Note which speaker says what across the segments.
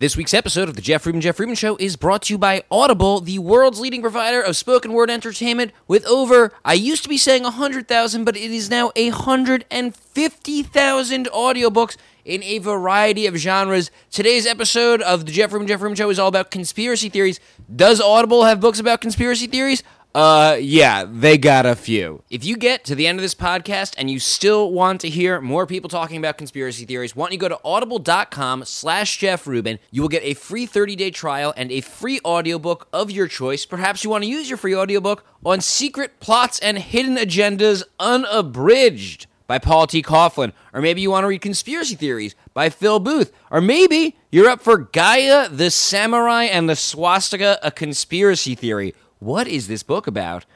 Speaker 1: This week's episode of the Jeff Rubin Jeff Rubin Show is brought to you by Audible, the world's leading provider of spoken word entertainment with over, I used to be saying 100,000, but it is now 150,000 audiobooks in a variety of genres. Today's episode of the Jeff Rubin Jeff Rubin Show is all about conspiracy theories. Does Audible have books about conspiracy theories? Uh, yeah, they got a few. If you get to the end of this podcast and you still want to hear more people talking about conspiracy theories, why don't you go to audible.com slash Jeff Rubin. You will get a free 30-day trial and a free audiobook of your choice. Perhaps you want to use your free audiobook on Secret Plots and Hidden Agendas Unabridged by Paul T. Coughlin. Or maybe you want to read Conspiracy Theories by Phil Booth. Or maybe you're up for Gaia, the Samurai, and the Swastika, a conspiracy theory. What is this book about?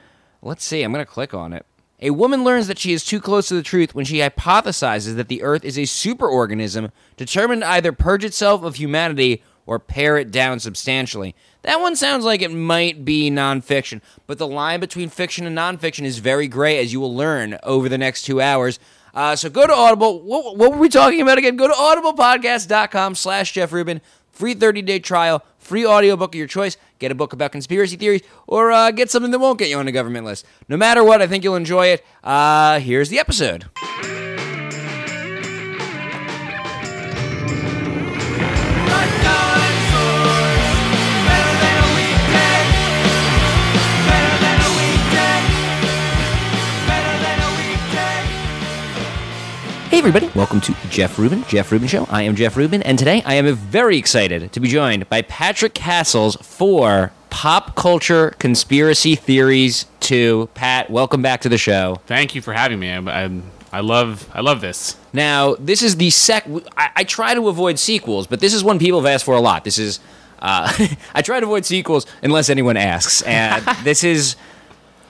Speaker 1: Let's see. I'm going to click on it. A woman learns that she is too close to the truth when she hypothesizes that the Earth is a superorganism determined to either purge itself of humanity or pare it down substantially. That one sounds like it might be nonfiction, but the line between fiction and nonfiction is very gray, as you will learn over the next two hours. Uh, so go to Audible. What, what were we talking about again? Go to audiblepodcast.com slash Jeff Rubin. Free 30-day trial, free audiobook of your choice. Get a book about conspiracy theories, or uh, get something that won't get you on the government list. No matter what, I think you'll enjoy it. Uh, here's the episode. Everybody, welcome to Jeff Rubin, Jeff Rubin Show. I am Jeff Rubin, and today I am very excited to be joined by Patrick Cassels for Pop Culture Conspiracy Theories 2. Pat, welcome back to the show.
Speaker 2: Thank you for having me. I, I, I love I love this.
Speaker 1: Now, this is the sec. I, I try to avoid sequels, but this is one people have asked for a lot. This is. Uh, I try to avoid sequels unless anyone asks, and this is.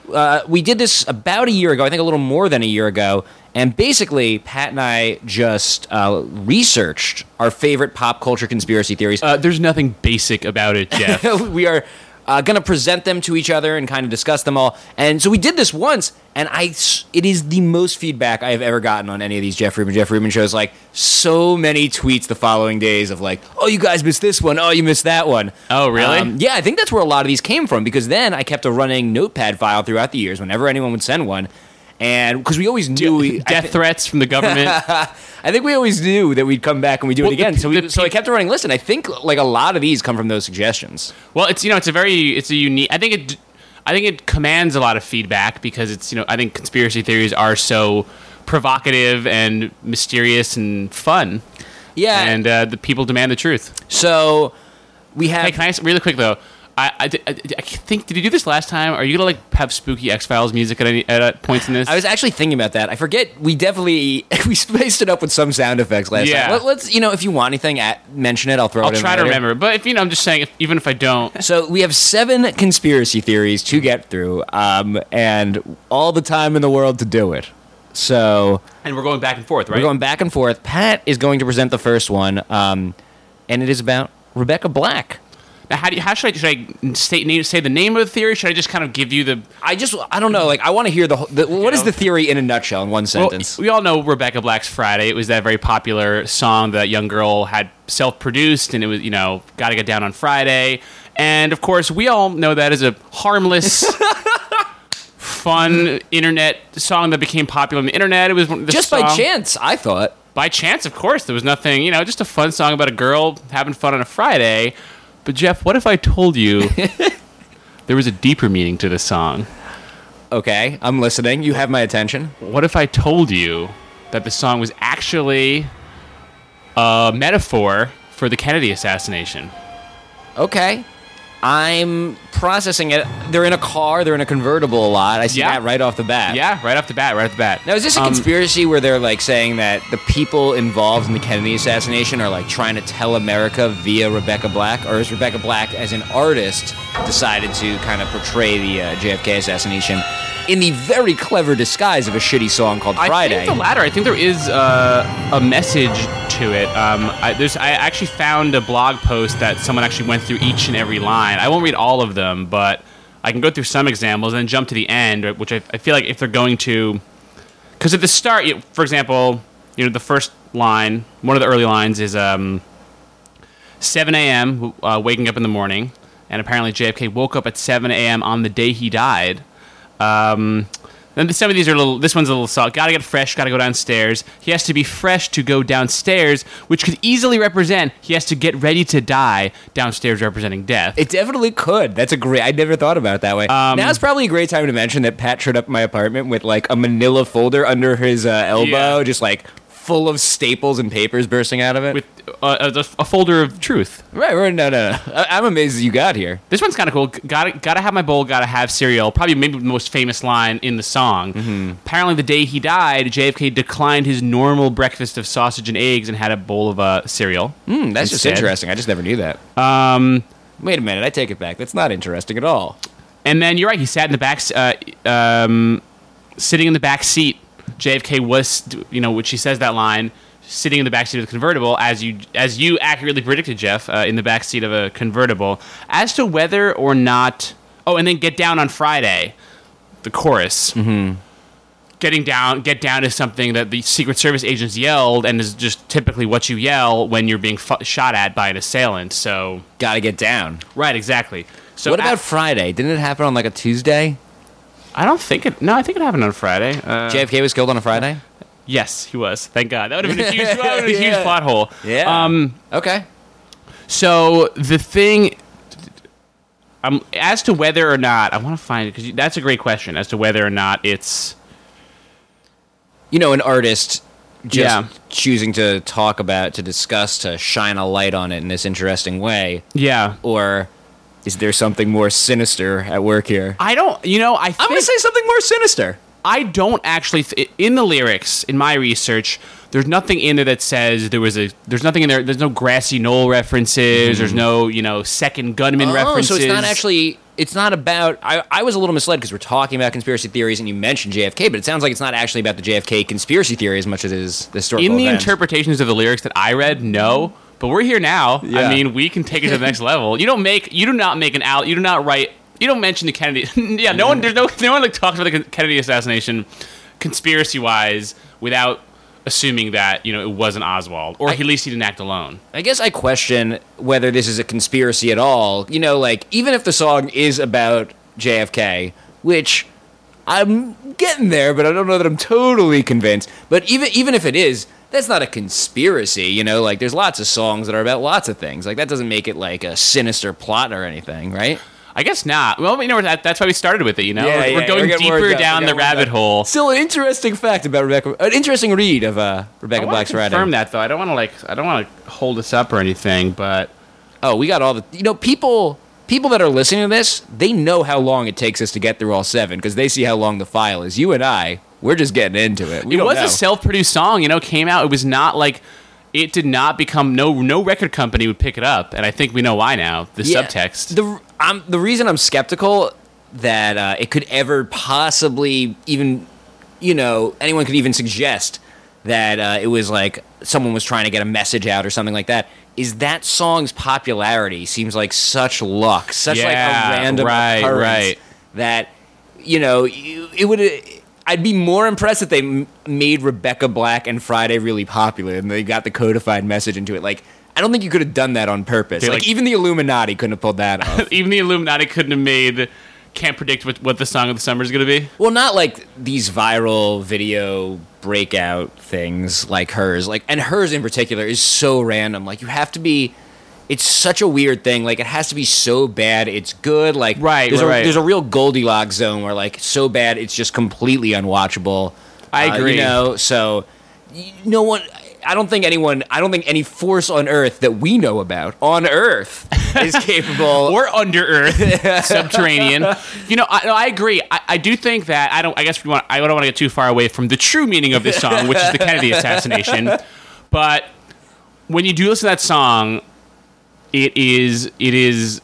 Speaker 1: Uh, we did this about a year ago, I think a little more than a year ago, and basically, Pat and I just uh, researched our favorite pop culture conspiracy theories.
Speaker 2: Uh, there's nothing basic about it, Jeff.
Speaker 1: we are uh, going to present them to each other and kind of discuss them all. And so we did this once, and I it is the most feedback I have ever gotten on any of these Jeff Rubin Jeff Rubin shows. Like so many tweets the following days of like, "Oh, you guys missed this one. Oh, you missed that one."
Speaker 2: Oh, really?
Speaker 1: Um, yeah, I think that's where a lot of these came from because then I kept a running notepad file throughout the years whenever anyone would send one. And because we always knew we,
Speaker 2: Death
Speaker 1: thi-
Speaker 2: threats from the government.
Speaker 1: I think we always knew that we'd come back and we'd do
Speaker 2: Well,
Speaker 1: it again.
Speaker 2: pe-
Speaker 1: so we,
Speaker 2: the
Speaker 1: so I kept a running list, and I think like a lot of these come from those suggestions.
Speaker 2: well, it's you know it's a very it's a unique. I think it I think it commands a lot of feedback because it's you know I think conspiracy theories are so provocative and mysterious and fun,
Speaker 1: Yeah.
Speaker 2: and uh, the people demand the truth.
Speaker 1: so we have.
Speaker 2: Hey, can I s- really quick though? I, I, I, I think did you do this last time? Are you gonna like have spooky X Files music at any at uh, points in this?
Speaker 1: I was actually thinking about that. I forget. We definitely we spaced it up with some sound effects last
Speaker 2: Yeah.
Speaker 1: time. Let, us you know if you want anything, at mention it. I'll throw it.
Speaker 2: I'll
Speaker 1: it.
Speaker 2: try to
Speaker 1: later.
Speaker 2: remember, but if you know, I'm just saying, if, even if I don't,
Speaker 1: So we have seven conspiracy theories to get through, um, and all the time in the world to do it. So
Speaker 2: and we're going back and forth, right?
Speaker 1: we're going back and forth. Pat is going to present the first one, um, and it is about Rebecca Black.
Speaker 2: Now, how do you, how should I should I state name, say the name of the theory? Should I just kind of give you the?
Speaker 1: I just I don't know. Like I want to hear the, whole- the what is
Speaker 2: know?
Speaker 1: the theory in a nutshell in one
Speaker 2: Well,
Speaker 1: sentence.
Speaker 2: we all know Rebecca Black's Friday. It was that very popular song that young girl had self-produced, and it was you know got to get down on Friday. And of course, we all know that as a harmless, fun internet song that became popular on the internet. It was
Speaker 1: just by chance, I thought.
Speaker 2: by chance, of course. There was nothing, you know, just a fun song about a girl having fun on a Friday. But Jeff, what if I told you there was a deeper meaning to this song?
Speaker 1: Okay, I'm listening. You have my attention.
Speaker 2: What if I told you that the song was actually a metaphor for the Kennedy assassination?
Speaker 1: Okay. I'm processing it. They're in a car. They're in a convertible a lot. I see
Speaker 2: Yeah.
Speaker 1: that right off the bat.
Speaker 2: Yeah, right off the bat, right off the bat.
Speaker 1: Now, is this a
Speaker 2: Um,
Speaker 1: conspiracy where they're like saying that the people involved in the Kennedy assassination are like trying to tell America via Rebecca Black, or is Rebecca Black, as an artist, decided to kind of portray the uh, JFK assassination in the very clever disguise of a shitty song called Friday.
Speaker 2: I think the latter. I think there is uh, a message to it. Um, I, there's, I actually found a blog post that someone actually went through each and every line. I won't read all of them, but I can go through some examples and then jump to the end, which I, I feel like if they're going to, because at the start, you, for example, you know, the first line, one of the early lines is, um, 7 a.m. Uh, waking up in the morning, and apparently JFK woke up at 7 a.m. on the day he died. Um, then some of these are a little. This one's a little soft. Gotta get fresh. Gotta go downstairs. He has to be fresh to go downstairs, which could easily represent he has to get ready to die downstairs, representing death.
Speaker 1: It definitely could. That's a great. I never thought about it that way.
Speaker 2: Um,
Speaker 1: it's probably a great time to mention that Pat showed up in my apartment with like a Manila folder under his uh, elbow,
Speaker 2: Yeah.
Speaker 1: just like full of staples and papers bursting out of it.
Speaker 2: with uh, a, a folder of truth.
Speaker 1: right, right. No, no, no. I, I'm amazed you got here.
Speaker 2: This one's kind of cool. Gotta gotta have my bowl. Gotta have cereal. Probably maybe the most famous line in the song.
Speaker 1: Mm-hmm.
Speaker 2: Apparently, the day he died, JFK declined his normal breakfast of sausage and eggs and had a bowl of uh, cereal.
Speaker 1: Hmm, that's just interesting. I just never knew that.
Speaker 2: Um,
Speaker 1: Wait a minute. I take it back. That's not interesting at all.
Speaker 2: and then you're right. He sat in the back, uh, um, sitting in the back seat. JFK was, you know, when she says that line, sitting in the back seat of the convertible, as you as you accurately predicted, Jeff, uh, in the back seat of a convertible. As to whether or not, oh, and then get down on Friday, the chorus. Mm-hmm. Getting down, get down is something that the Secret Service agents yelled, and is just typically what you yell when you're being fu- shot at by an assailant. So,
Speaker 1: Got to get down.
Speaker 2: right, exactly. So,
Speaker 1: what about Friday? Didn't it happen on like a Tuesday?
Speaker 2: I don't think it. No, I think it happened on Friday. Uh,
Speaker 1: JFK was killed on a Friday.
Speaker 2: yes, he was. Thank God. That would have been a huge, that would have been a huge
Speaker 1: Yeah.
Speaker 2: plot hole.
Speaker 1: Yeah.
Speaker 2: Um.
Speaker 1: Okay.
Speaker 2: So the thing, um, as to whether or not I want to find it because that's a great question as to whether or not it's
Speaker 1: You know, an artist just
Speaker 2: Yeah.
Speaker 1: choosing to talk about, to discuss, to shine a light on it in this interesting way,
Speaker 2: yeah.
Speaker 1: or is there something more sinister at work here?
Speaker 2: I don't. You know, I
Speaker 1: I'm gonna say something more sinister.
Speaker 2: I don't actually th- in the lyrics in my research. There's nothing in there that says there was a. There's nothing in there. There's no grassy knoll references. There's mm-hmm. no you know second gunman references.
Speaker 1: Oh, so it's not actually. It's not about. I, I was a little misled because we're talking about conspiracy theories and you mentioned JFK, but it sounds like it's not actually about the JFK conspiracy theory as much as it is the historical
Speaker 2: in the
Speaker 1: event.
Speaker 2: interpretations of the lyrics that I read, no. But we're here now.
Speaker 1: Yeah.
Speaker 2: I mean, we can take it to the next level. You don't make, you do not make an out. You do not write. You don't mention the Kennedy. yeah, no one. There's no. No one like talks about the Kennedy assassination, conspiracy wise, without assuming that you know it wasn't Oswald, or
Speaker 1: I-
Speaker 2: at least he didn't act alone.
Speaker 1: I guess I question whether this is a conspiracy at all. You know, like even if the song is about JFK, which I'm getting there, but I don't know that I'm totally convinced. But even even if it is, that's not a conspiracy. You know, like there's lots of songs that are about lots of things. Like that doesn't make it like a sinister plot or anything, right?
Speaker 2: I guess not. Well, you know that, that's why we started with it. You know,
Speaker 1: Yeah,
Speaker 2: we're,
Speaker 1: yeah,
Speaker 2: we're going
Speaker 1: we're
Speaker 2: deeper down the rabbit hole.
Speaker 1: Still, an interesting fact about Rebecca. An interesting read of uh, Rebecca
Speaker 2: I
Speaker 1: Black's
Speaker 2: to
Speaker 1: writing.
Speaker 2: confirm that though. I don't want to like. I don't want to hold this up or anything, but.
Speaker 1: Oh, we got all the you know people people that are listening to this. They know how long it takes us to get through all seven because they see how long the file is. You and I, we're just getting into it. We
Speaker 2: it was
Speaker 1: know.
Speaker 2: a self-produced song you know came out it was not like it did not become no no record company would pick it up and i think we know why now the
Speaker 1: Yeah.
Speaker 2: subtext
Speaker 1: The I'm the reason I'm skeptical that uh, it could ever possibly even you know anyone could even suggest that uh, it was like someone was trying to get a message out or something like that is that song's popularity seems like such luck such like a random
Speaker 2: right,
Speaker 1: occurrence
Speaker 2: right.
Speaker 1: that you know it would I'd be more impressed if they m- made Rebecca Black and Friday really popular and they got the codified message into it like I don't think you could have done that on purpose. Like,
Speaker 2: like-
Speaker 1: even the Illuminati couldn't have pulled that off.
Speaker 2: even the illuminati couldn't have made can't predict what, what the song of the summer is going to be
Speaker 1: Well, not like these viral video breakout things like hers. Like, and hers in particular is so random. Like, you have to be. It's such a weird thing. Like, it has to be so bad it's good. Like,
Speaker 2: Right,
Speaker 1: There's,
Speaker 2: right,
Speaker 1: a, there's a real Goldilocks zone where like so bad it's just completely unwatchable.
Speaker 2: I
Speaker 1: Uh,
Speaker 2: agree.
Speaker 1: you know, so no one. I don't think anyone. I don't think any force on Earth that we know about on Earth is capable.
Speaker 2: or under earth subterranean you know I, no, I agree I, I do think that i don't i guess we want i don't want to get too far away from the true meaning of this song which is the kennedy assassination but when you do listen to that song it is it is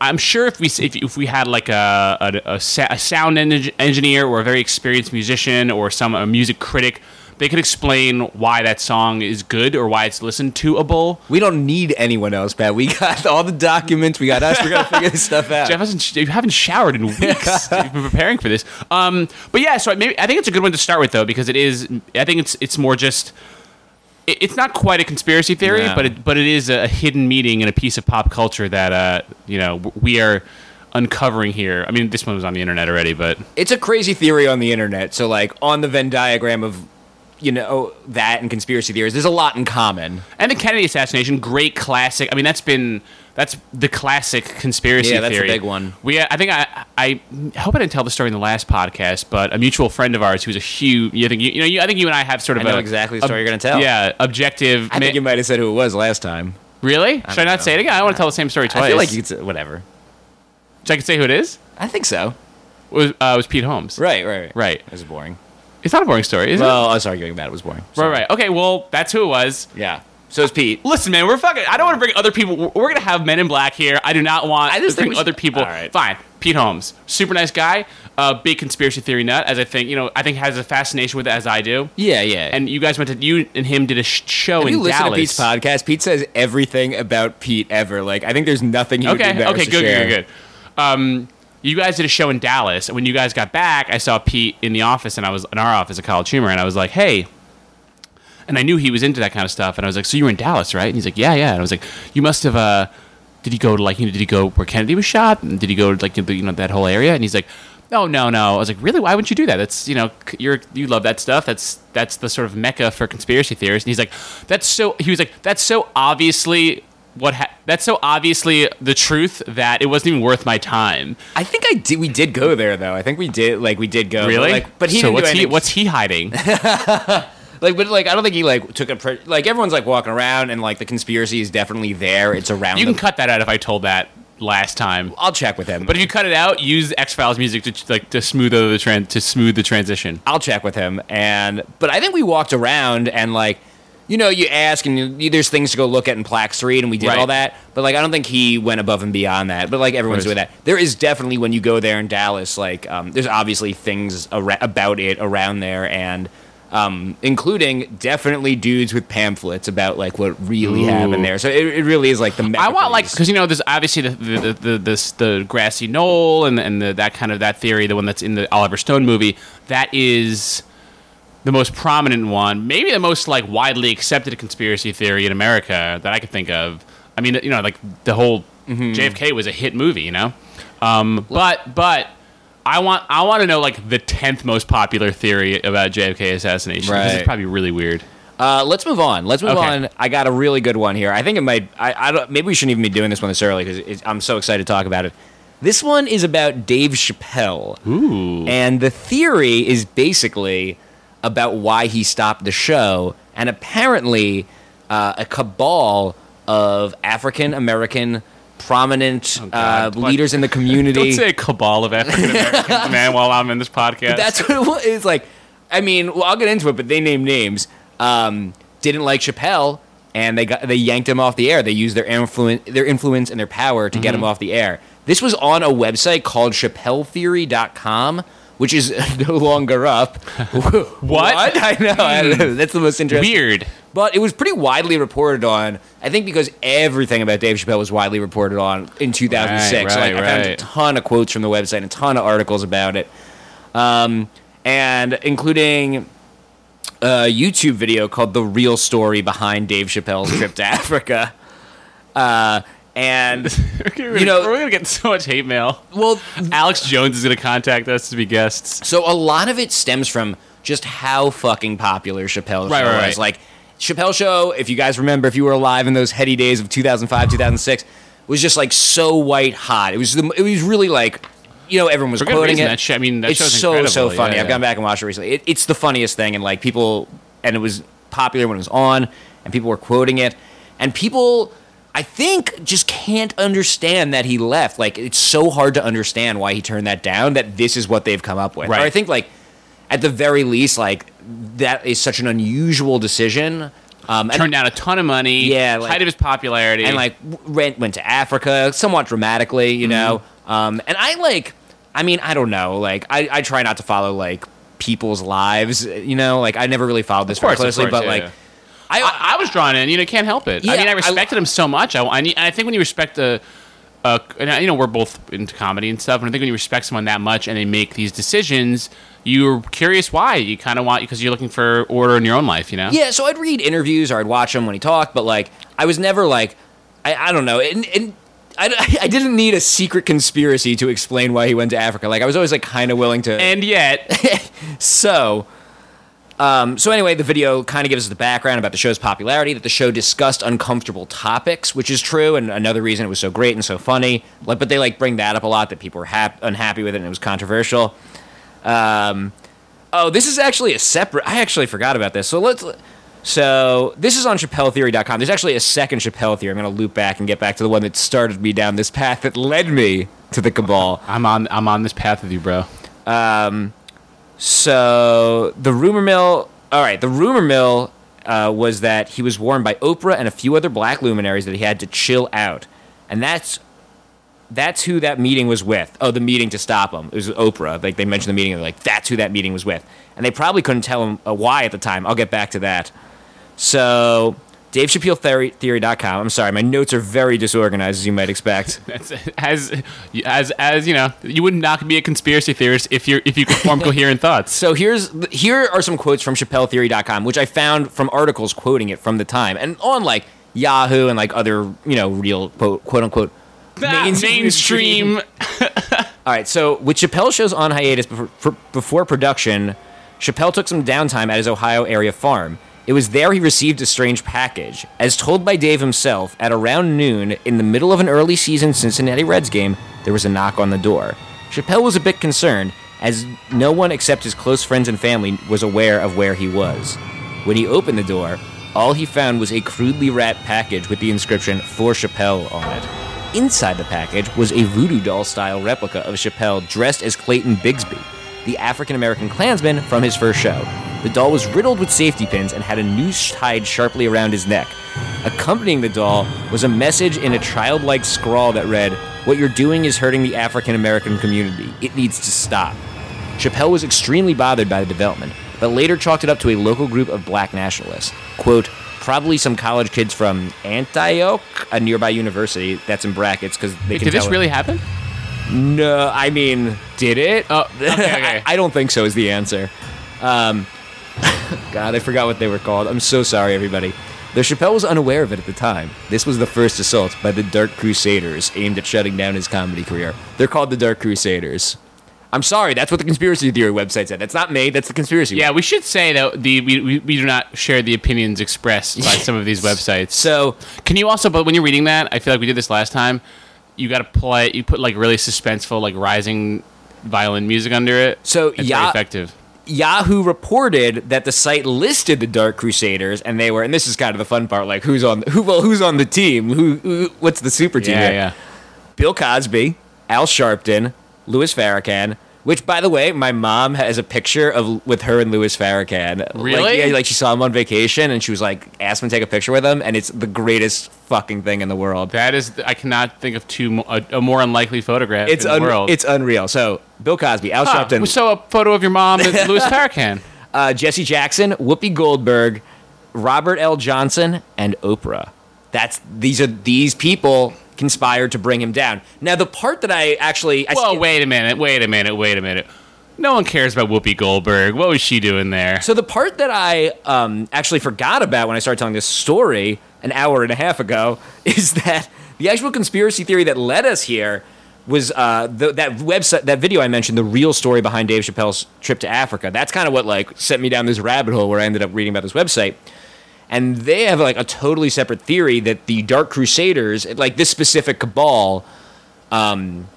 Speaker 2: I'm sure if we if, if we had like a a, a, sa- a sound en- engineer or a very experienced musician or some a music critic, they could explain why that song is good or why it's listened to a bull.
Speaker 1: We don't need anyone else, Pat. We got all the documents. We got us. We're gonna figure this stuff out.
Speaker 2: Jeff hasn't you haven't showered in weeks. You've been preparing for this. Um, but yeah, so maybe I think it's a good one to start with though because it is. I think it's it's more just it's not quite a conspiracy theory,
Speaker 1: No.
Speaker 2: but it, but it is a hidden meaning and a piece of pop culture that uh, you know we are uncovering here. I mean, this one was on the internet already, but
Speaker 1: It's a crazy theory on the internet. So like on the Venn diagram of you know that and conspiracy theories, there's a lot in common.
Speaker 2: and the Kennedy assassination, great classic. I mean, that's been that's the classic conspiracy
Speaker 1: Yeah, that's the
Speaker 2: theory.
Speaker 1: big one.
Speaker 2: We, I think I, I hope I didn't tell the story in the last podcast, but a mutual friend of ours who's a huge, you think you, you know, you, I think you and I have sort of
Speaker 1: I know
Speaker 2: a
Speaker 1: exactly the story
Speaker 2: ob-
Speaker 1: you're gonna tell.
Speaker 2: Yeah, objective.
Speaker 1: I think you might have said who it was last time.
Speaker 2: really? Should I
Speaker 1: don't know.
Speaker 2: say it again? I want to tell the same story twice.
Speaker 1: I feel like you could say whatever.
Speaker 2: Should I can say who it is?
Speaker 1: I think so.
Speaker 2: It was uh, it was Pete Holmes?
Speaker 1: Right, right, right.
Speaker 2: Right.
Speaker 1: This is boring.
Speaker 2: It's not a boring story, is
Speaker 1: Well, I was arguing about it. It was boring.
Speaker 2: it? Right, right. Okay, well, that's who it was.
Speaker 1: Yeah. So is Pete.
Speaker 2: Listen, man, we're fucking. I don't want to bring other people. We're- We're gonna have Men in Black here. I do not want
Speaker 1: I just
Speaker 2: to
Speaker 1: think
Speaker 2: bring
Speaker 1: should-
Speaker 2: other people.
Speaker 1: All right.
Speaker 2: Fine. Pete Holmes, super nice guy, uh, big conspiracy theory nut, as I think you know. I think has a fascination with it as I do.
Speaker 1: Yeah, yeah.
Speaker 2: And you guys went to you and him did a sh- show
Speaker 1: Have
Speaker 2: in
Speaker 1: you listened
Speaker 2: Dallas.
Speaker 1: to Pete's podcast? Pete says everything about Pete ever. Like I think there's nothing he would be
Speaker 2: Okay,
Speaker 1: embarrassed
Speaker 2: okay,
Speaker 1: to
Speaker 2: good,
Speaker 1: share.
Speaker 2: good, good, good. Um, you guys did a show in Dallas, and when you guys got back, I saw Pete in the office, and I was in our office at College Humor, and I was like, "Hey," and I knew he was into that kind of stuff, and I was like, "So you were in Dallas, right?" And he's like, "Yeah, yeah." And I was like, "You must have." Uh, did he go to like? You know, did he go where Kennedy was shot? And did he go to like you know that whole area? And he's like, "No, no, no." I was like, "Really? Why wouldn't you do that? That's you know, you're you love that stuff. That's that's the sort of mecca for conspiracy theorists." And he's like, "That's so." He was like, "That's so obviously." What ha- that's so obviously the truth that it wasn't even worth my time.
Speaker 1: I think I did. We did go there though. I think we did. Like we did go. but,
Speaker 2: Really?
Speaker 1: Like, but he
Speaker 2: so
Speaker 1: didn't
Speaker 2: what's he what's he hiding?
Speaker 1: like, but like I don't think he like took a pre- like everyone's like walking around and like the conspiracy is definitely there. It's around.
Speaker 2: you
Speaker 1: them.
Speaker 2: can cut that out if I told that last time.
Speaker 1: I'll check with him.
Speaker 2: But if you cut it out, use X Files music to like to smooth over the tran- to smooth the transition.
Speaker 1: I'll check with him. And but I think we walked around and like, you know, you ask and you, there's things to go look at in Plaque Street, and we did
Speaker 2: Right.
Speaker 1: all that. But like, I don't think he went above and beyond that. But like, everyone's doing that. There is definitely when you go there in Dallas, like, um, there's obviously things ara- about it around there, and um, including definitely dudes with pamphlets about like what really
Speaker 2: Ooh.
Speaker 1: happened there. So it, it really is like the.
Speaker 2: I want like because you know there's obviously the the, the, the this the grassy knoll and and the, that kind of that theory, the one that's in the Oliver Stone movie. That is the most prominent one, maybe the most like widely accepted conspiracy theory in America that I could think of. I mean, you know, like the whole
Speaker 1: Mm-hmm.
Speaker 2: JFK was a hit movie, you know. Um, but but I want I want to know like the tenth most popular theory about JFK assassination
Speaker 1: Right.
Speaker 2: it's probably really weird.
Speaker 1: Uh, let's move on. Let's move
Speaker 2: Okay.
Speaker 1: on. I got a really good one here. I think it might. I, I don't. Maybe we shouldn't even be doing this one this early because I'm so excited to talk about it. This one is about Dave Chappelle,
Speaker 2: Ooh.
Speaker 1: and the theory is basically about why he stopped the show, and apparently uh, a cabal of African American prominent
Speaker 2: Oh,
Speaker 1: uh, leaders in the community.
Speaker 2: Don't say a cabal of African Americans, man, while I'm in this podcast.
Speaker 1: That's what. It's like, I mean, well, I'll get into it, but they named names. Um, didn't like Chappelle, and they got they yanked him off the air. They used their influence, their influence and their power to get
Speaker 2: Mm-hmm.
Speaker 1: him off the air. This was on a website called ChappelleTheory.com, which is no longer up. what? I know. I know. That's the most interesting.
Speaker 2: weird.
Speaker 1: But it was pretty widely reported on. I think because everything about Dave Chappelle was widely reported on in 2006. so like,
Speaker 2: Right,
Speaker 1: I found a ton of quotes from the website, and a ton of articles about it, um, and including a YouTube video called "The Real Story Behind Dave Chappelle's Trip to Africa." Uh, and
Speaker 2: you
Speaker 1: know-
Speaker 2: we're gonna get so much hate mail.
Speaker 1: well,
Speaker 2: Alex Jones is gonna contact us to be guests.
Speaker 1: So a lot of it stems from just how fucking popular Chappelle's
Speaker 2: Right,
Speaker 1: show
Speaker 2: right,
Speaker 1: was.
Speaker 2: right.
Speaker 1: Like Chappelle show, if you guys remember, if you were alive in those heady days of 2005, 2006, was just like so white hot. It was the, it was really like you know everyone was
Speaker 2: For
Speaker 1: quoting it.
Speaker 2: that shit- I mean, that
Speaker 1: it's so so funny.
Speaker 2: Yeah,
Speaker 1: I've
Speaker 2: yeah.
Speaker 1: gone back and watched it recently. It, it's the funniest thing, and like people, and it was popular when it was on, and people were quoting it, and people. I think just can't understand that he left. Like it's so hard to understand why he turned that down. That this is what they've come up with.
Speaker 2: Right.
Speaker 1: Or I think like at the very least, like that is such an unusual decision. Um, and,
Speaker 2: Turned down a ton of money.
Speaker 1: Yeah, like-
Speaker 2: height of his popularity.
Speaker 1: and like went went to Africa somewhat dramatically, you know.
Speaker 2: Mm-hmm.
Speaker 1: Um, and I like, I mean, I don't know. Like I, I try not to follow like people's lives, you know. Like I never really followed this
Speaker 2: course,
Speaker 1: very closely,
Speaker 2: course,
Speaker 1: but
Speaker 2: yeah,
Speaker 1: like
Speaker 2: yeah.
Speaker 1: I,
Speaker 2: I, I was drawn in. You know, can't help it. I mean, I
Speaker 1: I-
Speaker 2: respected him so much. I, I, and I think when you respect a, uh, and, you know, we're both into comedy and stuff, and I think when you respect someone that much and they make these decisions, you're curious why. You kind of want because you're looking for order in your own life, you know.
Speaker 1: Yeah, so I'd read interviews or I'd watch him when he talked, but like I was never like I, I don't know, and, and I, I didn't need a secret conspiracy to explain why he went to Africa. Like I was always like kind of willing to.
Speaker 2: And yet,
Speaker 1: so, um, so anyway, the video kind of gives us the background about the show's popularity. That the show discussed uncomfortable topics, which is true, and another reason it was so great and so funny. Like, but they like bring that up a lot that people were hap- unhappy with it and it was controversial. Um, oh, this is actually a separate. I actually forgot about this. So let's. So this is on ChappelleTheory.com. There's actually a second Chappelle theory. I'm going to loop back and get back to the one that started me down this path that led me to the cabal.
Speaker 2: I'm on I'm on this path with you, bro.
Speaker 1: Um, so the rumor mill. All right, the rumor mill uh, was that he was warned by Oprah and a few other black luminaries that he had to chill out, and that's that's who that meeting was with. Oh, the meeting to stop him. It was Oprah. Like they mentioned the meeting, and they're like, that's who that meeting was with, and they probably couldn't tell him uh, why at the time. I'll get back to that. So Dave Chappelle Theory, Theory.com. I'm sorry, my notes are very disorganized, as you might expect.
Speaker 2: That's as as as you know, you would not be a conspiracy theorist if you're if you could form coherent thoughts.
Speaker 1: So here's here are some quotes from ChappelleTheory.com, which I found from articles quoting it from the time, and on like Yahoo and like other you know real quote, quote unquote
Speaker 2: mainstream.
Speaker 1: All right, so with Chappelle shows on hiatus before, before production, Chappelle took some downtime at his Ohio area farm. It was there he received a strange package. As told by Dave himself, at around noon, in the middle of an early season Cincinnati Reds game, there was a knock on the door. Chappelle was a bit concerned, as no one except his close friends and family was aware of where he was. When he opened the door, all he found was a crudely wrapped package with the inscription For Chappelle on it. Inside the package was a voodoo doll style replica of Chappelle dressed as Clayton Bigsby, the African American Klansman from his first show. The doll was riddled with safety pins and had a noose tied sharply around his neck. Accompanying the doll was a message in a childlike scrawl that read, What you're doing is hurting the African American community. It needs to stop. Chappelle was extremely bothered by the development, but later chalked it up to a local group of black nationalists. Quote, probably some college kids from Antioch, a nearby university. That's in brackets because they can
Speaker 2: Did this
Speaker 1: it-
Speaker 2: really happen?
Speaker 1: no, I mean, did it?
Speaker 2: Oh, okay, okay.
Speaker 1: I, I don't think so. Is the answer? Um, God, I forgot what they were called. I'm so sorry, everybody. Though Chappelle was unaware of it at the time, this was the first assault by the Dark Crusaders aimed at shutting down his comedy career. They're called the Dark Crusaders. I'm sorry, that's what the conspiracy theory website said. That's not me. That's the conspiracy.
Speaker 2: Yeah, we should say that the we, we, we do not share the opinions expressed by some of these websites.
Speaker 1: So
Speaker 2: Can you also, but when you're reading that, I feel like we did this last time. You got to play. You put like really suspenseful, like rising violin music under it.
Speaker 1: So,
Speaker 2: it's
Speaker 1: yeah-
Speaker 2: very effective.
Speaker 1: Yahoo reported that the site listed the Dark Crusaders, and they were. And this is kind of the fun part. Like, who's on? Who? Well, who's on the team? Who? who what's the super team?
Speaker 2: Yeah,
Speaker 1: here?
Speaker 2: yeah.
Speaker 1: Bill Cosby, Al Sharpton, Louis Farrakhan. Which, by the way, my mom has a picture of with her and Louis Farrakhan. Like,
Speaker 2: Really?
Speaker 1: yeah, like she saw him on vacation, and she was like, asked him to take a picture with him, and it's the greatest fucking thing in the world.
Speaker 2: That is, I cannot think of two a, a more unlikely photograph
Speaker 1: It's
Speaker 2: in the world.
Speaker 1: it's unreal. So, Bill Cosby, Al
Speaker 2: Huh,
Speaker 1: Sharpton,
Speaker 2: so a photo of your mom and Louis Farrakhan.
Speaker 1: uh, Jesse Jackson, Whoopi Goldberg, Robert L. Johnson, and Oprah. That's these are these people conspired to bring him down. Now, the part that I actually, I
Speaker 2: Well, wait a minute, wait a minute, wait a minute. No one cares about Whoopi Goldberg. What was she doing there?
Speaker 1: So the part that I um, actually forgot about when I started telling this story an hour and a half ago is that the actual conspiracy theory that led us here was uh, the, that website, that video I mentioned, the real story behind Dave Chappelle's trip to Africa. That's kind of what like sent me down this rabbit hole where I ended up reading about this website. And they have like a totally separate theory that the Dark Crusaders, like this specific cabal, um,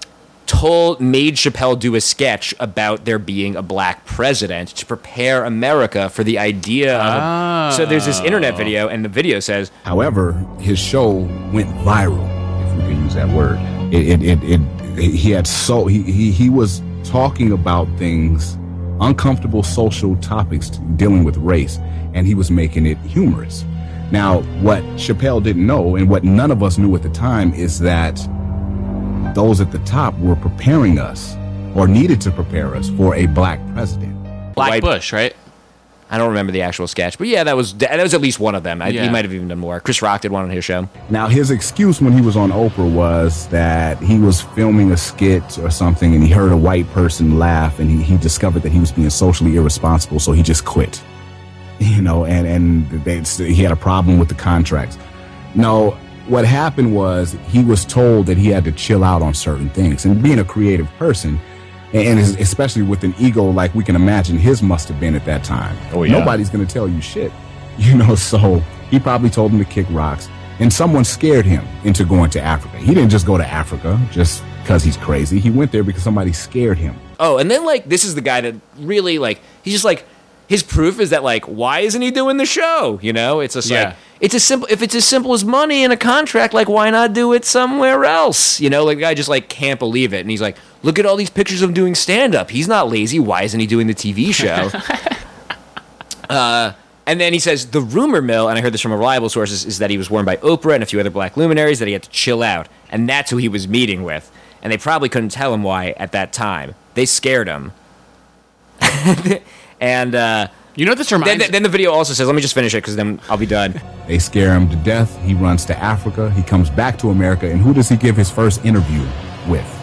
Speaker 1: told made Chappelle do a sketch about there being a black president to prepare America for the idea of. A, so there's this internet video, and the video says,
Speaker 3: However, his show went viral, if we can use that word. It, it, it, it he had so he, he he was talking about things, uncomfortable social topics dealing with race, and he was making it humorous. Now, what Chappelle didn't know, and what none of us knew at the time, is that those at the top were preparing us, or needed to prepare us, for a black president.
Speaker 2: Black
Speaker 1: White-
Speaker 2: Bush, right?
Speaker 1: I don't remember the actual sketch, but yeah, that was that was at least one of them. I, He might have even done more. Chris Rock did one on his show.
Speaker 3: Now, his excuse when he was on Oprah was that he was filming a skit or something and he heard a white person laugh and he, he discovered that he was being socially irresponsible, so he just quit. You know, and, and they, he had a problem with the contracts. No, what happened was he was told that he had to chill out on certain things. And being a creative person, and especially with an ego like we can imagine his must have been at that time.
Speaker 1: Oh, yeah.
Speaker 3: Nobody's going to tell you shit. You know, so he probably told him to kick rocks. And someone scared him into going to Africa. He didn't just go to Africa just because he's crazy. He went there because somebody scared him.
Speaker 1: Oh, and then like this is the guy that really like he's just like his proof is that like why isn't he doing the show? You know, it's just
Speaker 2: Yeah.
Speaker 1: like it's as simple if it's as simple as money and a contract. Like why not do it somewhere else? You know, like the guy just like can't believe it, and he's like, look at all these pictures of him doing stand up. He's not lazy. Why isn't he doing the TV show? uh, and then he says the rumor mill, and I heard this from reliable sources, is that he was warned by Oprah and a few other black luminaries that he had to chill out, and that's who he was meeting with. And they probably couldn't tell him why at that time. They scared him. and uh,
Speaker 2: You know what this
Speaker 1: then, then the video also says, let me just finish it because then I'll be done.
Speaker 3: They scare him to death. He runs to Africa. He comes back to America. And who does he give his first interview with?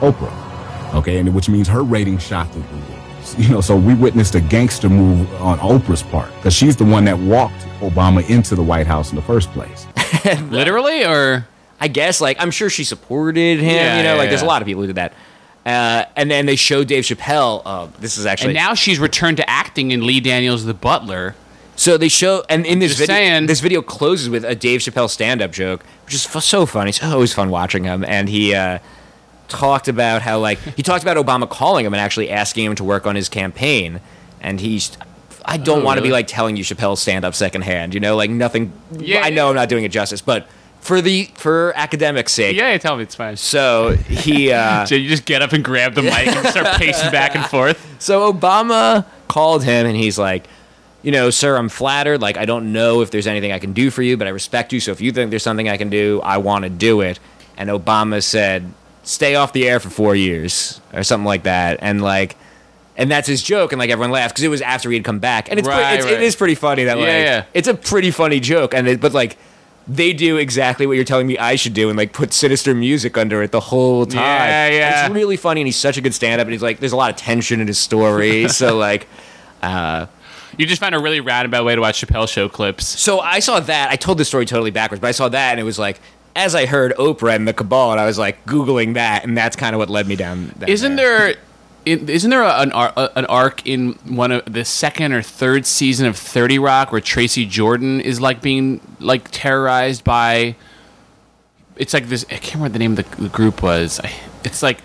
Speaker 3: Oprah. Okay, and which means her rating shot through the roof. You know, so we witnessed a gangster move on Oprah's part because she's the one that walked Obama into the White House in the first place.
Speaker 2: literally or
Speaker 1: I guess, like, I'm sure she supported him.
Speaker 2: Yeah,
Speaker 1: you know,
Speaker 2: yeah,
Speaker 1: like, there's a lot of people who did that. Uh, and then they showed Dave Chappelle. Uh, this is actually
Speaker 2: and now she's returned to acting in Lee Daniels The Butler.
Speaker 1: So they show, and in this
Speaker 2: Just
Speaker 1: video,
Speaker 2: saying.
Speaker 1: this video closes with a Dave Chappelle stand-up joke, which is f- so funny. It's always fun watching him, and he uh, talked about how, like, he talked about Obama calling him and actually asking him to work on his campaign, and he's. I don't
Speaker 2: Oh,
Speaker 1: want to be like telling you Chappelle's stand-up secondhand, you know, like nothing.
Speaker 2: Yeah,
Speaker 1: I know I'm not doing it justice, but for the for academic sake.
Speaker 2: Yeah, tell me it's fine.
Speaker 1: So he. Uh,
Speaker 2: So you just get up and grab the mic and start pacing back and forth.
Speaker 1: So Obama called him and he's like, you know, sir, I'm flattered. Like, I don't know if there's anything I can do for you, but I respect you. So if you think there's something I can do, I want to do it. And Obama said, stay off the air for four years or something like that. And like, and that's his joke. And like everyone laughed because it was after he had come back. And it's, pre- it's
Speaker 2: right.
Speaker 1: it is pretty funny that like,
Speaker 2: Yeah, yeah.
Speaker 1: it's a pretty funny joke. And it, but like, they do exactly what you're telling me I should do and like put sinister music under it the whole time.
Speaker 2: Yeah,
Speaker 1: And
Speaker 2: yeah.
Speaker 1: It's really funny and he's such a good stand up and he's like there's a lot of tension in his story. so like uh
Speaker 2: You just found a really roundabout way to watch Chappelle show clips.
Speaker 1: so I saw that. I told the story totally backwards, but I saw that and it was like as I heard Oprah and the Cabal, and I was like googling that, and that's kind of what led me down. down
Speaker 2: Isn't there? in- Isn't there an ar- an arc in one of the second or third season of Thirty Rock where Tracy Jordan is like being like terrorized by? It's like this. I can't remember what the name of the, the group was. I, it's like,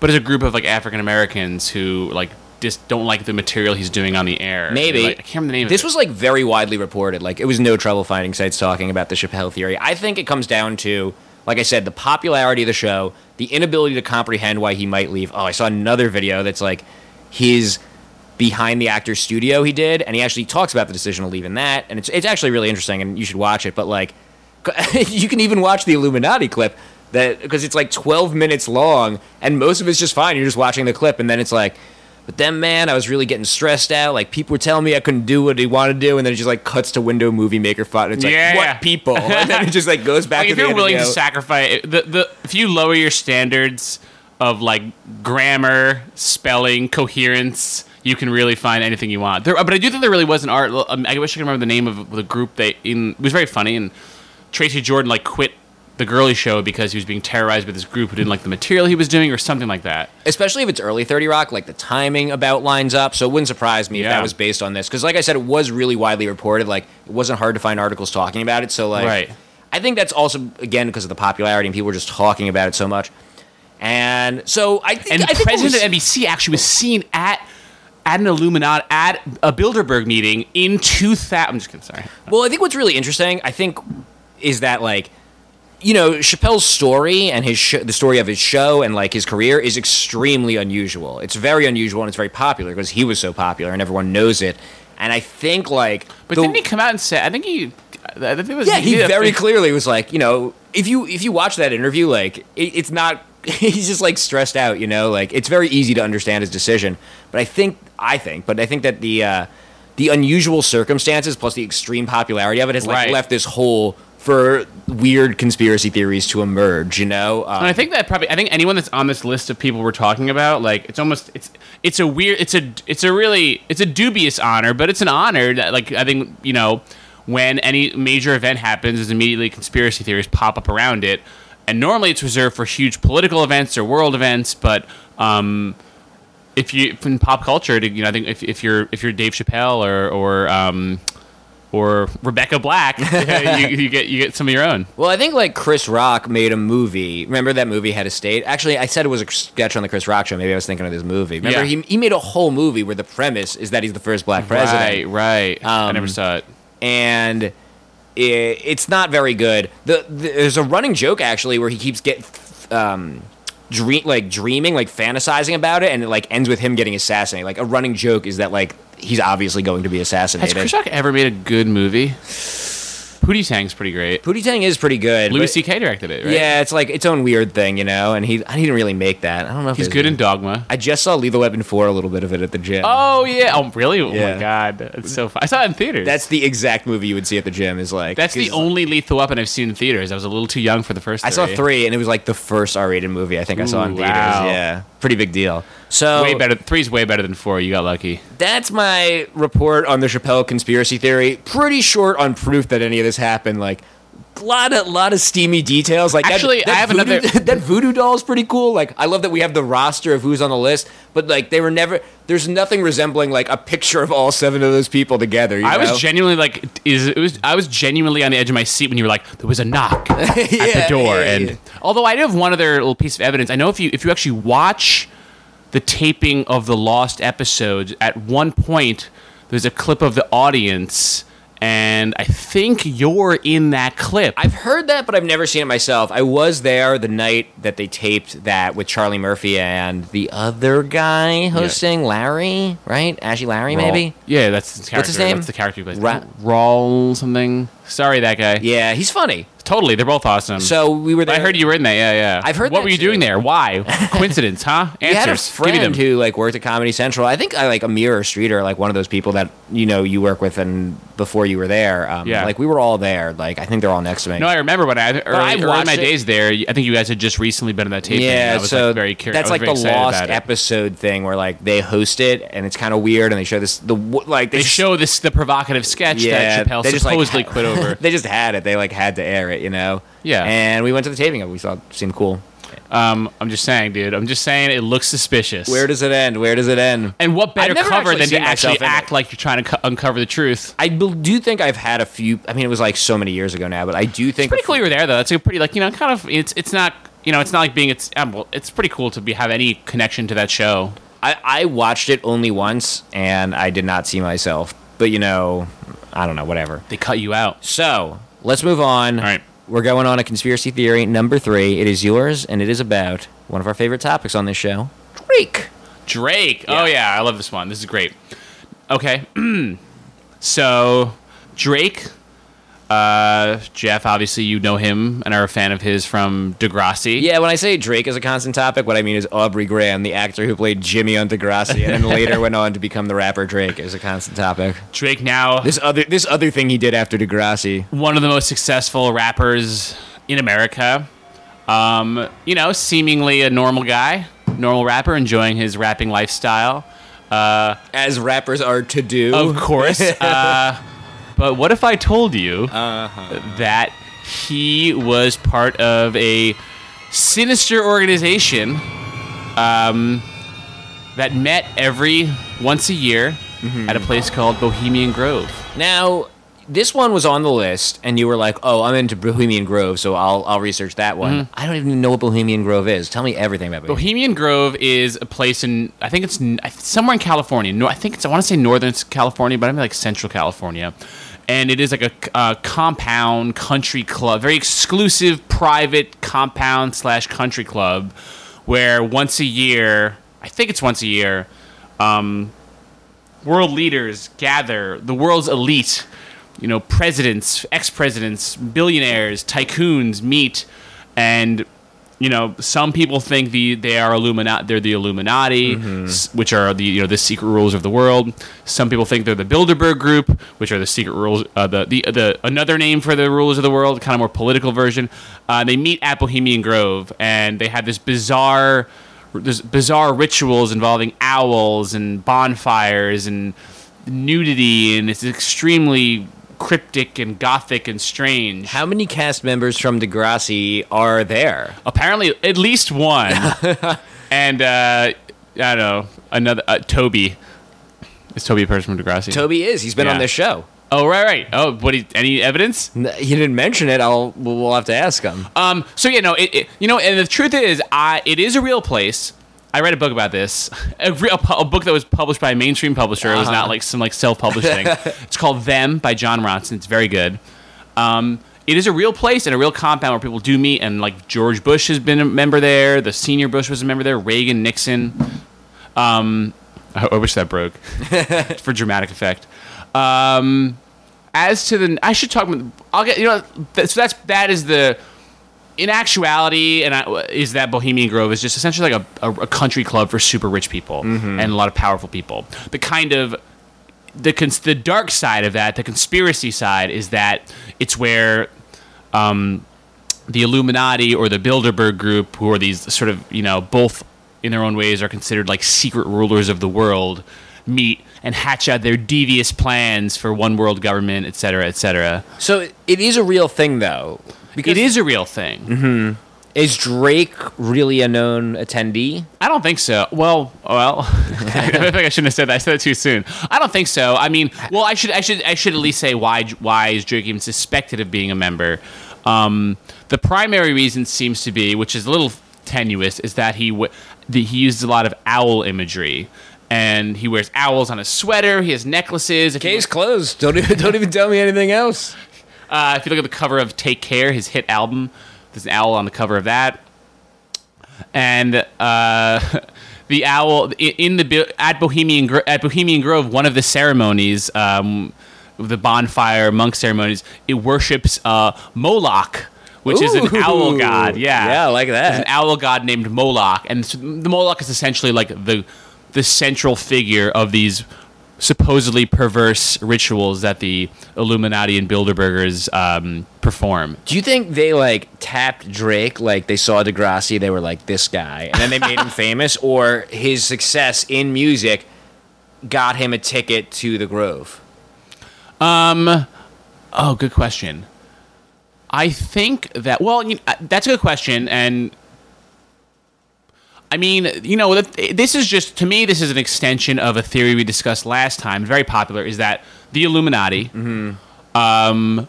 Speaker 2: but it's a group of like African Americans who like just don't like the material he's doing on the air.
Speaker 1: Maybe
Speaker 2: Like, I can't remember the name.
Speaker 1: This
Speaker 2: of it.
Speaker 1: This was like very widely reported. Like it was no trouble finding sites talking about the Chappelle theory. I think it comes down to, like I said, the popularity of the show, the inability to comprehend why he might leave. Oh, I saw another video that's like his behind the actor's studio he did, and he actually talks about the decision to leave in that, and it's it's actually really interesting, and you should watch it. But like, you can even watch the Illuminati clip that because it's like 12 minutes long, and most of it's just fine. You're just watching the clip, and then it's like. But then, man, I was really getting stressed out. Like people were telling me I couldn't do what he wanted to do, and then it just like cuts to window movie maker font. And it's like,
Speaker 2: Yeah.
Speaker 1: what people? And then it just like goes back
Speaker 2: like
Speaker 1: to
Speaker 2: if you're willing to sacrifice the, the if you lower your standards of like grammar spelling coherence you can really find anything you want there but i do think there really was an art um, i wish i could remember the name of the group they in it was very funny and tracy jordan like quit the girly show because he was being terrorized with this group who didn't like the material he was doing or something like that
Speaker 1: especially if it's early 30 Rock, like the timing about lines up. So it wouldn't surprise me if that was based on this. Because, like I said, it was really widely reported. Like, it wasn't hard to find articles talking about it. So, like,
Speaker 2: Right.
Speaker 1: I think that's also, again, because of the popularity and people were just talking about it so much. And so I think.
Speaker 2: and
Speaker 1: I think
Speaker 2: president of NBC actually was seen at at an Illuminati at a Bilderberg meeting in 2000. I'm just kidding. Sorry.
Speaker 1: Well, I think what's really interesting, I think, is that like, you know, Chappelle's story and his sh- the story of his show and like his career is extremely unusual. It's very unusual and it's very popular because he was so popular and everyone knows it. And I think like,
Speaker 2: But
Speaker 1: the-
Speaker 2: didn't he come out and say? I think he. I think it was.
Speaker 1: yeah, he
Speaker 2: a
Speaker 1: very
Speaker 2: thing-
Speaker 1: clearly was like, you know, if you if you watch that interview, like, it, it's not. He's just like stressed out, you know. Like it's very easy to understand his decision, but I think I think, but I think that the uh, the unusual circumstances plus the extreme popularity of it has like
Speaker 2: Right.
Speaker 1: left this hole for weird conspiracy theories to emerge. You know, um,
Speaker 2: And I think that probably I think anyone that's on this list of people we're talking about, like it's almost it's it's a weird it's a it's a really it's a dubious honor, but it's an honor that like I think you know when any major event happens, is immediately conspiracy theories pop up around it, and normally it's reserved for huge political events or world events, but um, if you in pop culture, you know I think if, if you're if you're Dave Chappelle or or um, or Rebecca Black, you, you get you get some of your own.
Speaker 1: Well, I think like Chris Rock made a movie. Remember that movie Head of State? Actually, I said it was a sketch on the Chris Rock show. Maybe I was thinking of this movie. Remember,
Speaker 2: Yeah.
Speaker 1: he, he made a whole movie where the premise is that he's the first black president.
Speaker 2: Right, right. I
Speaker 1: Um,
Speaker 2: never saw it.
Speaker 1: and it, it's not very good. The, the there's a running joke actually where he keeps get um, dream like dreaming, like fantasizing about it, and it like ends with him getting assassinated. Like a running joke is that like he's obviously going to be
Speaker 2: Has
Speaker 1: assassinated.
Speaker 2: Ever made a good movie? Pootie Tang's pretty great.
Speaker 1: Pootie Tang is pretty good.
Speaker 2: Louis
Speaker 1: but-
Speaker 2: C.K. directed it, right?
Speaker 1: Yeah, it's like its own weird thing, you know. And he, I didn't really make that. I don't know if
Speaker 2: He's good in Dogma.
Speaker 1: I just saw Lethal Weapon four a little bit of it at the gym.
Speaker 2: Oh yeah. Oh really? Oh
Speaker 1: Yeah.
Speaker 2: my god. It's so fun. I saw it in theaters.
Speaker 1: That's the exact movie you would see at the gym. Is like
Speaker 2: that's the
Speaker 1: 'cause
Speaker 2: only Lethal Weapon I've seen in theaters. I was a little too young for the first.
Speaker 1: I saw three, and it was like the first R-rated movie I think I saw in
Speaker 2: Ooh,
Speaker 1: theaters.
Speaker 2: wow.
Speaker 1: Yeah, pretty big deal. So
Speaker 2: Way better. Three's way better than four. You got lucky.
Speaker 1: that's my report on the Chappelle conspiracy theory. Pretty short on proof that any of this happened. Like lot of lot of steamy details. Like that-
Speaker 2: Actually,
Speaker 1: that,
Speaker 2: I have
Speaker 1: voodoo,
Speaker 2: another-
Speaker 1: that voodoo doll is pretty cool. Like I love that we have the roster of who's on the list, but like they were never. There's nothing resembling like a picture of all seven of those people together. you
Speaker 2: I
Speaker 1: know?
Speaker 2: was genuinely like, is it was I was genuinely on the edge of my seat when you were like, there was a knock at the door,
Speaker 1: yeah,
Speaker 2: and
Speaker 1: yeah.
Speaker 2: although I do have one other little piece of evidence, I know if you if you actually watch the taping of the lost episodes, at one point there's a clip of the audience, and I think you're in that clip.
Speaker 1: I've heard that, but I've never seen it myself. I was there the night that they taped that with Charlie Murphy and the other guy hosting, Larry, right? Ashy Larry, maybe.
Speaker 2: Yeah, that's his character.
Speaker 1: What's his name?
Speaker 2: That's the character he plays.
Speaker 1: Ra-
Speaker 2: Rawl something. Sorry, that guy.
Speaker 1: Yeah, he's funny.
Speaker 2: Totally, they're both awesome.
Speaker 1: So we were there.
Speaker 2: I heard you were in there. Yeah, yeah.
Speaker 1: I've heard
Speaker 2: What were you
Speaker 1: too.
Speaker 2: doing there? Why? Coincidence, huh?
Speaker 1: We had a
Speaker 2: Answers. Give me them.
Speaker 1: friend who like worked at Comedy Central. I think I like Amir or Streeter, like one of those people that you know you work with, and before you were there, um,
Speaker 2: Yeah.
Speaker 1: like we were all there. Like I think they're all next to me.
Speaker 2: No, I remember when I early,
Speaker 1: I
Speaker 2: early
Speaker 1: watched
Speaker 2: my
Speaker 1: it.
Speaker 2: days there. I think you guys had just recently been in that taping. and
Speaker 1: yeah,
Speaker 2: I was
Speaker 1: so
Speaker 2: like, very curious.
Speaker 1: that's like the lost episode thing where like they host it and it's kind of weird, and they show this the like
Speaker 2: They
Speaker 1: just-
Speaker 2: show this the provocative sketch
Speaker 1: Yeah,
Speaker 2: that Chappelle
Speaker 1: they just, like,
Speaker 2: supposedly quit over.
Speaker 1: they just had it. They like had to air it, you know.
Speaker 2: Yeah.
Speaker 1: And we went to the taping of it. We thought it seemed cool.
Speaker 2: Um, I'm just saying, dude. I'm just saying it looks suspicious.
Speaker 1: Where does it end? Where does it end?
Speaker 2: and what better cover than to actually
Speaker 1: it.
Speaker 2: act like you're trying to co- uncover the truth?
Speaker 1: I do think I've had a few. I mean, it was like so many years ago now, but I do think
Speaker 2: It's pretty cool you were there though. That's a pretty like you know kind of it's it's not you know it's not like being it's um, well, it's pretty cool to be have any connection to that show.
Speaker 1: I, I watched it only once, and I did not see myself. But you know, I don't know. Whatever.
Speaker 2: They cut you out.
Speaker 1: So let's move on.
Speaker 2: All right.
Speaker 1: We're going on a conspiracy theory number three. It is yours, and it is about one of our favorite topics on this show, Drake.
Speaker 2: Drake.
Speaker 1: Oh, yeah.
Speaker 2: Oh yeah, I love this one. This is great. Okay. so Drake uh Jeff, obviously you know him and are a fan of his from Degrassi.
Speaker 1: Yeah, when I say Drake is a constant topic, what I mean is Aubrey Graham, the actor who played Jimmy on Degrassi, and then later went on to become the rapper Drake, is a constant topic.
Speaker 2: Drake now
Speaker 1: This other this other thing he did after Degrassi.
Speaker 2: one of the most successful rappers in America. Um, you know, seemingly a normal guy, normal rapper, enjoying his rapping lifestyle.
Speaker 1: As rappers are to do.
Speaker 2: Of course. uh, but what if I told you uh-huh. that he was part of a sinister organization um, that met every once a year mm-hmm. at a place called Bohemian Grove?
Speaker 1: Now, this one was on the list, and you were like, "Oh, I'm into Bohemian Grove, so I'll I'll research that one." Mm-hmm. I don't even know what Bohemian Grove is. Tell me everything about Bohemian.
Speaker 2: Bohemian Grove is a place in I think it's n- I th- somewhere in California. No, I think it's I want to say northern California, but I'm like central California. And it is like a compound country club, very exclusive private compound slash country club, where once a year, I think it's once a year, um, world leaders gather, the world's elite, you know, presidents, ex presidents, billionaires, tycoons meet and you know, some people think the they are Illuminati. They're the Illuminati,
Speaker 1: Mm-hmm.
Speaker 2: s- which are the you know the secret rulers of the world. Some people think they're the Bilderberg Group, which are the secret rules. Uh, the, the the another name for the rulers of the world, kind of more political version. Uh, they meet at Bohemian Grove, and they have this bizarre, this bizarre rituals involving owls and bonfires and nudity, and it's extremely cryptic and gothic and strange.
Speaker 1: How many cast members from Degrassi are there?
Speaker 2: Apparently, at least one. and uh, I don't know another uh, Toby. Is Toby a person from Degrassi?
Speaker 1: Toby is. He's been
Speaker 2: Yeah.
Speaker 1: on this show.
Speaker 2: Oh right, right. Oh, what? He, any evidence?
Speaker 1: He didn't mention it. I'll. We'll have to ask him.
Speaker 2: Um. So you know, it, it. You know, and the truth is, I. It is a real place. I read a book about this. A, a, a book that was published by a mainstream publisher. It was not like some like self-published thing. It's called Them by Jon Ronson. It's very good. Um. It is a real place and a real compound where people do meet, and like George Bush has been a member there. The senior Bush was a member there. Reagan, Nixon. Um, I, I wish that broke for dramatic effect. Um, as to the, I should talk. about- I'll get you know. That, so that's that is the. In actuality, and I, is that Bohemian Grove is just essentially like a, a, a country club for super rich people and a lot of powerful people. The kind of the cons- the dark side of that, the conspiracy side, is that it's where um, the Illuminati or the Bilderberg Group, who are these sort of you know both in their own ways are considered like secret rulers of the world, meet and hatch out their devious plans for one world government, et cetera, et cetera.
Speaker 1: So it is a real thing, though. Because
Speaker 2: It is a real thing.
Speaker 1: Is Drake really a known attendee?
Speaker 2: I don't think so. Well, well, I think I shouldn't have said that. I said it too soon. I don't think so. I mean, well, I should, I should, I should at least say why, why is Drake even suspected of being a member? Um, the primary reason seems to be, which is a little tenuous, is that he w- the, he uses a lot of owl imagery. And he wears owls on his sweater. He has necklaces. If
Speaker 1: Case
Speaker 2: look-
Speaker 1: closed. Don't even, don't even tell me anything else.
Speaker 2: Uh, if you look at the cover of Take Care, his hit album, there's an owl on the cover of that. And uh, the owl in the at Bohemian at Bohemian Grove, one of the ceremonies, um, the bonfire monk ceremonies, it worships uh, Moloch, which is an owl god. Yeah,
Speaker 1: Yeah, I like that.
Speaker 2: There's an owl god named Moloch, and the Moloch is essentially like the the central figure of these supposedly perverse rituals that the Illuminati and Bilderbergers um, perform.
Speaker 1: Do you think they like tapped Drake like they saw Degrassi, they were like this guy, and then they made him famous, or his success in music got him a ticket to the Grove?
Speaker 2: Oh, good question. I think that well, you uh, that's a good question, and I mean, you know, this is just to me, this is an extension of a theory we discussed last time. Very popular is that the Illuminati, um,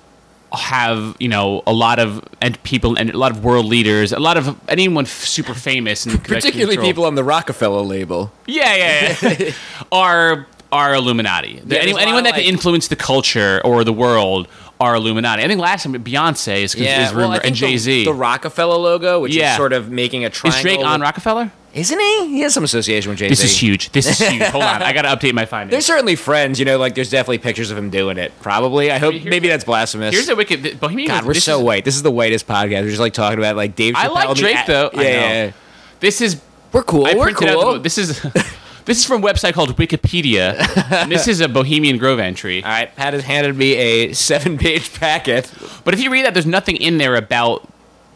Speaker 2: have you know a lot of and people and a lot of world leaders, a lot of anyone f- super famous, and
Speaker 1: Particularly people on the Rockefeller label.
Speaker 2: yeah, yeah, yeah. are are Illuminati.
Speaker 1: there's
Speaker 2: Any,
Speaker 1: a lot
Speaker 2: anyone
Speaker 1: of,
Speaker 2: that can influence the culture or the world are Illuminati. I think last time Beyonce is, is
Speaker 1: well,
Speaker 2: and
Speaker 1: the-
Speaker 2: Jay Z.
Speaker 1: The, Rockefeller logo, which
Speaker 2: Yeah.
Speaker 1: is sort of making a triangle. Is.
Speaker 2: Drake on Rockefeller?
Speaker 1: Isn't he? He has some association with Jay Z.
Speaker 2: This is huge. This is huge. Hold on, I gotta update my findings.
Speaker 1: They're certainly friends, you know. Like, there's definitely pictures of him doing it. Probably. I hope. maybe that's blasphemous.
Speaker 2: Here's a wicked th- Bohemian.
Speaker 1: God, we're so
Speaker 2: is-
Speaker 1: white. This is the whitest podcast. We're just like talking about like Dave.
Speaker 2: I like
Speaker 1: and the
Speaker 2: Drake though.
Speaker 1: Yeah,
Speaker 2: I know.
Speaker 1: yeah, yeah.
Speaker 2: This is.
Speaker 1: We're cool.
Speaker 2: I
Speaker 1: we're cool.
Speaker 2: The, this is. This is from a website called Wikipedia. and this is a Bohemian Grove entry.
Speaker 1: All right, Pat has handed me a seven-page packet.
Speaker 2: But if you read that, there's nothing in there about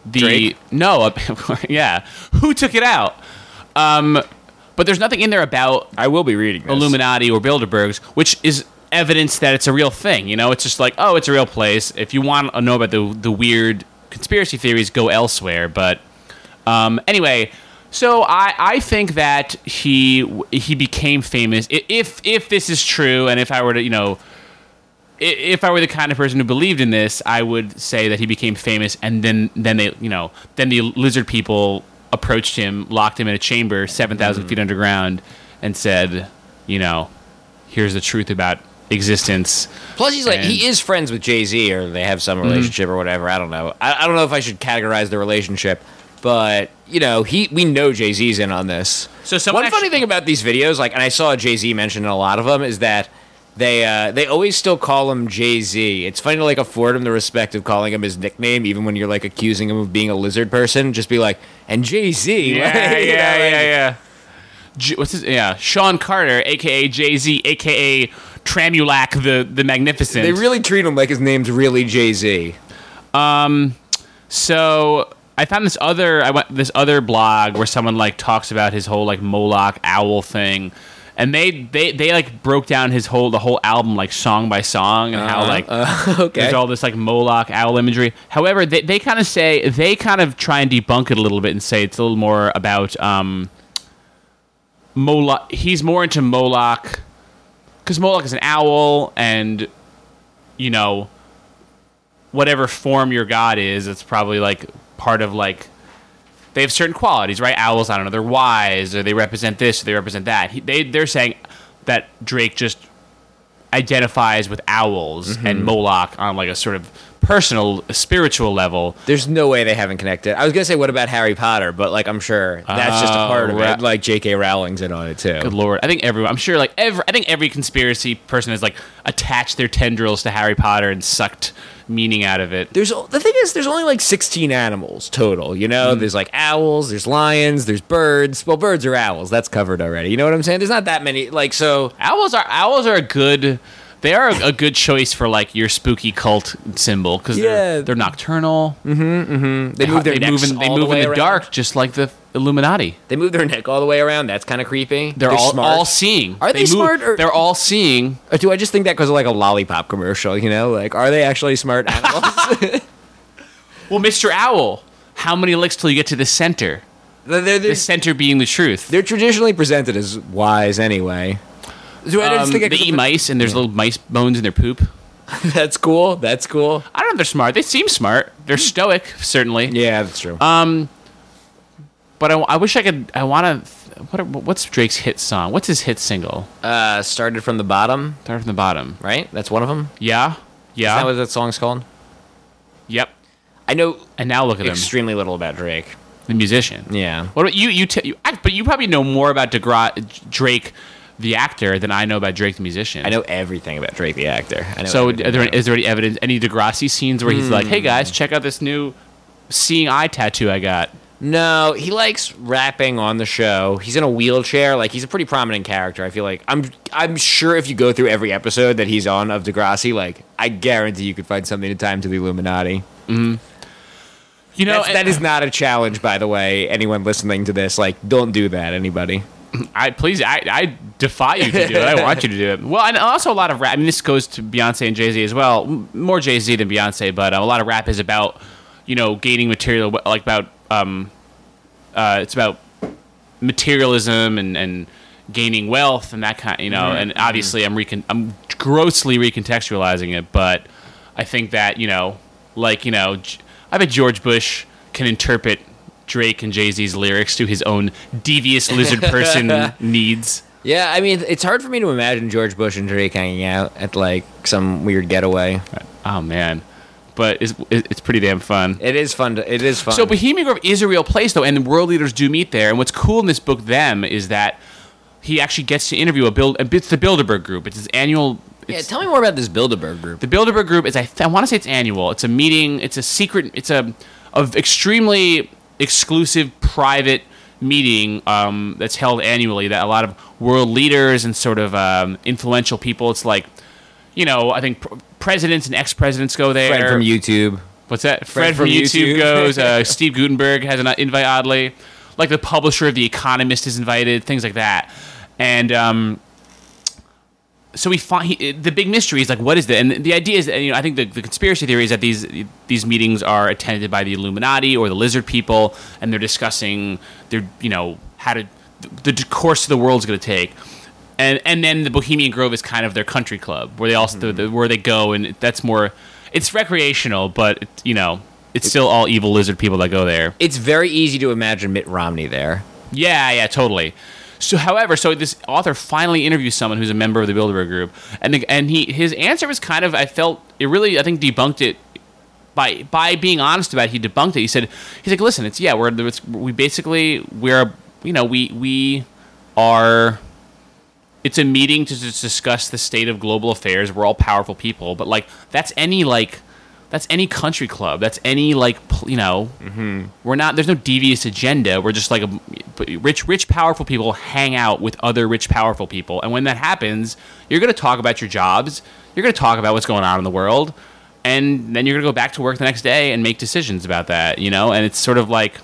Speaker 2: the
Speaker 1: Drake?
Speaker 2: no, yeah, who took it out. Um, but there's nothing in there about
Speaker 1: I will be reading this.
Speaker 2: Illuminati or Bilderbergs, which is evidence that it's a real thing. You know, it's just like, oh, it's a real place. If you want to know about the the weird conspiracy theories, go elsewhere. But um, anyway, so I, I think that he he became famous. If if this is true, and if I were to you know, if I were the kind of person who believed in this, I would say that he became famous, and then then they you know then the lizard people approached him, locked him in a chamber seven thousand feet underground, and said, you know, here's the truth about existence.
Speaker 1: Plus, he's like
Speaker 2: And- Mm-hmm.
Speaker 1: he is friends with Jay Z, or they have some relationship or whatever. I don't know. I, I don't know if I should categorize the relationship, but you know, he we know Jay Z's in on this.
Speaker 2: So
Speaker 1: one funny thing about these videos, like, and I saw Jay Z mentioned in a lot of them, is that they uh, they always still call him Jay Z. It's funny to like afford him the respect of calling him his nickname, even when you're like accusing him of being a lizard person. Just be like, and Jay Z.
Speaker 2: Yeah, yeah, yeah, yeah. J- what's his? Yeah, Sean Carter, aka Jay Z, aka Tramulac the the Magnificent.
Speaker 1: They really treat him like his name's really Jay Z.
Speaker 2: Um, So I found this other I went this other blog where someone like talks about his whole like Moloch owl thing. And they, they they like broke down his whole the whole album like song by song and how like
Speaker 1: Uh, okay.
Speaker 2: there's all this like Moloch owl imagery. However, they, they kind of say they kind of try and debunk it a little bit and say it's a little more about um Moloch. He's more into Moloch because Moloch is an owl, and you know whatever form your god is, it's probably like part of like they have certain qualities, right? Owls, I don't know, they're wise, or they represent this, or they represent that. He, they they're saying that Drake just identifies with owls mm-hmm. and Moloch on like a sort of personal, spiritual level.
Speaker 1: There's no way they haven't connected. I was gonna say, what about Harry Potter? But like, I'm sure that's just a
Speaker 2: Oh,
Speaker 1: part of it. Like J.K. Rowling's in on it too.
Speaker 2: Good lord, I think everyone. I'm sure, like every. I think every conspiracy person has like attached their tendrils to Harry Potter and sucked meaning out of it.
Speaker 1: There's the thing is, there's only like 16 animals total. You
Speaker 2: Mm.
Speaker 1: know, there's like owls, there's lions, there's birds. Well, birds are owls. That's covered already. You know what I'm saying? There's not that many. Like so.
Speaker 2: Owls are owls are a good. They are a, a good choice for like your spooky cult symbol because
Speaker 1: Yeah.
Speaker 2: they're they're nocturnal. Mm-hmm, mm-hmm.
Speaker 1: They move their
Speaker 2: they
Speaker 1: necks
Speaker 2: move in, they
Speaker 1: all
Speaker 2: move
Speaker 1: the way
Speaker 2: in the
Speaker 1: around.
Speaker 2: dark, just like the Illuminati.
Speaker 1: They move their neck all the way around. That's kind of creepy.
Speaker 2: They're, all
Speaker 1: smart.
Speaker 2: all seeing.
Speaker 1: Are they
Speaker 2: move-
Speaker 1: smart or-
Speaker 2: they're all seeing?
Speaker 1: Or do I just think that because of like a lollipop commercial? You know, like are they actually smart animals?
Speaker 2: Well, Mr. Owl, how many licks till you get to the center?
Speaker 1: they're, they're,
Speaker 2: The center being the truth.
Speaker 1: they're traditionally presented as wise anyway. Do I just
Speaker 2: Um,
Speaker 1: think I
Speaker 2: they eat mice, and there's little mice bones in their poop.
Speaker 1: That's cool. That's cool.
Speaker 2: I don't know if they're smart. They seem smart. They're stoic, certainly.
Speaker 1: Yeah, that's true.
Speaker 2: But I, I wish I could. I want to. What, are- what's Drake's hit song? What's his hit single?
Speaker 1: Uh, started from the bottom,
Speaker 2: Started from the bottom.
Speaker 1: right? That's one of them.
Speaker 2: Yeah.
Speaker 1: Is
Speaker 2: Yeah.
Speaker 1: that what that song's called?
Speaker 2: yep.
Speaker 1: I know
Speaker 2: And now look at him,
Speaker 1: extremely little about Drake.
Speaker 2: the musician.
Speaker 1: Yeah.
Speaker 2: What about you? You, t- you act- but you probably know more about DeGra- Drake, the actor, than I know about Drake, the musician.
Speaker 1: I know everything about Drake the actor. I know
Speaker 2: So, are there, is there any evidence, any Degrassi scenes where he's like, "Hey guys,
Speaker 1: Hmm.
Speaker 2: check out this new seeing eye tattoo I got"?
Speaker 1: No, he likes rapping on the show. He's in a wheelchair. Like he's a pretty prominent character. I feel like I'm I'm sure if you go through every episode that he's on of Degrassi, like I guarantee you could find something to tie him to the Illuminati.
Speaker 2: You know, and-
Speaker 1: that is not a challenge, by the way. Anyone listening to this, like, don't do that. Anybody?
Speaker 2: I please, I, I defy you to do it. I want you to do it. Well, and also a lot of rap. I mean, this goes to Beyonce and Jay Z as well. More Jay Z than Beyonce, but uh, a lot of rap is about, you know, gaining material, like about, um, uh, it's about materialism and and gaining wealth and that kind. You know, and obviously I'm recon- I'm grossly recontextualizing it, but I think that you know, like you know, I bet George Bush can interpret. Drake and Jay Z's lyrics to his own devious lizard person needs.
Speaker 1: Yeah, I mean, it's hard for me to imagine George Bush and Drake hanging out at like some weird getaway.
Speaker 2: Oh man, but it's it's pretty damn fun.
Speaker 1: It is fun. To, it is fun.
Speaker 2: So Bohemian Grove is a real place though, and the world leaders do meet there. And what's cool in this book, them, is that he actually gets to interview a build. It's the Bilderberg Group. It's his annual.
Speaker 1: yeah, tell me more about this Bilderberg group.
Speaker 2: the Bilderberg Group is I, th- I want to say it's annual. It's a meeting. It's a secret. It's a of extremely exclusive private meeting um, that's held annually that a lot of world leaders and sort of um, influential people. It's like, you know, I think pr- presidents and ex-presidents go there.
Speaker 1: Fred from YouTube.
Speaker 2: What's that?
Speaker 1: Fred
Speaker 2: Fred, from,
Speaker 1: from
Speaker 2: YouTube,
Speaker 1: YouTube.
Speaker 2: goes. Uh, Steve Guttenberg has an invite, oddly. Like the publisher of The Economist is invited, things like that. And um, so we find he, the big mystery is like, what is that? And the idea is, that, you know, I think the, the conspiracy theory is that these these meetings are attended by the Illuminati or the Lizard People, and they're discussing their, you know, how to the, the course of the world's going to take. And, and then the Bohemian Grove is kind of their country club where they also the, the, where they go and that's more it's recreational but it, you know it's still all evil lizard people that go there
Speaker 1: It's very easy to imagine Mitt Romney there.
Speaker 2: yeah, yeah, totally. So, however, so this author finally interviews someone who's a member of the Bilderberg Group, and the, and he his answer was kind of I felt it really I think debunked it by by being honest about it. He debunked it. He said he's like, listen, it's yeah, we're it's, we basically we're you know we we are it's a meeting to just discuss the state of global affairs. We're all powerful people, but like that's any like that's any country club. That's any like you know. Mm-hmm. We're not. There's no devious agenda. We're just like a, rich, rich, powerful people hang out with other rich, powerful people, and when that happens, you're going to talk about your jobs. You're going to talk about what's going on in the world, and then you're going to go back to work the next day and make decisions about that. You know, and it's sort of like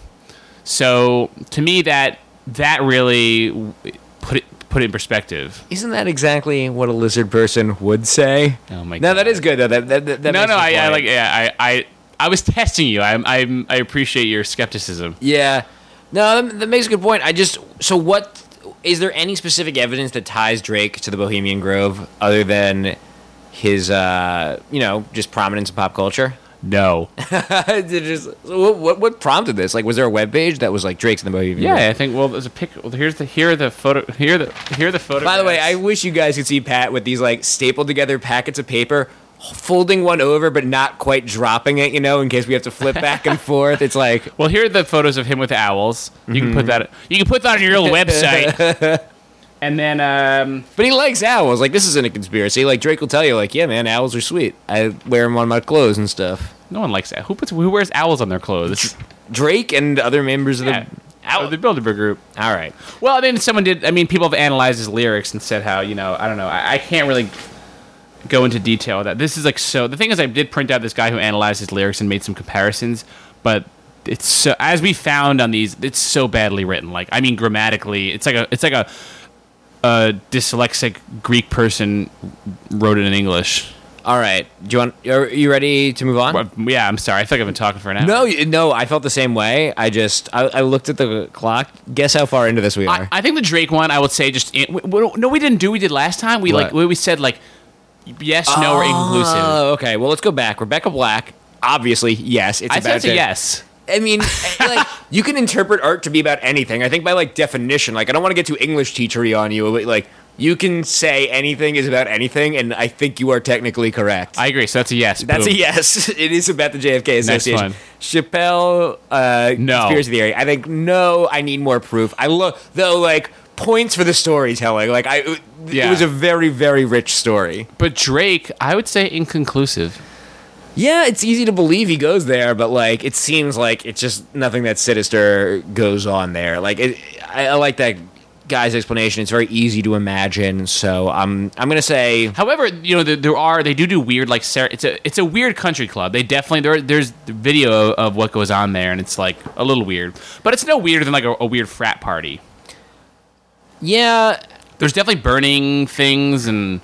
Speaker 2: so to me that that really put it put it in perspective.
Speaker 1: Isn't that exactly what a lizard person would say?
Speaker 2: Oh my
Speaker 1: No, that
Speaker 2: God.
Speaker 1: is good though. That, that, that, that
Speaker 2: no, no, I, I like yeah, I, I I was testing you. I I I appreciate your skepticism.
Speaker 1: Yeah. No, that, that makes a good point. I just so what is there any specific evidence that ties Drake to the Bohemian Grove other than his uh, you know, just prominence in pop culture?
Speaker 2: No.
Speaker 1: Just- what, what what prompted this? Like was there a web page that was like Drake's in the Grove?
Speaker 2: Yeah, I think. Well, there's a pic. Well, here's the here are the photo. Here are the here are the photos.
Speaker 1: By the way, I wish you guys could see Pat with these like stapled together packets of paper, folding one over but not quite dropping it, you know, in case we have to flip back and forth. It's like
Speaker 2: Well, here are the photos of him with owls. You can put
Speaker 1: Mm-hmm.
Speaker 2: that. You can put that on your little website. And then, um,
Speaker 1: But he likes owls. Like this isn't a conspiracy. Like Drake will tell you, like, yeah, man, owls are sweet. I wear them on my clothes and stuff.
Speaker 2: no one likes that. Who puts who wears owls on their clothes?
Speaker 1: Drake and other members of
Speaker 2: Yeah.
Speaker 1: the owl.
Speaker 2: the Bilderberg group.
Speaker 1: All right.
Speaker 2: Well, I mean, someone did. I mean, people have analyzed his lyrics and said how you know. I don't know. I, I can't really go into detail with that. This is like so. The thing is, I did print out this guy who analyzed his lyrics and made some comparisons, but it's so as we found on these, it's so badly written. Like, I mean, grammatically, it's like a it's like a a dyslexic Greek person wrote it in English.
Speaker 1: All right. Do you want? Are you ready to move on?
Speaker 2: But, yeah, I'm sorry. I feel like I've been talking for an hour.
Speaker 1: No, you- no. I felt the same way. I just I, I looked at the clock. Guess how far into this we are?
Speaker 2: I, I think the Drake one, I would say, just in, w- w- no, we didn't do. We did last time. We like
Speaker 1: What?
Speaker 2: we, we said like yes, no, or inconclusive.
Speaker 1: Oh, okay. Well, let's go back. Rebecca Black. Obviously, yes. It's
Speaker 2: I
Speaker 1: about
Speaker 2: said it's a
Speaker 1: to-
Speaker 2: yes.
Speaker 1: I mean, like you can interpret art to be about anything. I think by like definition, like I don't want to get too English teachery on you, but like you can say anything is about anything, and I think you are technically correct.
Speaker 2: I agree. So that's a yes.
Speaker 1: That's
Speaker 2: Boom.
Speaker 1: a yes. It is about the JFK
Speaker 2: Assassination.
Speaker 1: Chappelle, uh,
Speaker 2: No.
Speaker 1: conspiracy theory. I think no. I need more proof. I look though, like points for the storytelling. Like I, it
Speaker 2: Yeah.
Speaker 1: was a very, very rich story.
Speaker 2: But Drake, I would say inconclusive.
Speaker 1: Yeah, it's easy to believe he goes there, but like it seems like it's just nothing that sinister goes on there. Like it, I, I like that guy's explanation. It's very easy to imagine. So I'm I'm gonna say
Speaker 2: However, you know there, there are they do do weird like it's a it's a weird country club. They definitely there there's video of what goes on there, and it's like a little weird. But it's no weirder than like a, a weird frat party.
Speaker 1: yeah.
Speaker 2: There's definitely burning things and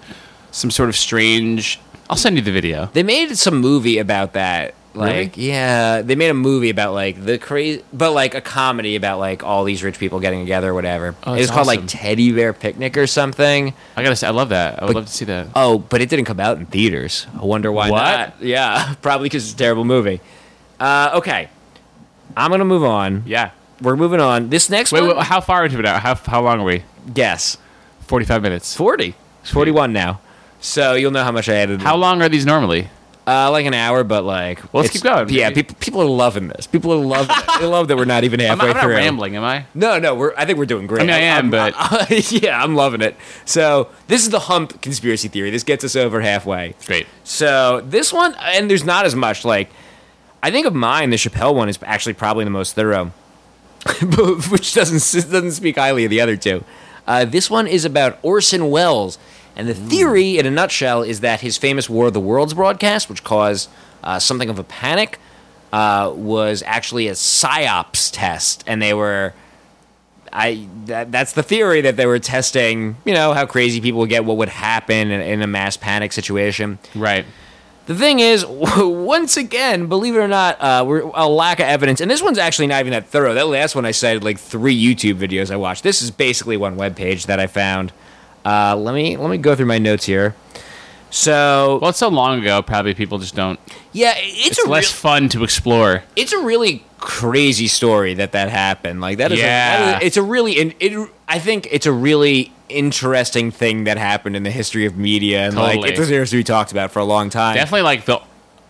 Speaker 2: some sort of strange. I'll send you the video.
Speaker 1: They made some movie about that. Like yeah, they made a movie about like the crazy, but like a comedy about like all these rich people getting together or whatever.
Speaker 2: Oh,
Speaker 1: it was
Speaker 2: that's
Speaker 1: called like Teddy Bear Picnic or something.
Speaker 2: I gotta say, I love that. I would love to see that.
Speaker 1: Oh, but it didn't come out in theaters. I wonder why
Speaker 2: What?
Speaker 1: not. Yeah, probably because it's a terrible movie. Uh, okay, I'm gonna move on.
Speaker 2: Yeah.
Speaker 1: We're moving on. This next
Speaker 2: Wait,
Speaker 1: one,
Speaker 2: wait, how far into it now? How how long are we?
Speaker 1: guess
Speaker 2: Forty-five minutes.
Speaker 1: 40. It's 41 now. So you'll know how much I added.
Speaker 2: How long are these normally?
Speaker 1: Uh, like an hour, but like.
Speaker 2: Well, let's keep going.
Speaker 1: Yeah, people people are loving this. People are loving it. They love that we're not even
Speaker 2: I'm
Speaker 1: halfway
Speaker 2: not, I'm not
Speaker 1: through.
Speaker 2: rambling, am I?
Speaker 1: No, no, we're. I think we're doing great.
Speaker 2: I mean, I am, but-
Speaker 1: yeah, I'm loving it. So this is the hump conspiracy theory. This gets us over halfway.
Speaker 2: Great.
Speaker 1: So this one, and there's not as much. Like, I think of mine, the Chappelle one is actually probably the most thorough, but- which doesn't doesn't speak highly of the other two. Uh, this one is about Orson Welles, and the theory, in a nutshell, is that his famous War of the Worlds broadcast, which caused uh, something of a panic, uh, was actually a psyops test, and they were. I that, that's the theory that they were testing, you know, how crazy people would get, what would happen in, in a mass panic situation.
Speaker 2: Right.
Speaker 1: The thing is, once again, believe it or not, uh, we're a lack of evidence, and this one's actually not even that thorough. That last one I cited like three YouTube videos I watched. This is basically one web page that I found. Uh, let me let me go through my notes here. So
Speaker 2: Well, it's so long ago. Probably people just don't.
Speaker 1: yeah, it's,
Speaker 2: It's
Speaker 1: a
Speaker 2: less
Speaker 1: real-
Speaker 2: fun to explore.
Speaker 1: it's a really crazy story that that happened. Like that is, a-
Speaker 2: Yeah.
Speaker 1: that is- it's a really, it, I think it's a really interesting thing that happened in the history of media, and like
Speaker 2: Totally.
Speaker 1: it deserves to be talked about for a long time.
Speaker 2: Definitely like the.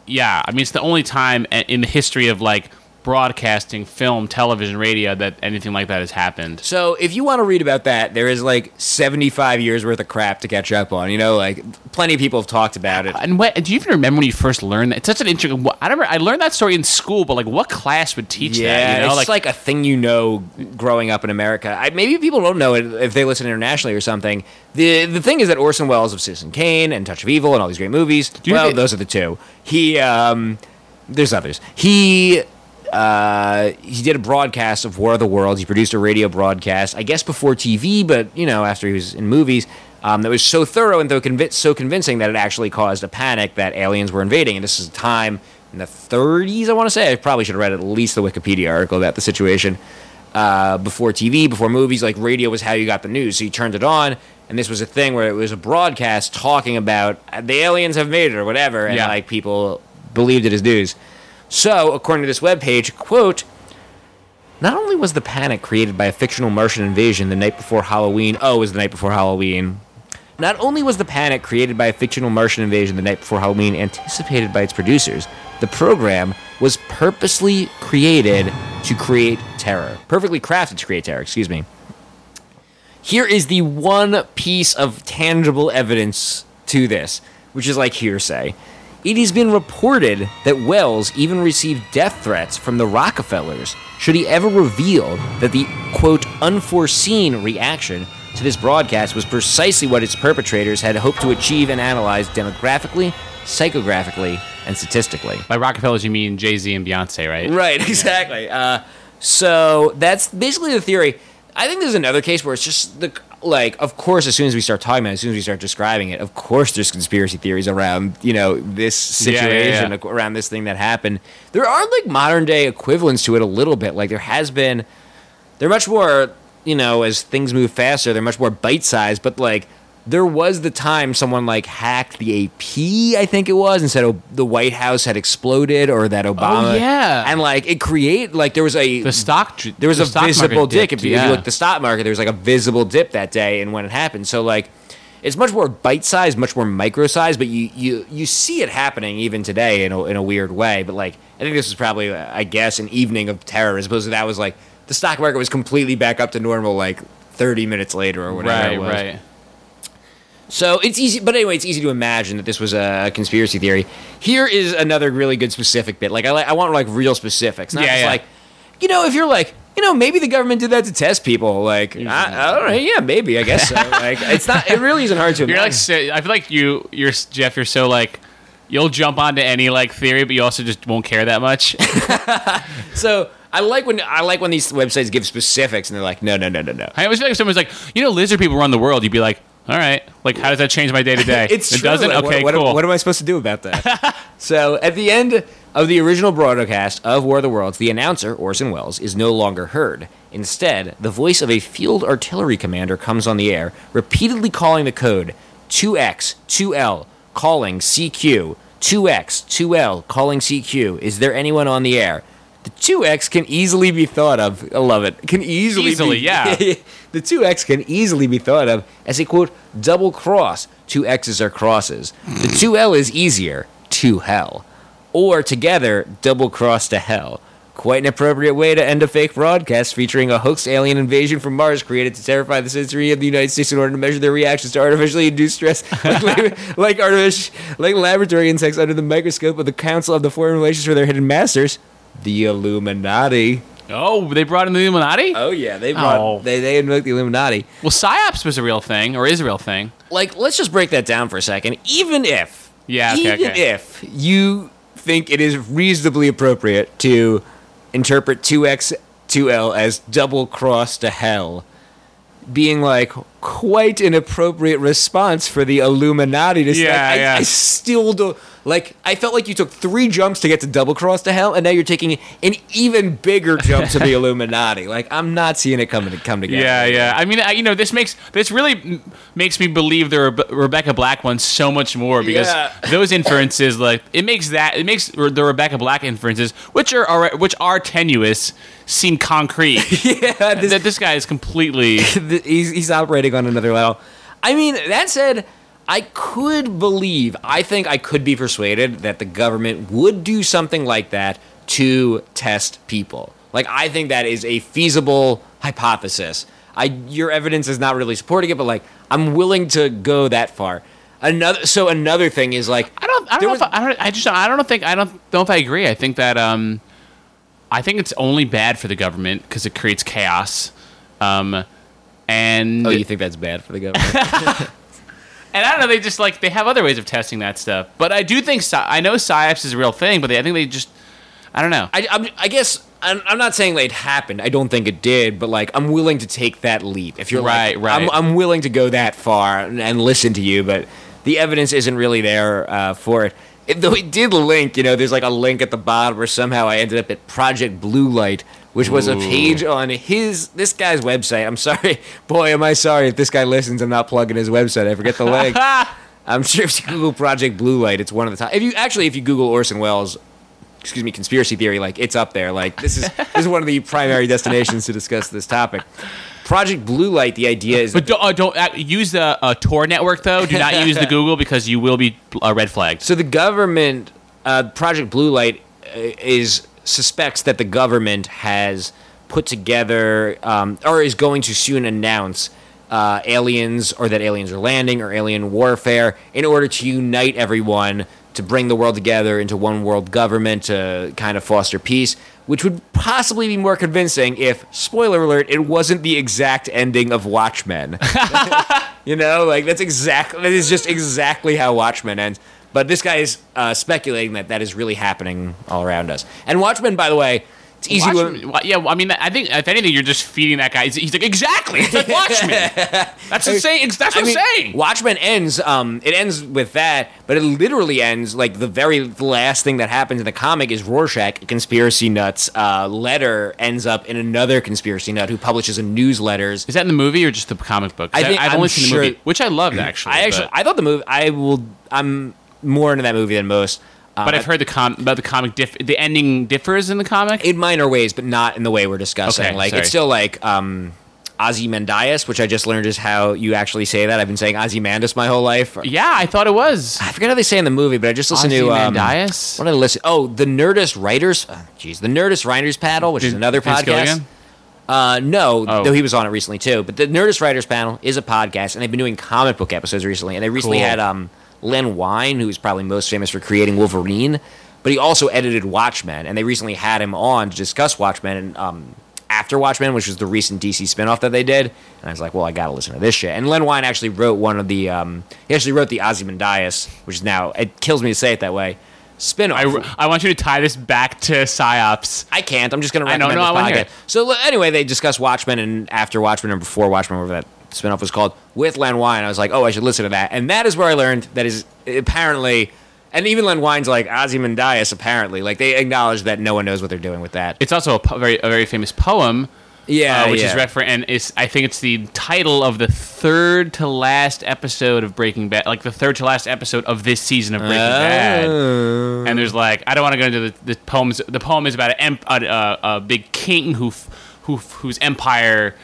Speaker 2: Yeah, I mean it's the only time in the history of like broadcasting, film, television, radio that anything like that has happened.
Speaker 1: So if you want to read about that, there is like 75 years worth of crap to catch up on. You know, like plenty of people have talked about it.
Speaker 2: And what, do you even remember when you first learned that? It's such an interesting. I don't remember I learned that story in school, but like, what class would teach
Speaker 1: Yeah,
Speaker 2: that? You know,
Speaker 1: it's like, a thing you know growing up in America. I, maybe people don't know it if they listen internationally or something. The the thing is that Orson Welles of Citizen Kane and Touch of Evil and all these great movies. well, those are the two. He um, there's others. He uh, he did a broadcast of War of the Worlds. He produced a radio broadcast, I guess before TV, but you know after he was in movies. Um, that was so thorough and so, convi- so convincing that it actually caused a panic that aliens were invading. And this is a time in the 30s, I want to say. I probably should have read at least the Wikipedia article about the situation. Uh, before TV, before movies, like radio was how you got the news. So you turned it on, and this was a thing where it was a broadcast talking about the aliens have made it or whatever, and
Speaker 2: Yeah.
Speaker 1: like people believed it as news. So, according to this webpage, quote, not only was the panic created by a fictional Martian invasion the night before Halloween, oh, it was the night before Halloween. Not only was the panic created by a fictional Martian invasion the night before Halloween anticipated by its producers, the program was purposely created to create terror. Perfectly crafted to create terror, excuse me. Here is the one piece of tangible evidence to this, which is like hearsay. It has been reported that Welles even received death threats from the Rockefellers should he ever reveal that the quote unforeseen reaction to this broadcast was precisely what its perpetrators had hoped to achieve and analyze demographically, psychographically, and statistically.
Speaker 2: by Rockefellers, you mean Jay Z and Beyonce, right?
Speaker 1: Right, exactly. Uh, so that's basically the theory. I think there's another case where it's just the like. Of course, as soon as we start talking about it, as soon as we start describing it, of course, there's conspiracy theories around you know this
Speaker 2: Yeah, yeah,
Speaker 1: situation
Speaker 2: yeah.
Speaker 1: around this thing that happened. There are like modern day equivalents to it a little bit. Like there has been. They're much more you know as things move faster. They're much more bite sized, but like. There was the time someone like hacked the AP, I think it was, and said oh, the White House had exploded or that oh, Obama.
Speaker 2: Oh, yeah.
Speaker 1: And like it create like there was a
Speaker 2: The stock.
Speaker 1: there was
Speaker 2: the
Speaker 1: a visible dip.
Speaker 2: dipped,
Speaker 1: If you, if you look at the stock market, there was like a visible dip that day, and when it happened, so like it's much more bite sized, much more micro sized, but you you you see it happening even today in a, in a weird way. But like I think this was probably I guess an evening of terror, as opposed to that was like the stock market was completely back up to normal like 30 minutes later or whatever
Speaker 2: right,
Speaker 1: it was.
Speaker 2: right.
Speaker 1: So it's easy, but anyway, it's easy to imagine that this was a conspiracy theory. Here is another really good specific bit. Like I, like, I want like real specifics, not
Speaker 2: Yeah,
Speaker 1: just
Speaker 2: yeah.
Speaker 1: like, you know, if you're like, you know, maybe the government did that to test people. Like, I, I don't know, yeah, maybe, I guess so. like, it's not. It really isn't hard to
Speaker 2: You're like, so, I feel like you, you're Jeff. You're so like, you'll jump onto any like theory, but you also just won't care that much.
Speaker 1: so I like when I like when these websites give specifics and they're like, no, no, no, no, no.
Speaker 2: I always feel like if someone's like, you know, lizard people run the world, you'd be like, all right, like, how does that change my day to day?
Speaker 1: It's
Speaker 2: it
Speaker 1: true.
Speaker 2: doesn't.
Speaker 1: Like,
Speaker 2: okay,
Speaker 1: what, what,
Speaker 2: cool.
Speaker 1: What am I supposed to do about that? so at the end of the original broadcast of War of the Worlds, the announcer Orson Welles is no longer heard. Instead, the voice of a field artillery commander comes on the air, repeatedly calling the code 2X 2L, calling CQ 2X 2L, calling CQ. Is there anyone on the air? The 2X can easily be thought of. I love it. Can easily,
Speaker 2: Easily,
Speaker 1: be,
Speaker 2: yeah.
Speaker 1: the 2x can easily be thought of as a quote double cross. Two x's are crosses. The 2l is easier, to hell. Or together, double cross to hell. Quite an appropriate way to end a fake broadcast featuring a hoax alien invasion from Mars created to terrify the citizenry of the United States in order to measure their reactions to artificially induced stress, like, lab- like, artific- like laboratory insects under the microscope of the Council of the Foreign Relations for their hidden masters, the Illuminati.
Speaker 2: oh, they brought in the Illuminati.
Speaker 1: Oh yeah, they brought
Speaker 2: Oh.
Speaker 1: they they invoked the Illuminati.
Speaker 2: well, psyops was a real thing, or is a real thing.
Speaker 1: Like, let's just break that down for a second. Even if,
Speaker 2: Yeah, okay,
Speaker 1: even
Speaker 2: okay.
Speaker 1: if you think it is reasonably appropriate to interpret two x two L as double cross to hell, being like quite an appropriate response for the Illuminati to say,
Speaker 2: Yeah,
Speaker 1: I,
Speaker 2: yeah.
Speaker 1: I still do. Like, I felt like you took three jumps to get to double cross to hell, and now you're taking an even bigger jump to the Illuminati. Like, I'm not seeing it come to come together.
Speaker 2: Yeah, yeah. I mean, I, you know, this makes this really makes me believe the Rebe- Rebecca Black one so much more because
Speaker 1: Yeah.
Speaker 2: those inferences, like, it makes that it makes the Rebecca Black inferences, which are, are which are tenuous, seem concrete.
Speaker 1: Yeah, this,
Speaker 2: that this guy is completely.
Speaker 1: he's, he's operating on another level. I mean, that said, I could believe, I think I could be persuaded that the government would do something like that to test people. Like I think that is a feasible hypothesis. I your evidence is not really supporting it, but like I'm willing to go that far. Another so another thing is like
Speaker 2: I don't. I don't know.
Speaker 1: was-
Speaker 2: If I, I don't. I just. I don't think. I don't know if I agree. I think that. Um, I think it's only bad for the government because it creates chaos. Um, and
Speaker 1: Oh, you think that's bad for the government?
Speaker 2: and I don't know. They just like they have other ways of testing that stuff. But I do think. I know psyops is a real thing, but they, I think they just. I don't know.
Speaker 1: I, I'm, I guess I'm, I'm not saying that it happened. I don't think it did, but like I'm willing to take that leap. If you're
Speaker 2: Right,
Speaker 1: like,
Speaker 2: right.
Speaker 1: I'm, I'm willing to go that far and, and listen to you, but the evidence isn't really there uh, for it. it. Though it did link, you know, there's like a link at the bottom where somehow I ended up at Project Blue Light, which was a page on his this guy's website. I'm sorry, boy, am I sorry if this guy listens. I'm not plugging his website. I forget the link. I'm sure if you Google Project Blue Light, it's one of the top. If you actually, if you Google Orson Welles, excuse me, conspiracy theory, like it's up there. Like this is this is one of the primary destinations to discuss this topic. Project Blue Light. The idea is,
Speaker 2: But don't, uh, don't uh, use the uh, Tor network though. Do not use the Google because you will be uh, red flagged.
Speaker 1: so the government, uh, Project Blue Light, uh, is suspects that the government has put together um, or is going to soon announce. Uh, aliens, or that aliens are landing, or alien warfare, in order to unite everyone to bring the world together into one world government to kind of foster peace, which would possibly be more convincing if, spoiler alert, it wasn't the exact ending of Watchmen. you know, like that's exactly that is just exactly how Watchmen ends. But this guy is uh, speculating that that is really happening all around us. And Watchmen, by the way, it's easy
Speaker 2: Watchmen- yeah, I mean, I think if anything, you're just feeding that guy. He's, like, exactly. It's like Watchmen. That's insane. It's, that's what
Speaker 1: I mean,
Speaker 2: I'm saying.
Speaker 1: Watchmen ends. Um, it ends with that, but it literally ends like the very last thing that happens in the comic is Rorschach, conspiracy nuts uh, letter, ends up in another conspiracy nut who publishes a newsletters.
Speaker 2: Is that in the movie or just the comic book?
Speaker 1: I think-
Speaker 2: I've
Speaker 1: I'm
Speaker 2: only seen the movie, which I loved actually.
Speaker 1: I actually,
Speaker 2: but,
Speaker 1: I thought the movie. I will. I'm more into that movie than most. Uh,
Speaker 2: but I've heard the com about the comic. Diff- the ending differs in the comic.
Speaker 1: in minor ways, but not in the way we're discussing.
Speaker 2: Okay,
Speaker 1: like
Speaker 2: sorry.
Speaker 1: it's still like um, Ozymandias, which I just learned is how you actually say that. I've been saying Ozymandias my whole life.
Speaker 2: yeah, I thought it was.
Speaker 1: I forget how they say in the movie, but I just listened to um,
Speaker 2: Ozymandias?
Speaker 1: What did I listen? Oh, the Nerdist Writers. uh, Jeez, the Nerdist Writers Panel, which is another podcast. Uh, no,
Speaker 2: Oh.
Speaker 1: though he was on it recently too. But the Nerdist Writers Panel is a podcast, and they've been doing comic book episodes recently. And they recently
Speaker 2: Cool.
Speaker 1: had um, Len Wein, who's probably most famous for creating Wolverine, but he also edited Watchmen. And they recently had him on to discuss Watchmen and um, after Watchmen, which was the recent DC spinoff that they did. And I was like, well, I got to listen to this shit. And Len Wein actually wrote one of the. Um, he actually wrote the Ozymandias, which is now it kills me to say it that way. Spinoff.
Speaker 2: I, I want you to tie this back to psyops.
Speaker 1: I can't. I'm just going to
Speaker 2: I know,
Speaker 1: recommend
Speaker 2: no, I
Speaker 1: this
Speaker 2: wanna
Speaker 1: podcast. So anyway, they discussed Watchmen and after Watchmen or before Watchmen, whatever that spinoff was called, with Len Wein. I was like, oh, I should listen to that. And that is where I learned that is apparently, and even Len Wein's like Ozymandias. Apparently, like they acknowledge that no one knows what they're doing with that.
Speaker 2: It's also a po- very a very famous poem.
Speaker 1: Yeah,
Speaker 2: uh, which
Speaker 1: yeah.
Speaker 2: is refer and is I think it's the title of the third to last episode of Breaking Bad, like the third to last episode of this season of Breaking Bad.
Speaker 1: Oh.
Speaker 2: And there's like I don't want to go into the, the poems. The poem is about a, a, a big king who f- who whose empire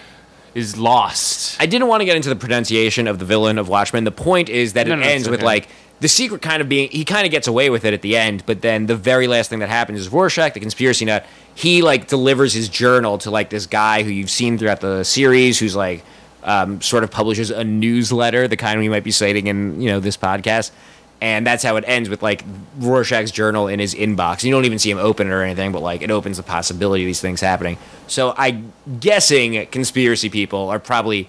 Speaker 2: is lost.
Speaker 1: I didn't want to get into the pronunciation of the villain of Watchmen. The point is that
Speaker 2: No,
Speaker 1: it
Speaker 2: no,
Speaker 1: ends with
Speaker 2: okay.
Speaker 1: like the secret kind of being he kind of gets away with it at the end, but then the very last thing that happens is Rorschach, the conspiracy nut, he like delivers his journal to like this guy who you've seen throughout the series, who's like um, sort of publishes a newsletter, the kind we might be citing in you know this podcast. And that's how it ends with like Rorschach's journal in his inbox. You don't even see him open it or anything, but like it opens the possibility of these things happening. So I'm guessing conspiracy people are probably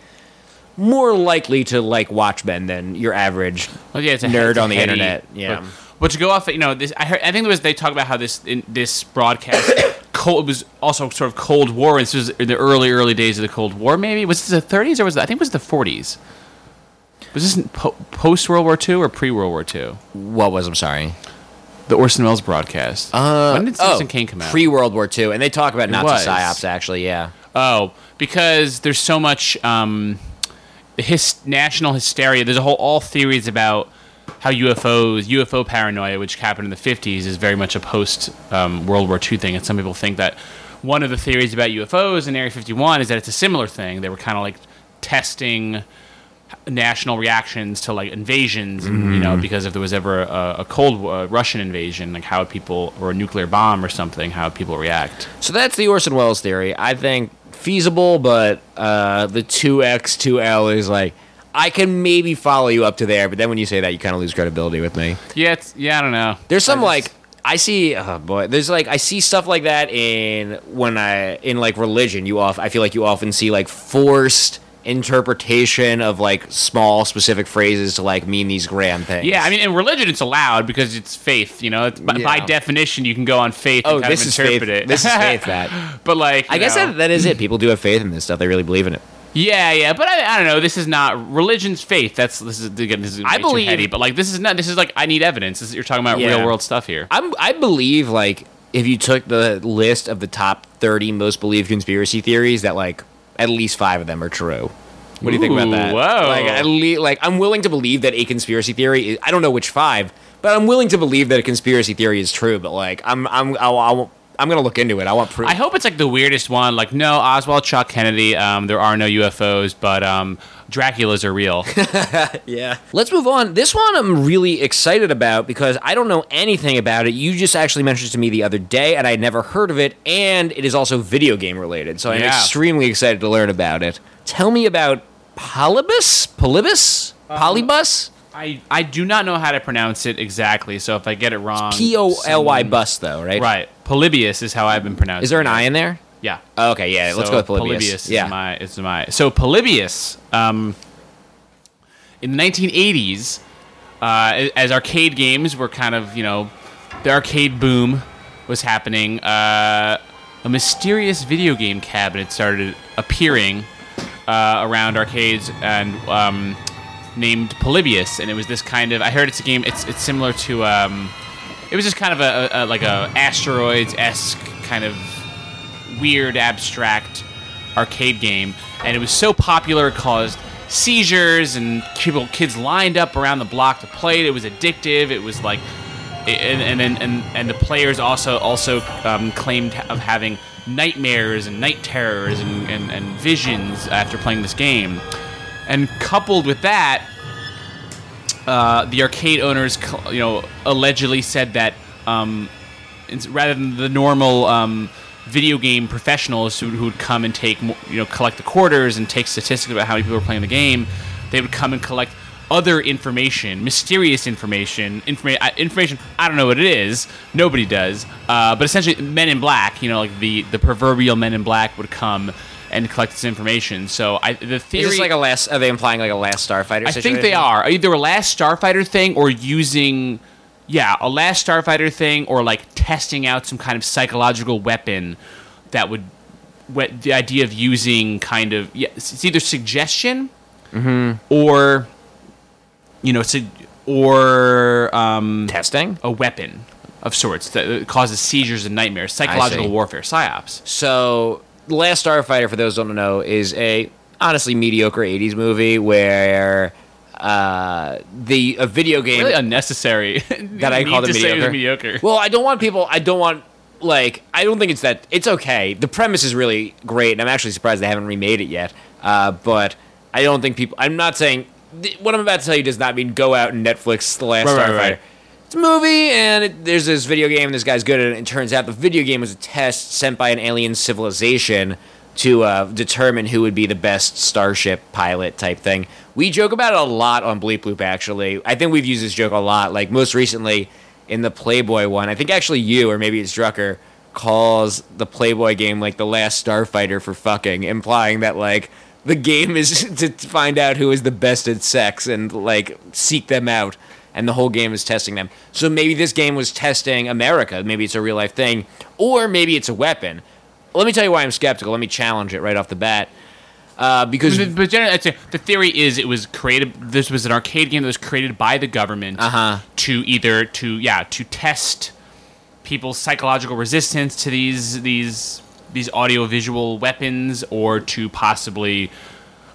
Speaker 1: more likely to like Watchmen than your average
Speaker 2: Well, yeah,
Speaker 1: nerd on the
Speaker 2: heady-
Speaker 1: internet. Yeah.
Speaker 2: But, to go off, you know, this I heard. I think there was they talk about how this in this broadcast cold was also sort of Cold War. And this was in the early early days of the Cold War. Maybe was this the 30s or was it, I think it was the 40s. Was this po- post World War II or pre World War II?
Speaker 1: what was I'm sorry.
Speaker 2: The Orson Welles broadcast.
Speaker 1: Uh,
Speaker 2: when did Citizen Kane come out?
Speaker 1: Pre World War II, and they talk about Nazi
Speaker 2: was.
Speaker 1: psyops. Actually, yeah.
Speaker 2: Oh, because there's so much um, his national hysteria. There's a whole all theories about how UFOs, UFO paranoia, which happened in the 50s, is very much a post um, World War II thing. And some people think that one of the theories about UFOs in Area 51 is that it's a similar thing. They were kind of like testing national reactions to like invasions, and, you know,
Speaker 1: Mm-hmm.
Speaker 2: because if there was ever a, a cold uh, Russian invasion, like how would people or a nuclear bomb or something, how would people react?
Speaker 1: So that's the Orson Welles theory. I think feasible, but uh, the 2x, 2L is like, I can maybe follow you up to there, but then when you say that, you kind of lose credibility with me.
Speaker 2: Yeah, it's, yeah, I don't know.
Speaker 1: There's some
Speaker 2: I just-
Speaker 1: like I see, oh boy. There's like I see stuff like that in when I in like religion. You off I feel like you often see like forced interpretation of like small specific phrases to like mean these grand things.
Speaker 2: Yeah, I mean, in religion, it's allowed because it's faith. You know, it's, by, by definition, you can go on faith
Speaker 1: Oh, this
Speaker 2: of
Speaker 1: is
Speaker 2: interpret
Speaker 1: faith.
Speaker 2: it.
Speaker 1: This is faith. That
Speaker 2: but like,
Speaker 1: I
Speaker 2: you
Speaker 1: guess that, that is it. People do have faith in this stuff. They really believe in it.
Speaker 2: Yeah, yeah, but I, I don't know. This is not religion's faith. That's this is again. This is
Speaker 1: I believe-
Speaker 2: heady, but like this is not. This is like I need evidence. This is, you're talking about
Speaker 1: Yeah.
Speaker 2: real world stuff here.
Speaker 1: I'm, I believe like if you took the list of the top 30 most believed conspiracy theories, that like at least five of them are true. What do you think about that?
Speaker 2: whoa.
Speaker 1: Like at least, like I'm willing to believe that a conspiracy theory. Is, I don't know which five, but I'm willing to believe that a conspiracy theory is true. But like I'm I'm I'll, I'll, I'm gonna look into it. I want proof.
Speaker 2: I hope it's like the weirdest one. Like, no, Oswald Chuck Kennedy. Um, there are no UFOs, but um, Dracula's are real.
Speaker 1: Yeah. Let's move on. This one I'm really excited about because I don't know anything about it. You just actually mentioned it to me the other day, and I had never heard of it, and it is also video game related. So I'm
Speaker 2: Yeah.
Speaker 1: extremely excited to learn about it. Tell me about Polybus? Polybus? Polybus?
Speaker 2: I I do not know how to pronounce it exactly. So if I get it wrong,
Speaker 1: P O L Y bus though, right?
Speaker 2: Right, Polybius is how I've been pronouncing.
Speaker 1: Is there an. I in there?
Speaker 2: Yeah.
Speaker 1: Oh, okay, yeah. Let's go with Polybius.
Speaker 2: Polybius
Speaker 1: yeah.
Speaker 2: is my is my so Polybius. Um, in the 1980s, uh, as arcade games were kind of you know, the arcade boom was happening. Uh, a mysterious video game cabinet started appearing uh, around arcades and um, named Polybius, and it was this kind of. I heard it's a game. It's it's similar to. Um, it was just kind of a, a, like a asteroids esque kind of weird abstract arcade game, and it was so popular it caused seizures and people kids lined up around the block to play it. It was addictive. It was like, and and and and, and the players also also um, claimed of having nightmares and night terrors and, and, and visions after playing this game. And coupled with that, uh, the arcade owners, you know, allegedly said that um, rather than the normal um, video game professionals who who would come and take, you know, collect the quarters and take statistics about how many people were playing the game, they would come and collect other information, mysterious information, informa- uh, information. I don't know what it is. Nobody does. Uh, but essentially, Men in Black, you know, like the the proverbial Men in Black would come and collect this information. So I the theory
Speaker 1: Is this like a last? Are they implying like a last Starfighter?
Speaker 2: I
Speaker 1: situation?
Speaker 2: think they are either a Last Starfighter thing or using, yeah, a Last Starfighter thing or like testing out some kind of psychological weapon that would, we- the idea of using kind of yeah, it's either suggestion or, you know, su- or um,
Speaker 1: testing.
Speaker 2: a weapon of sorts that causes seizures and nightmares, psychological warfare, psyops.
Speaker 1: So, Last Starfighter, for those who don't know, is a honestly mediocre '80s movie where uh, the a video game
Speaker 2: Really unnecessary.
Speaker 1: that I call
Speaker 2: the
Speaker 1: mediocre.
Speaker 2: mediocre.
Speaker 1: Well, I don't want people. I don't want like. I don't think it's that. It's okay. The premise is really great, and I'm actually surprised they haven't remade it yet. Uh, but I don't think people. I'm not saying th- what I'm about to tell you does not mean go out and Netflix The Last
Speaker 2: Right, right,
Speaker 1: Starfighter.
Speaker 2: right.
Speaker 1: It's a movie, and it, there's this video game, and this guy's good. And it turns out the video game was a test sent by an alien civilization to uh, determine who would be the best starship pilot type thing. We joke about it a lot on Bleep Loop, actually. I think we've used this joke a lot. Like, most recently in the Playboy one, I think actually you, or maybe it's Drucker, calls the Playboy game like the last Starfighter for fucking, implying that, like, the game is to find out who is the best at sex and, like, seek them out and the whole game is testing them. So maybe this game was testing America. Maybe it's a real life thing, or maybe it's a weapon. Let me tell you why I'm skeptical. Let me challenge it right off the bat. Uh, because
Speaker 2: But, but generally, I'd say the theory is it was created. This was an arcade game that was created by the government
Speaker 1: Uh-huh.
Speaker 2: to either to yeah to test people's psychological resistance to these these these audio visual weapons, or to possibly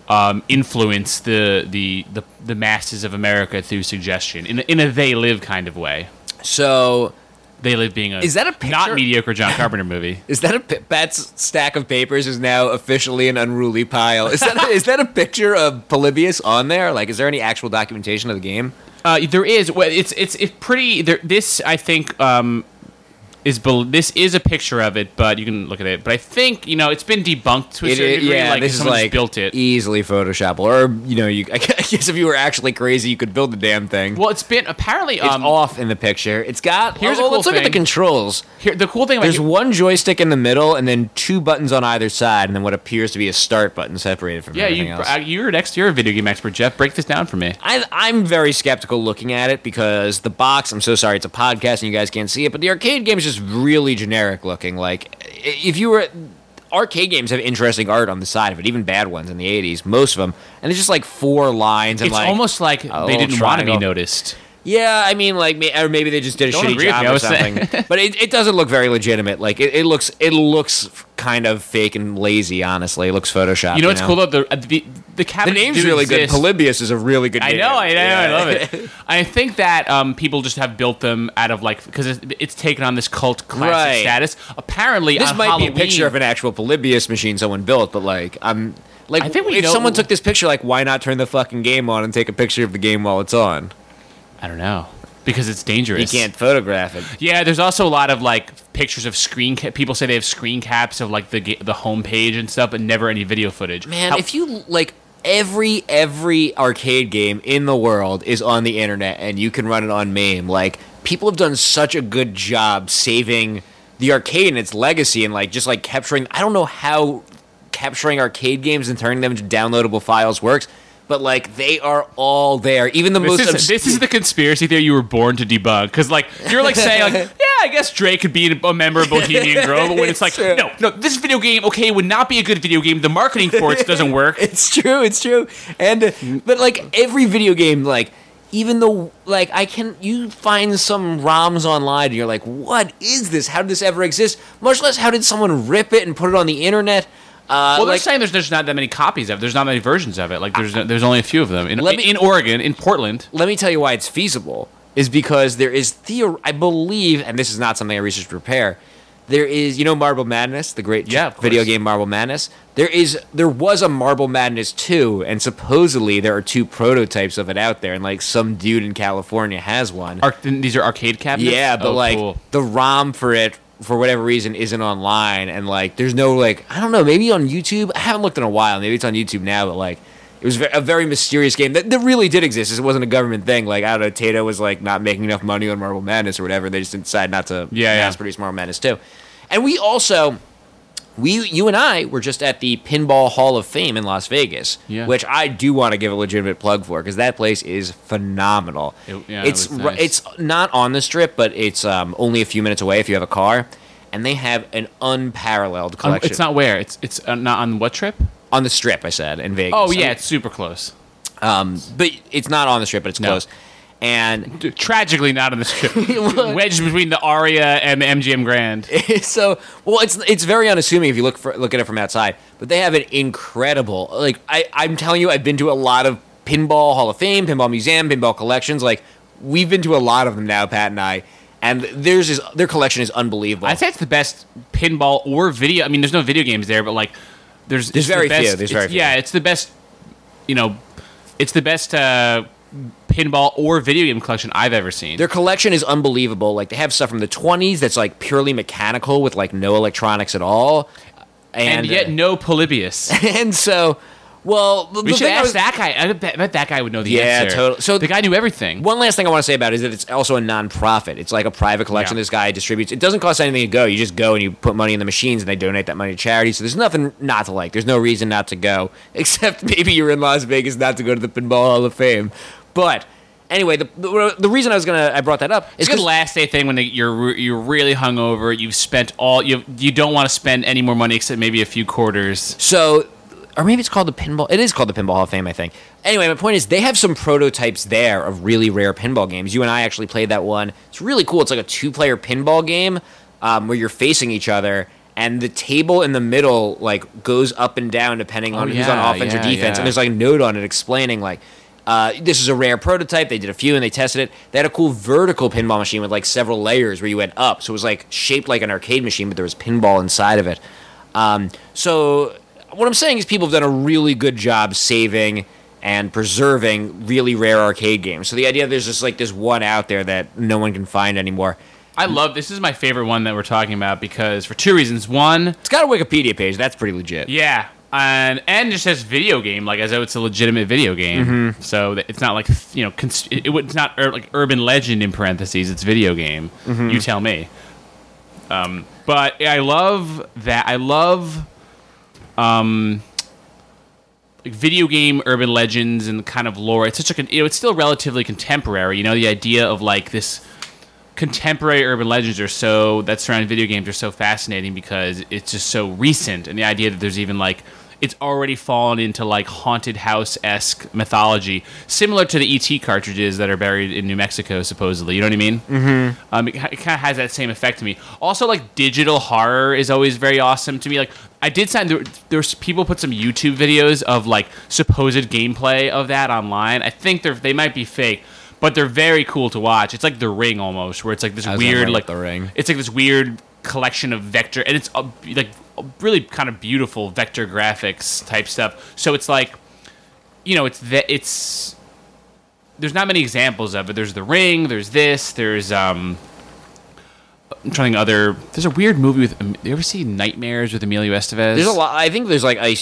Speaker 2: um, influence the, the the the masses of America through suggestion in a, in a they live kind of way.
Speaker 1: so
Speaker 2: They Live being a
Speaker 1: Is that a picture?
Speaker 2: not mediocre John Carpenter movie.
Speaker 1: Is that a Pat's stack of papers is now officially an unruly pile? Is that a, is that a picture of Polybius on there? Like, is there any actual documentation of the game?
Speaker 2: Uh, there is. Well, it's it's it's pretty. There, this I think um, is bel- this is a picture of it, but you can look at it. But I think you know it's been debunked to a
Speaker 1: It-
Speaker 2: certain
Speaker 1: it-
Speaker 2: degree.
Speaker 1: yeah,
Speaker 2: like
Speaker 1: this is like
Speaker 2: built it.
Speaker 1: easily Photoshopable, or you know, you I guess if you were actually crazy, you could build the damn thing.
Speaker 2: well, it's been apparently.
Speaker 1: it's
Speaker 2: Um,
Speaker 1: off in the picture. It's got.
Speaker 2: Here's
Speaker 1: oh,
Speaker 2: cool
Speaker 1: let's look at the controls.
Speaker 2: here, the cool thing about
Speaker 1: There's
Speaker 2: you-
Speaker 1: one joystick in the middle, and then two buttons on either side, and then what appears to be a start button separated from
Speaker 2: yeah,
Speaker 1: everything
Speaker 2: you
Speaker 1: else.
Speaker 2: uh, you're an ex, you're a video game expert, Jeff. Break this down for me.
Speaker 1: I, I'm very skeptical looking at it because the box. I'm so sorry, it's a podcast and you guys can't see it, but the arcade game is just really generic looking. Like, if you were arcade games have interesting art on the side of it, even bad ones in the '80s, most of them, and it's just like four lines and
Speaker 2: It's
Speaker 1: like
Speaker 2: almost like they didn't want to be noticed.
Speaker 1: Yeah, I mean, like, may- or maybe they just did a
Speaker 2: Don't
Speaker 1: shitty
Speaker 2: agree with
Speaker 1: job
Speaker 2: me, I
Speaker 1: or
Speaker 2: was saying.
Speaker 1: something. but it, it doesn't look very legitimate. Like, it, it looks, it looks kind of fake and lazy. Honestly, it looks photoshopped.
Speaker 2: You know what's cool though? The uh, the, the
Speaker 1: The name's
Speaker 2: do
Speaker 1: really good. Polybius is a really good.
Speaker 2: I
Speaker 1: name.
Speaker 2: know, I know, I
Speaker 1: Yeah.
Speaker 2: love it. I think that um, people just have built them out of like because it's, it's taken on this cult classic
Speaker 1: Right.
Speaker 2: status. Apparently,
Speaker 1: This
Speaker 2: on
Speaker 1: might
Speaker 2: Halloween,
Speaker 1: be a picture of an actual Polybius machine someone built, but like, I'm like,
Speaker 2: I think we
Speaker 1: if
Speaker 2: know-
Speaker 1: someone took this picture, like, why not turn the fucking game on and take a picture of the game while it's on?
Speaker 2: I don't know because it's dangerous.
Speaker 1: You can't photograph it.
Speaker 2: Yeah, there's also a lot of like pictures of screen. Ca- people say they have screen caps of like the ga- the homepage and stuff, but never any video footage.
Speaker 1: Man,
Speaker 2: How-
Speaker 1: if you like every every arcade game in the world is on the internet and you can run it on MAME, like people have done such a good job saving the arcade and its legacy and like just like capturing I don't know how capturing arcade games and turning them into downloadable files works, but like they are all there. Even the most
Speaker 2: this is,
Speaker 1: obs-
Speaker 2: this is the conspiracy theory you were born to debug. Because like you're like saying like, yeah, I guess Drake could be a member of Bohemian Grove, but when it's like,
Speaker 1: true.
Speaker 2: no, no, this video game, okay, would not be a good video game. The marketing for it doesn't work.
Speaker 1: It's true. It's true. And uh, but like every video game, like even though like I can, you find some ROMs online, and you're like, what is this? How did this ever exist? Much less, how did someone rip it and put it on the internet? Uh,
Speaker 2: Well, they're
Speaker 1: like,
Speaker 2: saying there's there's not that many copies of it. There's not many versions of it. Like there's there's only a few of them in,
Speaker 1: Let me-
Speaker 2: in Oregon, in Portland.
Speaker 1: let me tell you why it's feasible. Is because there is theor- I believe, and this is not something I researched to prepare. There is, you know, Marble Madness, the great
Speaker 2: Yeah,
Speaker 1: video game Marble Madness. There is, there was a Marble Madness two, and supposedly there are two prototypes of it out there, and like some dude in California has one.
Speaker 2: Ar- these are arcade cabinets.
Speaker 1: Yeah, but
Speaker 2: Oh,
Speaker 1: like
Speaker 2: cool.
Speaker 1: the ROM for it, for whatever reason, isn't online, and like there's no like I don't know, maybe on YouTube. I haven't looked in a while. Maybe it's on YouTube now, but like it was a very mysterious game that, that really did exist. It wasn't a government thing. Like I don't know, Tato was like not making enough money on Marble Madness or whatever. They just decided not to
Speaker 2: Yeah, yeah.
Speaker 1: mass produce Marble Madness too. And we also. We, you and I were just at the Pinball Hall of Fame in Las Vegas,
Speaker 2: Yeah.
Speaker 1: which I do want to give a legitimate plug for because that place is phenomenal.
Speaker 2: It- yeah, it
Speaker 1: it's
Speaker 2: was nice.
Speaker 1: it's not on the strip, but it's um, only a few minutes away if you have a car. And they have an unparalleled
Speaker 2: Um,
Speaker 1: collection.
Speaker 2: it's not where it's it's uh, not on what trip?
Speaker 1: on the strip, I said, in Vegas.
Speaker 2: Oh yeah, it's super close.
Speaker 1: Um, but it's not on the strip, but it's
Speaker 2: No.
Speaker 1: close. And
Speaker 2: D- Tragically, not on the strip. Wedged between the Aria and the MGM Grand.
Speaker 1: so, well, it's it's very unassuming if you look for, look at it from outside. But they have an incredible, like I I'm telling you, I've been to a lot of Pinball Hall of Fame, Pinball Museum, Pinball collections. Like we've been to a lot of them now, Pat and I. And theirs is their collection is unbelievable.
Speaker 2: I'd say it's the best pinball or video. I mean, there's no video games there, but like, there's
Speaker 1: There's
Speaker 2: it's the
Speaker 1: very few,
Speaker 2: best-
Speaker 1: there's very few.
Speaker 2: Yeah, it's the best. You know, it's the best uh, pinball or video game collection I've ever seen.
Speaker 1: Their collection is unbelievable. Like they have stuff from the 20s that's like purely mechanical with like no electronics at all. And,
Speaker 2: and yet,
Speaker 1: uh,
Speaker 2: no Polybius.
Speaker 1: and so, well, the,
Speaker 2: We should ask
Speaker 1: was-
Speaker 2: that guy. I bet, I bet that guy would know the
Speaker 1: Yeah,
Speaker 2: answer.
Speaker 1: totally. So
Speaker 2: the guy knew everything.
Speaker 1: One last thing I want to say about it is that it's also a non-profit. It's like a private collection.
Speaker 2: Yeah.
Speaker 1: This guy distributes. It doesn't cost anything to go. You just go and you put money in the machines, and they donate that money to charity. So there's nothing not to like. There's no reason not to go, except maybe you're in Las Vegas not to go to the Pinball Hall of Fame. But anyway, the the, reason I was gonna I brought that up is
Speaker 2: It's good last day thing when they, you're you're really hungover. You've spent all you you don't want to spend any more money except maybe a few quarters.
Speaker 1: So, or maybe it's called the pinball. It is called the Pinball Hall of Fame, I think. Anyway, my point is they have some prototypes there of really rare pinball games. You and I actually played that one. It's really cool. It's like a two-player pinball game um, where you're facing each other, and the table in the middle like goes up and down depending on
Speaker 2: Oh,
Speaker 1: who's on
Speaker 2: yeah,
Speaker 1: offense or defense.
Speaker 2: yeah.
Speaker 1: And there's like a note on it explaining like. Uh, this is a rare prototype. They did a few and they tested it. They had a cool vertical pinball machine with like several layers where you went up. So it was like shaped like an arcade machine, but there was pinball inside of it. Um, so what I'm saying is people have done a really good job saving and preserving really rare arcade games. So the idea there's just like this one out there that no one can find anymore.
Speaker 2: I love this. Is my favorite one that we're talking about because for two reasons. One,
Speaker 1: It's got a Wikipedia page. That's pretty legit.
Speaker 2: yeah, and and just says video game, like as though it's a legitimate video game.
Speaker 1: Mm-hmm.
Speaker 2: So it's not like you know, cons- it, it- it's not ur- like urban legend in parentheses. It's video game.
Speaker 1: Mm-hmm.
Speaker 2: You tell me. Um, but I love that. I love um, like video game urban legends and kind of lore. It's such a con- you know, it's still relatively contemporary. You know, the idea of like this contemporary urban legends are so that surround video games are so fascinating because it's just so recent, and the idea that there's even like it's already fallen into like haunted house esque mythology, similar to the ET cartridges that are buried in New Mexico, supposedly. You know what I mean? Mm-hmm. Um, it, it kind of has that same effect to me. Also, like digital horror is always very awesome to me. Like I did sign there, there's people put some YouTube videos of like supposed gameplay of that online. I think they're they might be fake. But they're very cool to watch. It's like The Ring almost, where it's like this weird, like
Speaker 1: The Ring.
Speaker 2: it's like this weird collection of vector and it's uh, like really kind of beautiful vector graphics type stuff so it's like you know it's that it's there's not many examples of it there's the ring there's this there's um i'm trying other there's a weird movie with you ever see nightmares with emilio estevez
Speaker 1: There's a lot. I think there's like a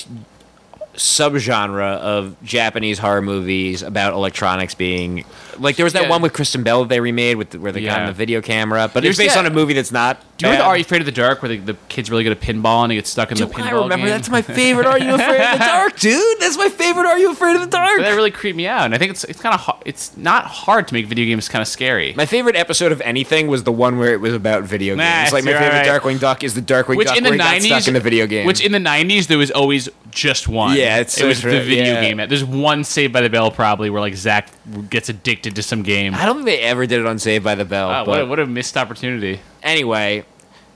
Speaker 1: subgenre of Japanese horror movies about electronics being like there was that
Speaker 2: Yeah.
Speaker 1: one with Kristen Bell that they remade with the, where they got in the video camera, but it's based
Speaker 2: that-
Speaker 1: on a movie that's not.
Speaker 2: Do you remember
Speaker 1: bad.
Speaker 2: Are You Afraid of the Dark, where the, the kid's really good at pinball and he gets stuck in
Speaker 1: Dude,
Speaker 2: the pinball
Speaker 1: I remember
Speaker 2: game?
Speaker 1: that's my favorite. Are you afraid of the dark, dude? That's my favorite. Are you afraid of the dark?
Speaker 2: But that really creeped me out, and I think it's it's kind of it's not hard to make video games kind of scary.
Speaker 1: My favorite episode of anything was the one where it was about video
Speaker 2: Nah,
Speaker 1: games. Like my
Speaker 2: you're
Speaker 1: favorite
Speaker 2: right.
Speaker 1: Darkwing Duck is the Darkwing
Speaker 2: which
Speaker 1: Duck
Speaker 2: in the
Speaker 1: where he got
Speaker 2: nineties,
Speaker 1: stuck in the video game.
Speaker 2: Which in the nineties there was always just one.
Speaker 1: Yeah, it's
Speaker 2: it
Speaker 1: so
Speaker 2: was
Speaker 1: true,
Speaker 2: the video
Speaker 1: yeah.
Speaker 2: game. There's one Saved by the Bell probably where like Zach gets addicted to some game.
Speaker 1: I don't think they ever did it on Saved by the Bell.
Speaker 2: Wow,
Speaker 1: but
Speaker 2: what, a, what a missed opportunity.
Speaker 1: anyway,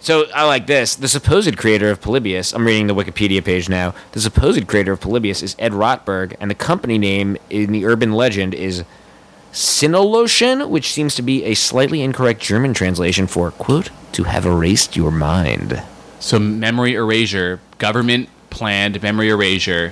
Speaker 1: so I like this. The supposed creator of Polybius, I'm reading the Wikipedia page now. The supposed creator of Polybius is Ed Rotberg, and the company name in the urban legend is Sinneslöschen, which seems to be a slightly incorrect German translation for, quote, to have erased your mind.
Speaker 2: So memory erasure, government planned memory erasure,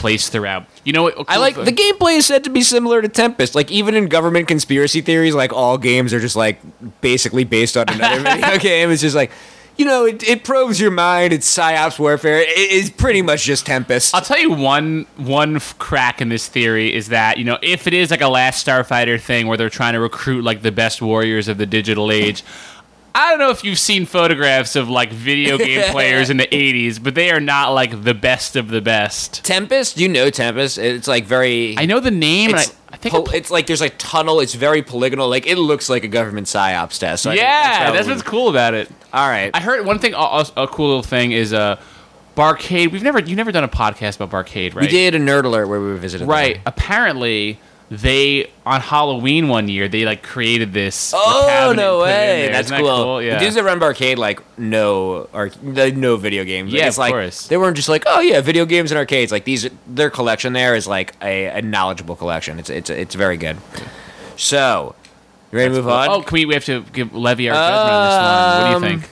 Speaker 2: placed throughout. You know what?
Speaker 1: I like the gameplay is said to be similar to Tempest. Like even in government conspiracy theories, like all games are just like basically based on another video game. It's just like, you know, it, it probes your mind. It's psyops warfare. It is pretty much just Tempest.
Speaker 2: I'll tell you one one f- crack in this theory is that you know if it is like a Last Starfighter thing where they're trying to recruit like the best warriors of the digital age. I don't know if you've seen photographs of like video game players in the 80s, but they are not like the best of the best.
Speaker 1: Tempest, you know Tempest. It's like very.
Speaker 2: I know the name, and I,
Speaker 1: It's,
Speaker 2: I think I-
Speaker 1: it's like there's a tunnel. It's very polygonal. Like it looks like a government psyops test. So
Speaker 2: yeah, that's what's cool about it.
Speaker 1: All right.
Speaker 2: I heard one thing, a, a, cool little thing is uh, Barcade. We've never, you've never done a podcast about Barcade, right?
Speaker 1: we did a nerd alert where we visited. them.
Speaker 2: Right. Apparently, they on Halloween one year they like created this.
Speaker 1: Oh no
Speaker 2: and put it in
Speaker 1: way! That's cool.
Speaker 2: that cool. Yeah.
Speaker 1: The dudes that run Barcade like no or no video games. Like,
Speaker 2: Yeah,
Speaker 1: it's
Speaker 2: of
Speaker 1: like
Speaker 2: course.
Speaker 1: they weren't just like oh yeah, video games and arcades. Like these, their collection there is like a, a knowledgeable collection. It's it's it's very good. So, you ready to move on?
Speaker 2: Oh, can we? We have to give Levy our judgment on this one. What do you
Speaker 1: Um,
Speaker 2: think?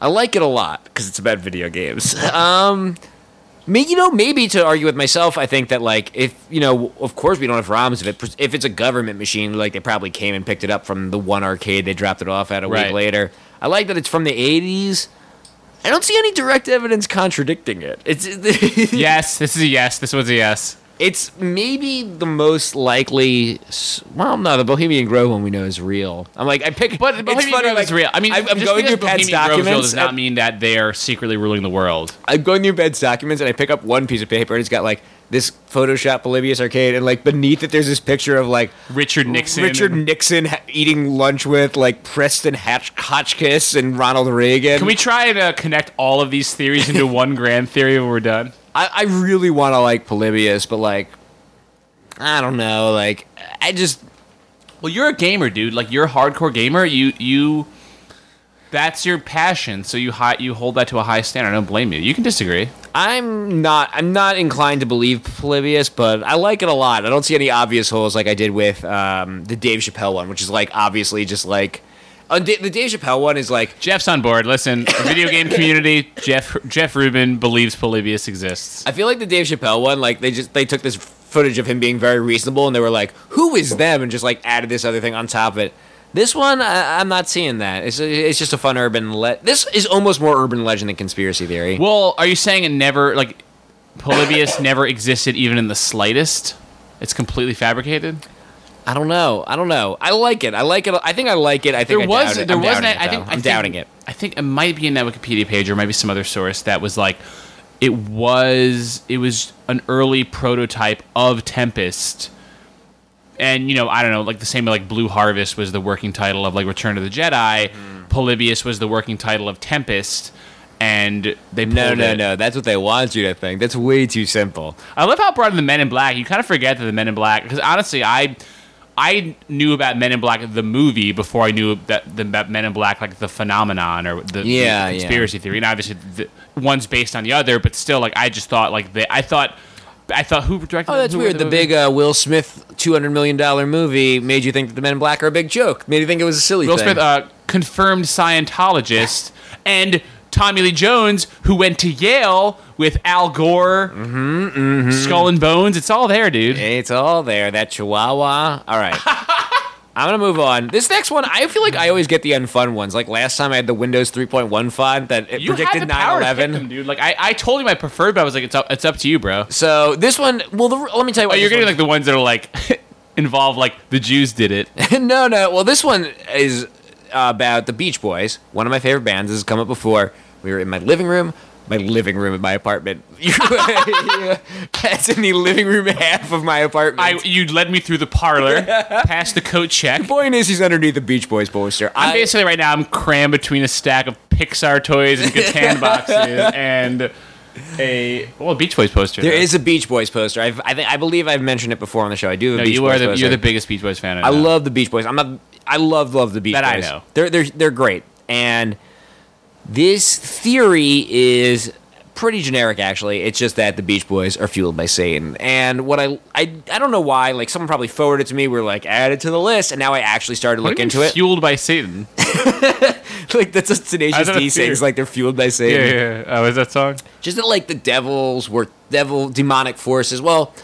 Speaker 1: I like it a lot because it's about video games. um, you know, maybe to argue with myself, I think that like if you know, of course we don't have ROMs of it. If it's a government machine, like they probably came and picked it up from the one arcade they dropped it off at a week later. I like that it's from the '80s. I don't see any direct evidence contradicting it. It's
Speaker 2: yes, this is a yes. This was a yes.
Speaker 1: It's maybe the most likely. Well, no, the Bohemian Grove one we know is real. I'm like, I pick,
Speaker 2: But
Speaker 1: it's
Speaker 2: Bohemian
Speaker 1: funny,
Speaker 2: Grove
Speaker 1: like,
Speaker 2: is real. I mean,
Speaker 1: I'm, I'm going through
Speaker 2: Bohemian Grove
Speaker 1: documents.
Speaker 2: does not mean that they are secretly ruling the world.
Speaker 1: I'm going through Ben's documents and I pick up one piece of paper and it's got like this Photoshop Polybius arcade and like beneath it there's this picture of like
Speaker 2: Richard Nixon.
Speaker 1: Richard Nixon ha- eating lunch with like Preston Hatch- Hotchkiss and Ronald Reagan.
Speaker 2: Can we try to uh, connect all of these theories into one grand theory when we're done?
Speaker 1: I, I really want to like Polybius, but like I don't know. Like I just
Speaker 2: Well, you're a gamer, dude. Like you're a hardcore gamer. You you That's your passion, so you high, you hold that to a high standard. I don't blame you. You can disagree.
Speaker 1: I'm not. I'm not inclined to believe Polybius, but I like it a lot. I don't see any obvious holes like I did with um, the Dave Chappelle one, which is like obviously just like uh, the Dave Chappelle one is like
Speaker 2: Jeff's on board. Listen, video game community, Jeff Jeff Rubin believes Polybius exists.
Speaker 1: I feel like the Dave Chappelle one, like they just they took this footage of him being very reasonable, and they were like, "Who is them?" and just like added this other thing on top of it. This one, I, I'm not seeing that. It's it's just a fun urban. Le- this is almost more urban legend than conspiracy theory.
Speaker 2: Well, are you saying it never like Polybius never existed even in the slightest? It's completely fabricated.
Speaker 1: I don't know. I don't know. I like it. I like it. I think I like it. I think
Speaker 2: There
Speaker 1: I
Speaker 2: was
Speaker 1: doubt
Speaker 2: there
Speaker 1: I'm
Speaker 2: was an,
Speaker 1: it,
Speaker 2: I think
Speaker 1: I'm
Speaker 2: I think-
Speaker 1: doubting it.
Speaker 2: I think it might be in that Wikipedia page or maybe some other source that was like it was it was an early prototype of Tempest. And you know, I don't know, like the same like Blue Harvest was the working title of like Return of the Jedi.
Speaker 1: Mm.
Speaker 2: Polybius was the working title of Tempest, and they
Speaker 1: No, no,
Speaker 2: it.
Speaker 1: no. That's what they want you to think. That's way too simple.
Speaker 2: I love how it brought in the Men in Black. You kind of forget that the Men in Black, because honestly, I I knew about Men in Black the movie before I knew that the about Men in Black like the phenomenon or the, the
Speaker 1: Yeah,
Speaker 2: conspiracy theory. And obviously, the, one's based on the other, but still, like I just thought like the, I thought I thought who directed.
Speaker 1: Oh, that's weird.
Speaker 2: wrote
Speaker 1: The big uh, Will Smith two hundred million dollar movie made you think that the Men in Black are a big joke. Made you think it was a silly
Speaker 2: Will
Speaker 1: thing.
Speaker 2: Smith, uh, confirmed Scientologist, and Tommy Lee Jones, who went to Yale with Al Gore,
Speaker 1: Mm-hmm,
Speaker 2: Skull and Bones. It's all there, dude.
Speaker 1: it's all there. That Chihuahua. All right. I'm gonna move on. This next one, I feel like I always get the unfun ones. Like last time, I had the Windows 3.1 font that it
Speaker 2: You
Speaker 1: predicted
Speaker 2: had the power
Speaker 1: 9/11.
Speaker 2: them, dude. Like I, I told you my preferred, but I was like, it's up, it's up to you, bro.
Speaker 1: So this one, well, the, let me tell you
Speaker 2: Oh,
Speaker 1: what.
Speaker 2: you're
Speaker 1: this
Speaker 2: getting
Speaker 1: one-
Speaker 2: like the ones that are like involve like the Jews did it.
Speaker 1: no, no. Well, this one is about the Beach Boys. One of my favorite bands. This has come up before. We were in my living room. My living room in my apartment. That's in the living room half of my apartment.
Speaker 2: I you led me through the parlor, past the coat check.
Speaker 1: The point is, he's underneath the Beach Boys poster.
Speaker 2: I'm
Speaker 1: I-
Speaker 2: basically right now. I'm crammed between a stack of Pixar toys and Catan boxes and a well Beach Boys poster.
Speaker 1: there
Speaker 2: though.
Speaker 1: is a Beach Boys poster. I've, I think I believe I've mentioned it before on the show. I do. Have
Speaker 2: no.
Speaker 1: a Beach
Speaker 2: You
Speaker 1: Boys
Speaker 2: are the
Speaker 1: poster.
Speaker 2: you're the biggest Beach Boys fan.
Speaker 1: I
Speaker 2: know.
Speaker 1: love the Beach Boys. I'm not. I love love the Beach
Speaker 2: That I know.
Speaker 1: They're they're they're great. And this theory is pretty generic actually. It's just that the Beach Boys are fueled by Satan. And what I I I don't know why. Like someone probably forwarded to me. We are like add it to the list, and now I actually started to look into it.
Speaker 2: Fueled by Satan.
Speaker 1: like that's a Tenacious D
Speaker 2: it
Speaker 1: sings like they're fueled by Satan.
Speaker 2: yeah. Oh, is that song?
Speaker 1: just that like the devils were devil demonic forces well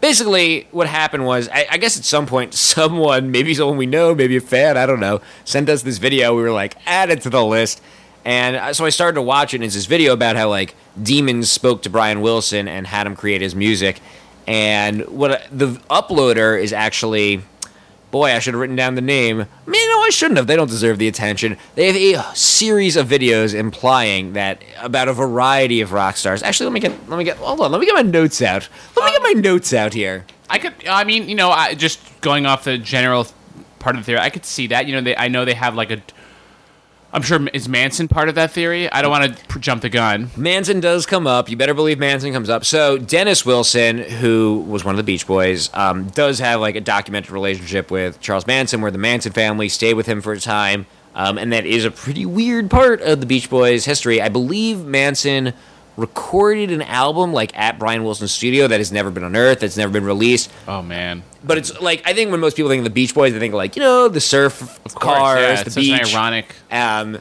Speaker 1: basically what happened was I, I guess at some point someone maybe someone we know maybe a fan i don't know sent us this video we were like add it to the list and uh, so i started to watch it and it's this video about how like demons spoke to brian wilson and had him create his music and what the uploader is actually Boy, I should have written down the name. I mean, no, I shouldn't have. They don't deserve the attention. They have a series of videos implying that about a variety of rock stars. Actually, let me get let me get hold on. Let me get my notes out. Let me get my notes out here.
Speaker 2: I could. I mean, you know, I, just going off the general part of the theory, I could see that. You know, they. I know they have like a. I'm sure is Manson part of that theory. I don't want to pr- jump the gun.
Speaker 1: Manson does come up. You better believe Manson comes up. So Dennis Wilson, who was one of the Beach Boys, um, does have like a documented relationship with Charles Manson, where the Manson family stayed with him for a time, um, and that is a pretty weird part of the Beach Boys' history. I believe Manson recorded an album like at Brian Wilson's studio that has never been unearthed, that's never been released.
Speaker 2: Oh man,
Speaker 1: But it's like I think when most people think of the Beach Boys, they think like you know the surf
Speaker 2: of course,
Speaker 1: cars,
Speaker 2: yeah,
Speaker 1: the beach.
Speaker 2: an ironic.
Speaker 1: Um,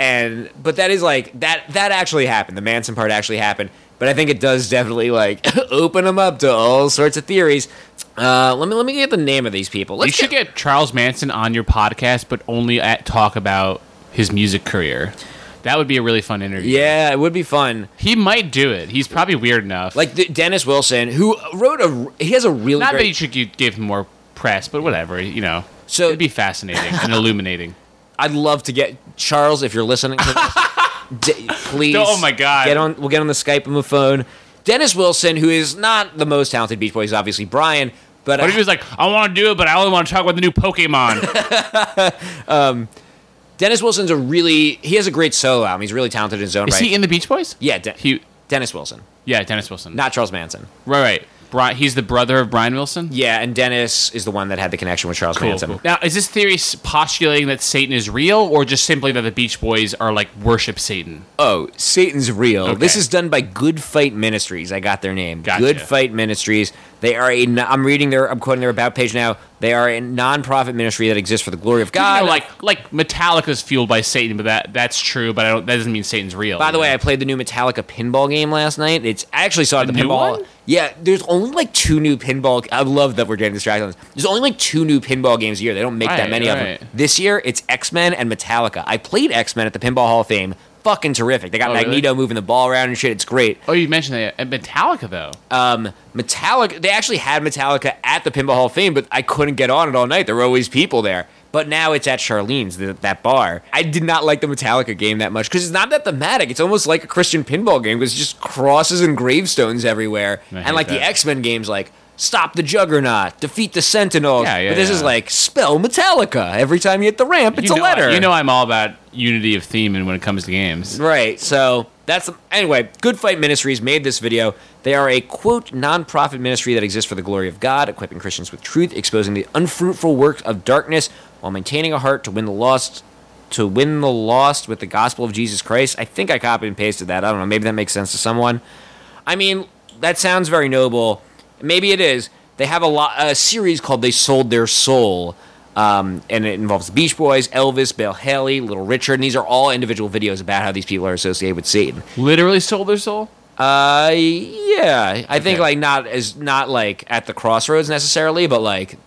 Speaker 1: and but that is like that that actually happened. The Manson part actually happened. But I think it does definitely like open them up to all sorts of theories. Uh, let me let me get the name of these people. Let's
Speaker 2: you should get Charles Manson on your podcast, but only at talk about his music career. That would be a really fun interview.
Speaker 1: yeah, it would be fun.
Speaker 2: he might do it. He's probably weird enough.
Speaker 1: Like the, Dennis Wilson, who wrote a he has a really
Speaker 2: not that you should gi- give him more press, but whatever. You know,
Speaker 1: So-
Speaker 2: it'd be fascinating and illuminating.
Speaker 1: I'd love to get Charles if you're listening to this. d- please.
Speaker 2: Oh my God.
Speaker 1: Get on. We'll get on the Skype and the phone. Dennis Wilson, who is not the most talented Beach Boy, is obviously Brian. But
Speaker 2: What if he was like, I want to do it, but I only want to talk about the new Pokemon?
Speaker 1: Um, Dennis Wilson's a really he has a great solo album. He's really talented in his own
Speaker 2: Is
Speaker 1: right.
Speaker 2: he in the Beach Boys?
Speaker 1: yeah, De-
Speaker 2: He,
Speaker 1: Dennis Wilson,
Speaker 2: yeah, Dennis Wilson.
Speaker 1: not Charles Manson.
Speaker 2: right, right. Bri- he's the brother of Brian Wilson.
Speaker 1: Yeah, and Dennis is the one that had the connection with Charles Manson.
Speaker 2: Now, is this theory s- postulating that Satan is real, or just simply that the Beach Boys are like worship Satan?
Speaker 1: Oh, Satan's real. This is done by Good Fight Ministries. I got their name.
Speaker 2: Gotcha.
Speaker 1: Good Fight Ministries. They are a. I'm reading their. I'm quoting their about page now. They are a non-profit ministry that exists for the glory of God.
Speaker 2: You know, like like Metallica's fueled by Satan, but that that's true. But I don't. That doesn't mean Satan's real.
Speaker 1: By the way, I played the new Metallica pinball game last night. It's I actually saw the
Speaker 2: new
Speaker 1: pinball.
Speaker 2: one?
Speaker 1: Yeah, there's only like two new pinball. I love that we're getting distracted. On this. There's only like two new pinball games a year. They don't make that
Speaker 2: Right,
Speaker 1: many of them. This year, it's X Men and Metallica. I played X Men at the Pinball Hall of Fame. Fucking terrific. They got
Speaker 2: Oh, really?
Speaker 1: Magneto moving the ball around and shit. It's great.
Speaker 2: oh, you mentioned that at Metallica though.
Speaker 1: um, Metallica. They actually had Metallica at the Pinball Hall of Fame, but I couldn't get on it all night. There were always people there. But now it's at Charlene's, the, that bar. I did not like the Metallica game that much because it's not that thematic. It's almost like a Christian pinball game because it's just crosses and gravestones everywhere. And like the. X Men games, like stop the Juggernaut, defeat the Sentinels.
Speaker 2: Yeah, yeah,
Speaker 1: but this is like spell Metallica every time you hit the ramp. It's
Speaker 2: you
Speaker 1: a letter.
Speaker 2: You know, I'm all about unity of theme, and when it comes to games.
Speaker 1: Right. So that's anyway. Good Fight Ministries made this video. They are a quote nonprofit ministry that exists for the glory of God, equipping Christians with truth, exposing the unfruitful works of darkness, while maintaining a heart to win the lost. To win the lost with the gospel of Jesus Christ. I think I copied and pasted that. I don't know. Maybe that makes sense to someone. I mean, that sounds very noble. Maybe it is. They have a lot a series called "They Sold Their Soul," um, and it involves the Beach Boys, Elvis, Bill Haley, Little Richard, and these are all individual videos about how these people are associated with Satan.
Speaker 2: Literally sold their soul.
Speaker 1: Uh, yeah, I think like not as not like at the crossroads necessarily, but like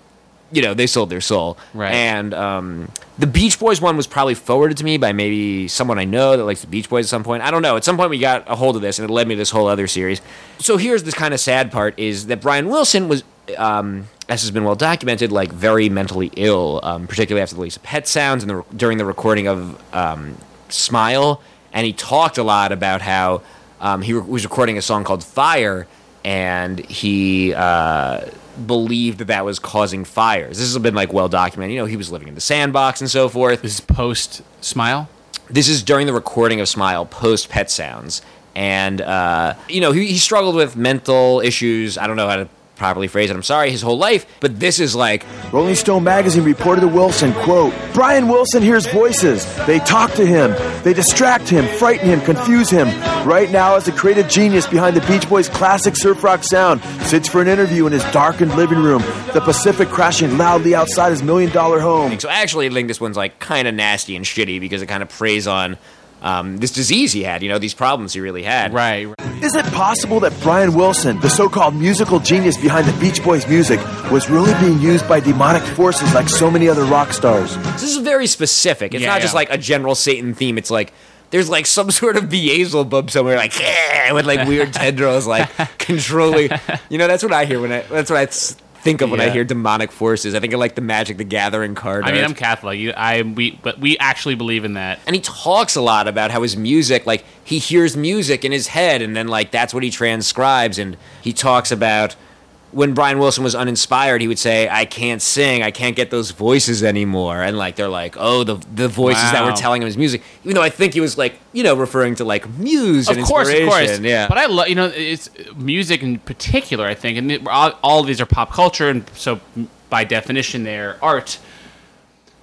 Speaker 1: you know they sold their soul.
Speaker 2: Right.
Speaker 1: And um, the Beach Boys one was probably forwarded to me by maybe someone I know that likes the Beach Boys at some point. I don't know. At some point we got a hold of this, and it led me to this whole other series. So here's this kind of sad part: is that Brian Wilson was. Um, as has been well documented, like very mentally ill, um, particularly after the release of Pet Sounds and the, during the recording of um, Smile. And he talked a lot about how um, he re- was recording a song called Fire, and he uh, believed that that was causing fires. This has been like well documented. You know, he was living in the sandbox and so forth.
Speaker 2: This is post Smile.
Speaker 1: This is during the recording of Smile post Pet Sounds. And, uh, you know, he, he struggled with mental issues. I don't know how to properly phrase it. I'm sorry, his whole life. But this is like,
Speaker 4: Rolling Stone magazine reported to Wilson, quote, Brian Wilson hears voices. They talk to him. They distract him, frighten him, confuse him. Right now, as the creative genius behind the Beach Boys' classic surf rock sound, sits for an interview in his darkened living room, the Pacific crashing loudly outside his million dollar home.
Speaker 1: so actually, I actually think this one's like kind of nasty and shitty because it kind of preys on um, this disease he had, you know, these problems he really had.
Speaker 2: Right.
Speaker 4: Is it possible that Brian Wilson, the so called musical genius behind the Beach Boys' music, was really being used by demonic forces like so many other rock stars?
Speaker 1: This is very specific. It's
Speaker 2: Yeah,
Speaker 1: not just like a general Satan theme. It's like there's like some sort of Beelzebub somewhere, like "Yeah," with like weird tendrils, like controlling. You know, that's what I hear when I. That's what I think of when I hear demonic forces. I think of like the Magic the Gathering card.
Speaker 2: I mean. I'm Catholic. You, I we but we actually believe in that.
Speaker 1: and he talks a lot about how his music like he hears music in his head and then like that's what he transcribes and he talks about when Brian Wilson was uninspired he would say I can't sing I can't get those voices anymore and like they're like oh the the voices that were telling him his music even though I think he was like you know referring to like muse
Speaker 2: Of
Speaker 1: and
Speaker 2: course, of
Speaker 1: inspiration
Speaker 2: course.
Speaker 1: yeah
Speaker 2: But I love you know it's music in particular. I think, and all, all of these are pop culture, and so by definition, they're art.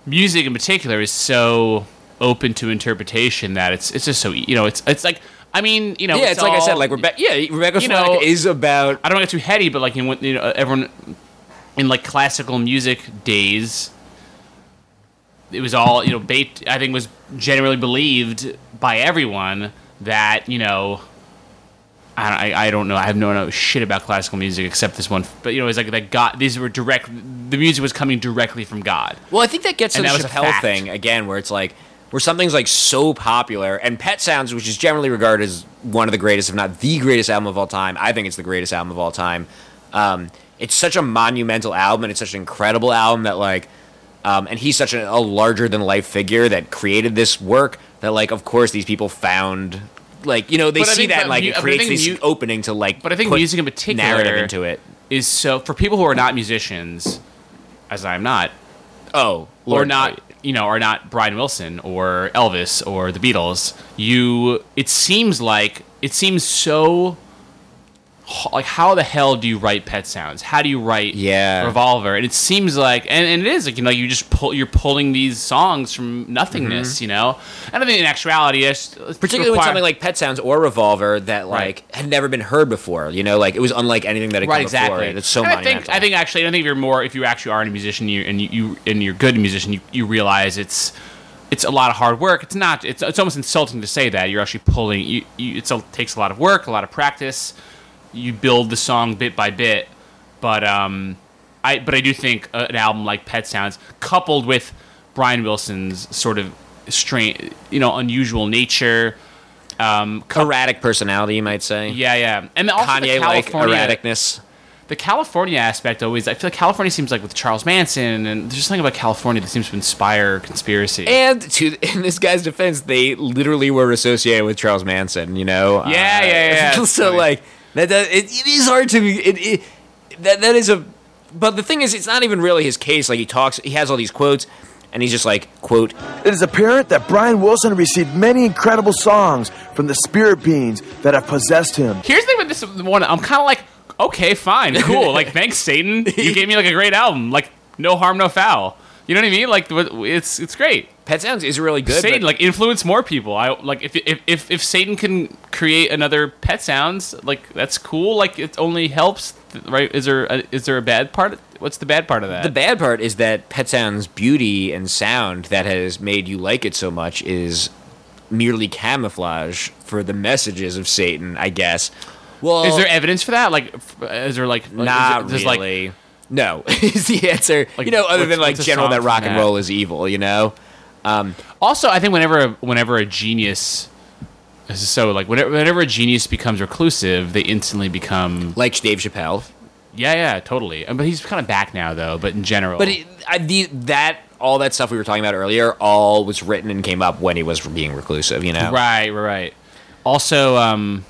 Speaker 2: Music in particular is so open to interpretation that it's it's just so you know it's it's like I mean you know
Speaker 1: yeah it's, like I said like Rebecca yeah Rebecca
Speaker 2: you
Speaker 1: Black
Speaker 2: know-
Speaker 1: is about
Speaker 2: I don't get too heady, but like you know, you know everyone in like classical music days, it was all you know. Bait I think was generally believed by everyone that you know. I, I, I don't know. I have no no shit about classical music except this one. But you know, it's like that God. These were direct. The music was coming directly from God.
Speaker 1: Well, I think that gets to
Speaker 2: And
Speaker 1: the
Speaker 2: that was a
Speaker 1: Chappelle thing again, where it's like where something's like so popular, and Pet Sounds, which is generally regarded as one of the greatest, if not the greatest album of all time. I think it's the greatest album of all time. Um, it's such a monumental album, and it's such an incredible album that like, um, and he's such a, a larger than life figure that created this work that like, of course, these people found. Like you know, they
Speaker 2: But
Speaker 1: see that
Speaker 2: that
Speaker 1: like
Speaker 2: mu-
Speaker 1: it creates this
Speaker 2: mu-
Speaker 1: opening to like.
Speaker 2: But I think music in particular
Speaker 1: narrative into it.
Speaker 2: is so for people who are not musicians, as I'm not,
Speaker 1: Oh,
Speaker 2: or
Speaker 1: Lord,
Speaker 2: not you know are not Brian Wilson or Elvis or the Beatles you it seems like it seems so like how the hell do you write Pet Sounds? How do you write
Speaker 1: Yeah.
Speaker 2: Revolver? And it seems like, and, and it is like you know you just pull you're pulling these songs from nothingness, you know. And I think in actuality, it's, it's
Speaker 1: Mm-hmm. particularly
Speaker 2: require-
Speaker 1: something like Pet Sounds or Revolver that like
Speaker 2: Right.
Speaker 1: had never been heard before. You know, like it was unlike anything that had
Speaker 2: right
Speaker 1: come
Speaker 2: exactly.
Speaker 1: before. It's so
Speaker 2: and I think I think actually I don't think if you're more if you actually are a musician you and you, you and you're good musician you, you realize it's it's a lot of hard work. It's not. It's, it's almost insulting to say that you're actually pulling. You, you it's a, takes a lot of work, a lot of practice. You build the song bit by bit, but um, I but I do think uh, an album like Pet Sounds, coupled with Brian Wilson's sort of strange, you know, unusual nature. Um,
Speaker 1: erratic personality, you might say.
Speaker 2: yeah, yeah, and
Speaker 1: Kanye like erraticness.
Speaker 2: the California aspect always. I feel like California seems like with Charles Manson, and there's just something about California that seems to inspire conspiracy.
Speaker 1: And to in this guy's defense, they literally were associated with Charles Manson. You know.
Speaker 2: Yeah, yeah, yeah, yeah.
Speaker 1: So
Speaker 2: funny.
Speaker 1: like that, that it, it is hard to it, it that that is a. But the thing is, it's not even really his case. Like he talks, he has all these quotes, and he's just like quote.
Speaker 4: It is apparent that Brian Wilson received many incredible songs from the spirit beings that have possessed him.
Speaker 2: Here's the thing with this one. I'm kind of like, okay, fine, cool. like, thanks, Satan. You gave me like a great album. Like, no harm, no foul. You know what I mean? Like, it's it's great.
Speaker 1: Pet Sounds is really good.
Speaker 2: Satan like influence more people. I like if if if if Satan can create another Pet Sounds, like that's cool. Like it only helps, right? Is there a, is there a bad part? What's the bad part of that?
Speaker 1: The bad part is that Pet Sounds' beauty and sound that has made you like it so much is merely camouflage for the messages of Satan, I guess. Well,
Speaker 2: Is there evidence for that? Like, is there like, like
Speaker 1: not
Speaker 2: is there's, like-
Speaker 1: really? No, is the answer.
Speaker 2: Like,
Speaker 1: you know, other
Speaker 2: what's-
Speaker 1: than like
Speaker 2: what's a
Speaker 1: general
Speaker 2: song
Speaker 1: that
Speaker 2: from
Speaker 1: rock and
Speaker 2: that?
Speaker 1: roll is evil. You know,
Speaker 2: also, I think whenever whenever a genius, this is so like whenever whenever a genius becomes reclusive, they instantly become
Speaker 1: like Dave Chappelle.
Speaker 2: yeah yeah totally. Uh, But he's kind of back now though. But in general,
Speaker 1: But it, I, the that all that stuff we were talking about earlier all was written and came up when he was being reclusive. You know,
Speaker 2: right right right. Also, um,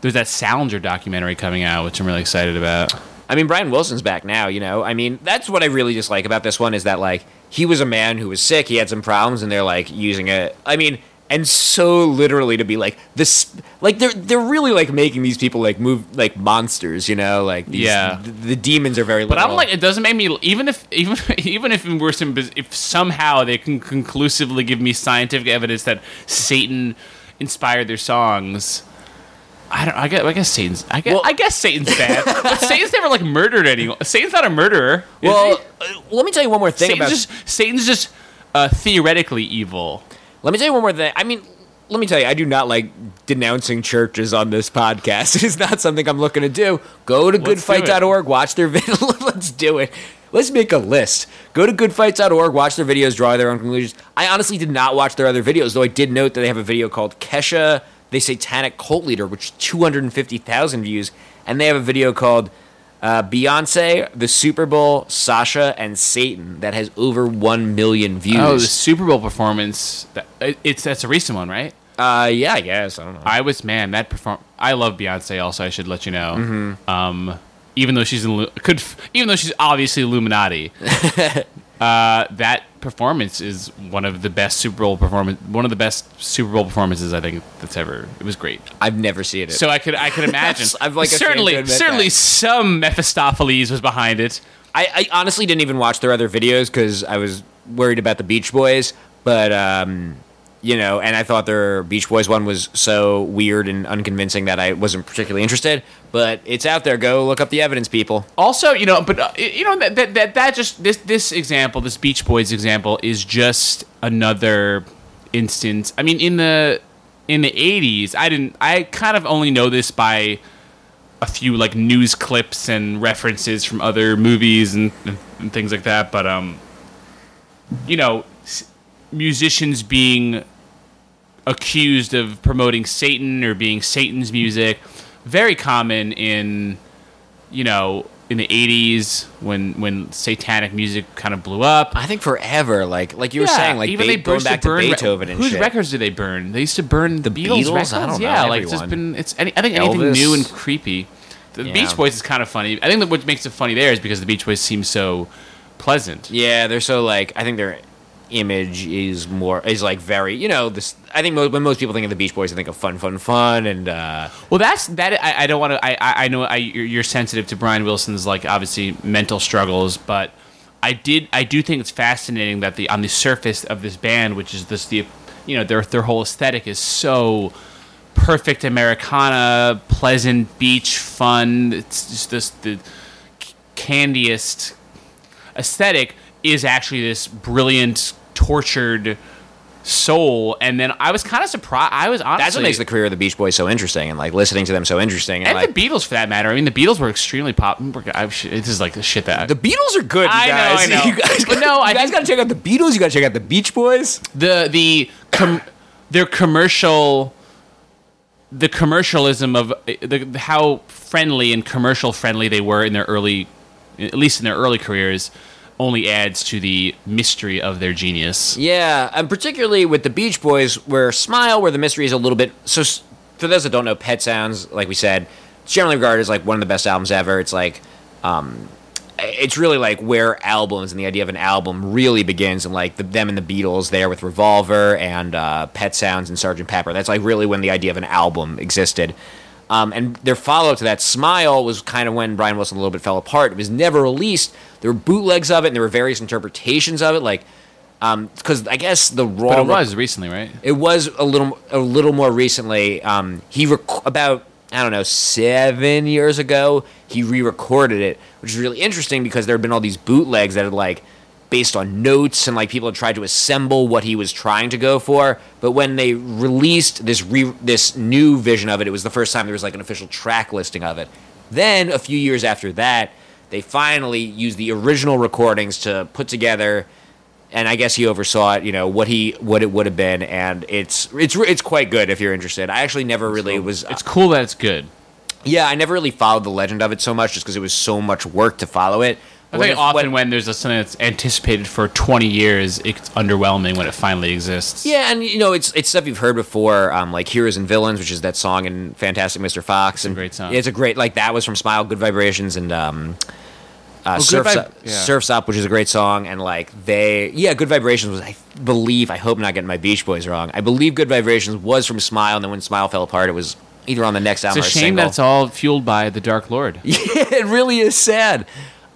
Speaker 2: there's that Salinger documentary coming out, which I'm really excited about.
Speaker 1: I mean, Brian Wilson's back now, you know. I mean, that's what I really dislike about this one is that like he was a man who was sick, he had some problems, and they're like using it. I mean, and so literally to be like this, like they're they're really like making these people like move like monsters, you know, like these,
Speaker 2: Yeah.
Speaker 1: the, the demons are very.
Speaker 2: But I'm like, it doesn't make me even if even even if were some if somehow they can conclusively give me scientific evidence that Satan inspired their songs. I don't. I guess. I guess Satan's. I guess.
Speaker 1: Well-
Speaker 2: I guess Satan's bad. but Satan's never like murdered anyone. Satan's not a murderer.
Speaker 1: well, uh, let me tell you one more thing
Speaker 2: Satan's
Speaker 1: about.
Speaker 2: just Satan's just uh, theoretically evil.
Speaker 1: Let me tell you one more thing. I mean, let me tell you, I do not like denouncing churches on this podcast. It is not something I'm looking to do. Go to
Speaker 2: Let's
Speaker 1: goodfight.org, watch their videos. Let's do it. Let's make a list. Go to goodfights.org, watch their videos, draw their own conclusions. I honestly did not watch their other videos, though I did note that they have a video called Kesha, the Satanic Cult Leader, which 250,000 views, and they have a video called uh, Beyonce, the Super Bowl, Sasha, and Satan that has over 1 million views.
Speaker 2: Oh, the Super Bowl performance. That, it's that's a recent one, right?
Speaker 1: uh, yeah, I guess. I don't know.
Speaker 2: I was man that perform. I love Beyonce. Also, I should let you know.
Speaker 1: Mm-hmm.
Speaker 2: Um, even though she's in, could, even though she's obviously Illuminati, uh, that performance is one of the best Super Bowl performance. One of the best Super Bowl performances I think that's ever. It was great.
Speaker 1: I've never seen it.
Speaker 2: So I could I could imagine.
Speaker 1: I'm like
Speaker 2: certainly certainly
Speaker 1: that.
Speaker 2: some Mephistopheles was behind it.
Speaker 1: I, I honestly didn't even watch their other videos because I was worried about the Beach Boys. But um, you know, and I thought their Beach Boys one was so weird and unconvincing that I wasn't particularly interested. But it's out there. Go look up the evidence, people.
Speaker 2: Also, you know, but uh, you know that, that that that just this this example, this Beach Boys example, is just another instance. I mean, in the in the '80s, I didn't. I kind of only know this by a few like news clips and references from other movies and, and, things like that. But um, you know, musicians being accused of promoting Satan or being Satan's music, very common in you know in the 80s when when satanic music kind of blew up
Speaker 1: I think forever, like like you were saying, like
Speaker 2: even
Speaker 1: Be-
Speaker 2: they
Speaker 1: going back
Speaker 2: to
Speaker 1: to
Speaker 2: burn re-
Speaker 1: Beethoven and
Speaker 2: whose
Speaker 1: shit.
Speaker 2: records did they burn they used to burn the Beatles,
Speaker 1: Beatles?
Speaker 2: records
Speaker 1: I don't know,
Speaker 2: yeah like it's just been it's any, I think anything
Speaker 1: Elvis.
Speaker 2: new and creepy the
Speaker 1: Yeah.
Speaker 2: Beach Boys is kind of funny I think that what makes it funny there is because the Beach Boys seem so pleasant
Speaker 1: Yeah, they're so like I think they're image is more is like very you know this. I think mo- when most people think of the Beach Boys, they think of fun, fun, fun, and uh,
Speaker 2: Well, that's that. I, I don't want to. I, I I know I, you're, you're sensitive to Brian Wilson's like obviously mental struggles, but I did. I do think it's fascinating that the on the surface of this band, which is this the, you know, their their whole aesthetic is so perfect Americana, pleasant beach fun. It's just this the candiest aesthetic is actually this brilliant tortured soul and then i was kind of surprised i was honestly
Speaker 1: that's what makes the career of the Beach Boys so interesting, and like listening to them so interesting. And,
Speaker 2: and
Speaker 1: like
Speaker 2: the Beatles, for that matter. I mean, the Beatles were extremely pop. I, this is like the shit that
Speaker 1: the Beatles are good. You
Speaker 2: I know. I know.
Speaker 1: You guys,
Speaker 2: But no,
Speaker 1: you
Speaker 2: I
Speaker 1: guys got to check out the Beatles. You got to check out the Beach Boys.
Speaker 2: the the com- their commercial, the commercialism of the how friendly and commercial friendly they were in their early, at least in their early careers, only adds to the mystery of their genius.
Speaker 1: Yeah, and particularly with the Beach Boys, where Smile, where the mystery is a little bit. So, for those that don't know, Pet Sounds, like we said, it's generally regarded as like one of the best albums ever. It's like, um, it's really like where albums and the idea of an album really begins, and like the, them and the Beatles there with Revolver and uh, Pet Sounds and Sgt. Pepper. That's like really when the idea of an album existed. Um, and their follow up to that, Smile, was kind of when Brian Wilson a little bit fell apart. It was never released. There were bootlegs of it, and there were various interpretations of it. Like, because I guess the raw.
Speaker 2: But it was recently, right?
Speaker 1: It was a little a little more recently. Um, he rec- about I don't know seven years ago he re-recorded it, which is really interesting because there had been all these bootlegs that had like based on notes and like people had tried to assemble what he was trying to go for. But when they released this re- this new vision of it, it was the first time there was like an official track listing of it. Then a few years after that, they finally used the original recordings to put together and I guess he oversaw it. You know what he what it would have been, and it's it's it's quite good if you're interested. I actually never really was.
Speaker 2: It's cool that it's good.
Speaker 1: yeah, I never really followed the legend of it so much, just because it was so much work to follow it.
Speaker 2: I think
Speaker 1: it-
Speaker 2: often
Speaker 1: when-
Speaker 2: when there's a, something that's anticipated for 20 years, it's underwhelming when it finally exists.
Speaker 1: yeah, and you know it's it's stuff you've heard before, um, like "Heroes and Villains," which is that song in Fantastic Mr. Fox. and
Speaker 2: great song.
Speaker 1: It's a great like that was from Smile, Good Vibrations, and um, uh,
Speaker 2: Good
Speaker 1: Surfs,
Speaker 2: Vib-
Speaker 1: Up,
Speaker 2: yeah.
Speaker 1: Surfs Up, which is a great song, and like they, yeah, Good Vibrations was, I believe, I hope I'm not getting my Beach Boys wrong. I believe Good Vibrations was from Smile, and then when Smile fell apart, it was either on the next album
Speaker 2: It's a shame
Speaker 1: single.
Speaker 2: that it's all fueled by the Dark Lord.
Speaker 1: Yeah, it really is sad.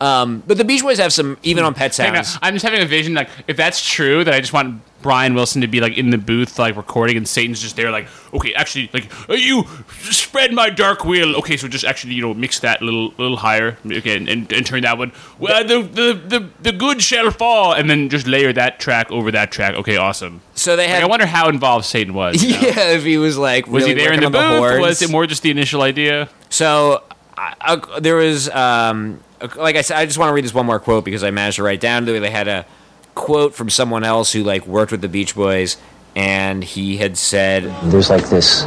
Speaker 1: Um, but the Beach Boys have some, even on Pet Sounds.
Speaker 2: I'm just having a vision like if that's true, that I just want Brian Wilson to be like in the booth like recording, and Satan's just there like, okay, actually, like you spread my dark wheel. Okay, so just actually you know mix that a little little higher, okay, and, and, and turn that one. Well, the, the the the good shall fall, and then just layer that track over that track. Okay, awesome.
Speaker 1: So they
Speaker 2: Like,
Speaker 1: had,
Speaker 2: I wonder how involved Satan was. you know?
Speaker 1: yeah, if he was like,
Speaker 2: Was he there in the booth? was it more just the initial idea?
Speaker 1: So I, I, there was, um, like I said, I just want to read this one more quote because I managed to write down. They had a quote from someone else who like worked with the Beach Boys, and he had said,
Speaker 5: There's like this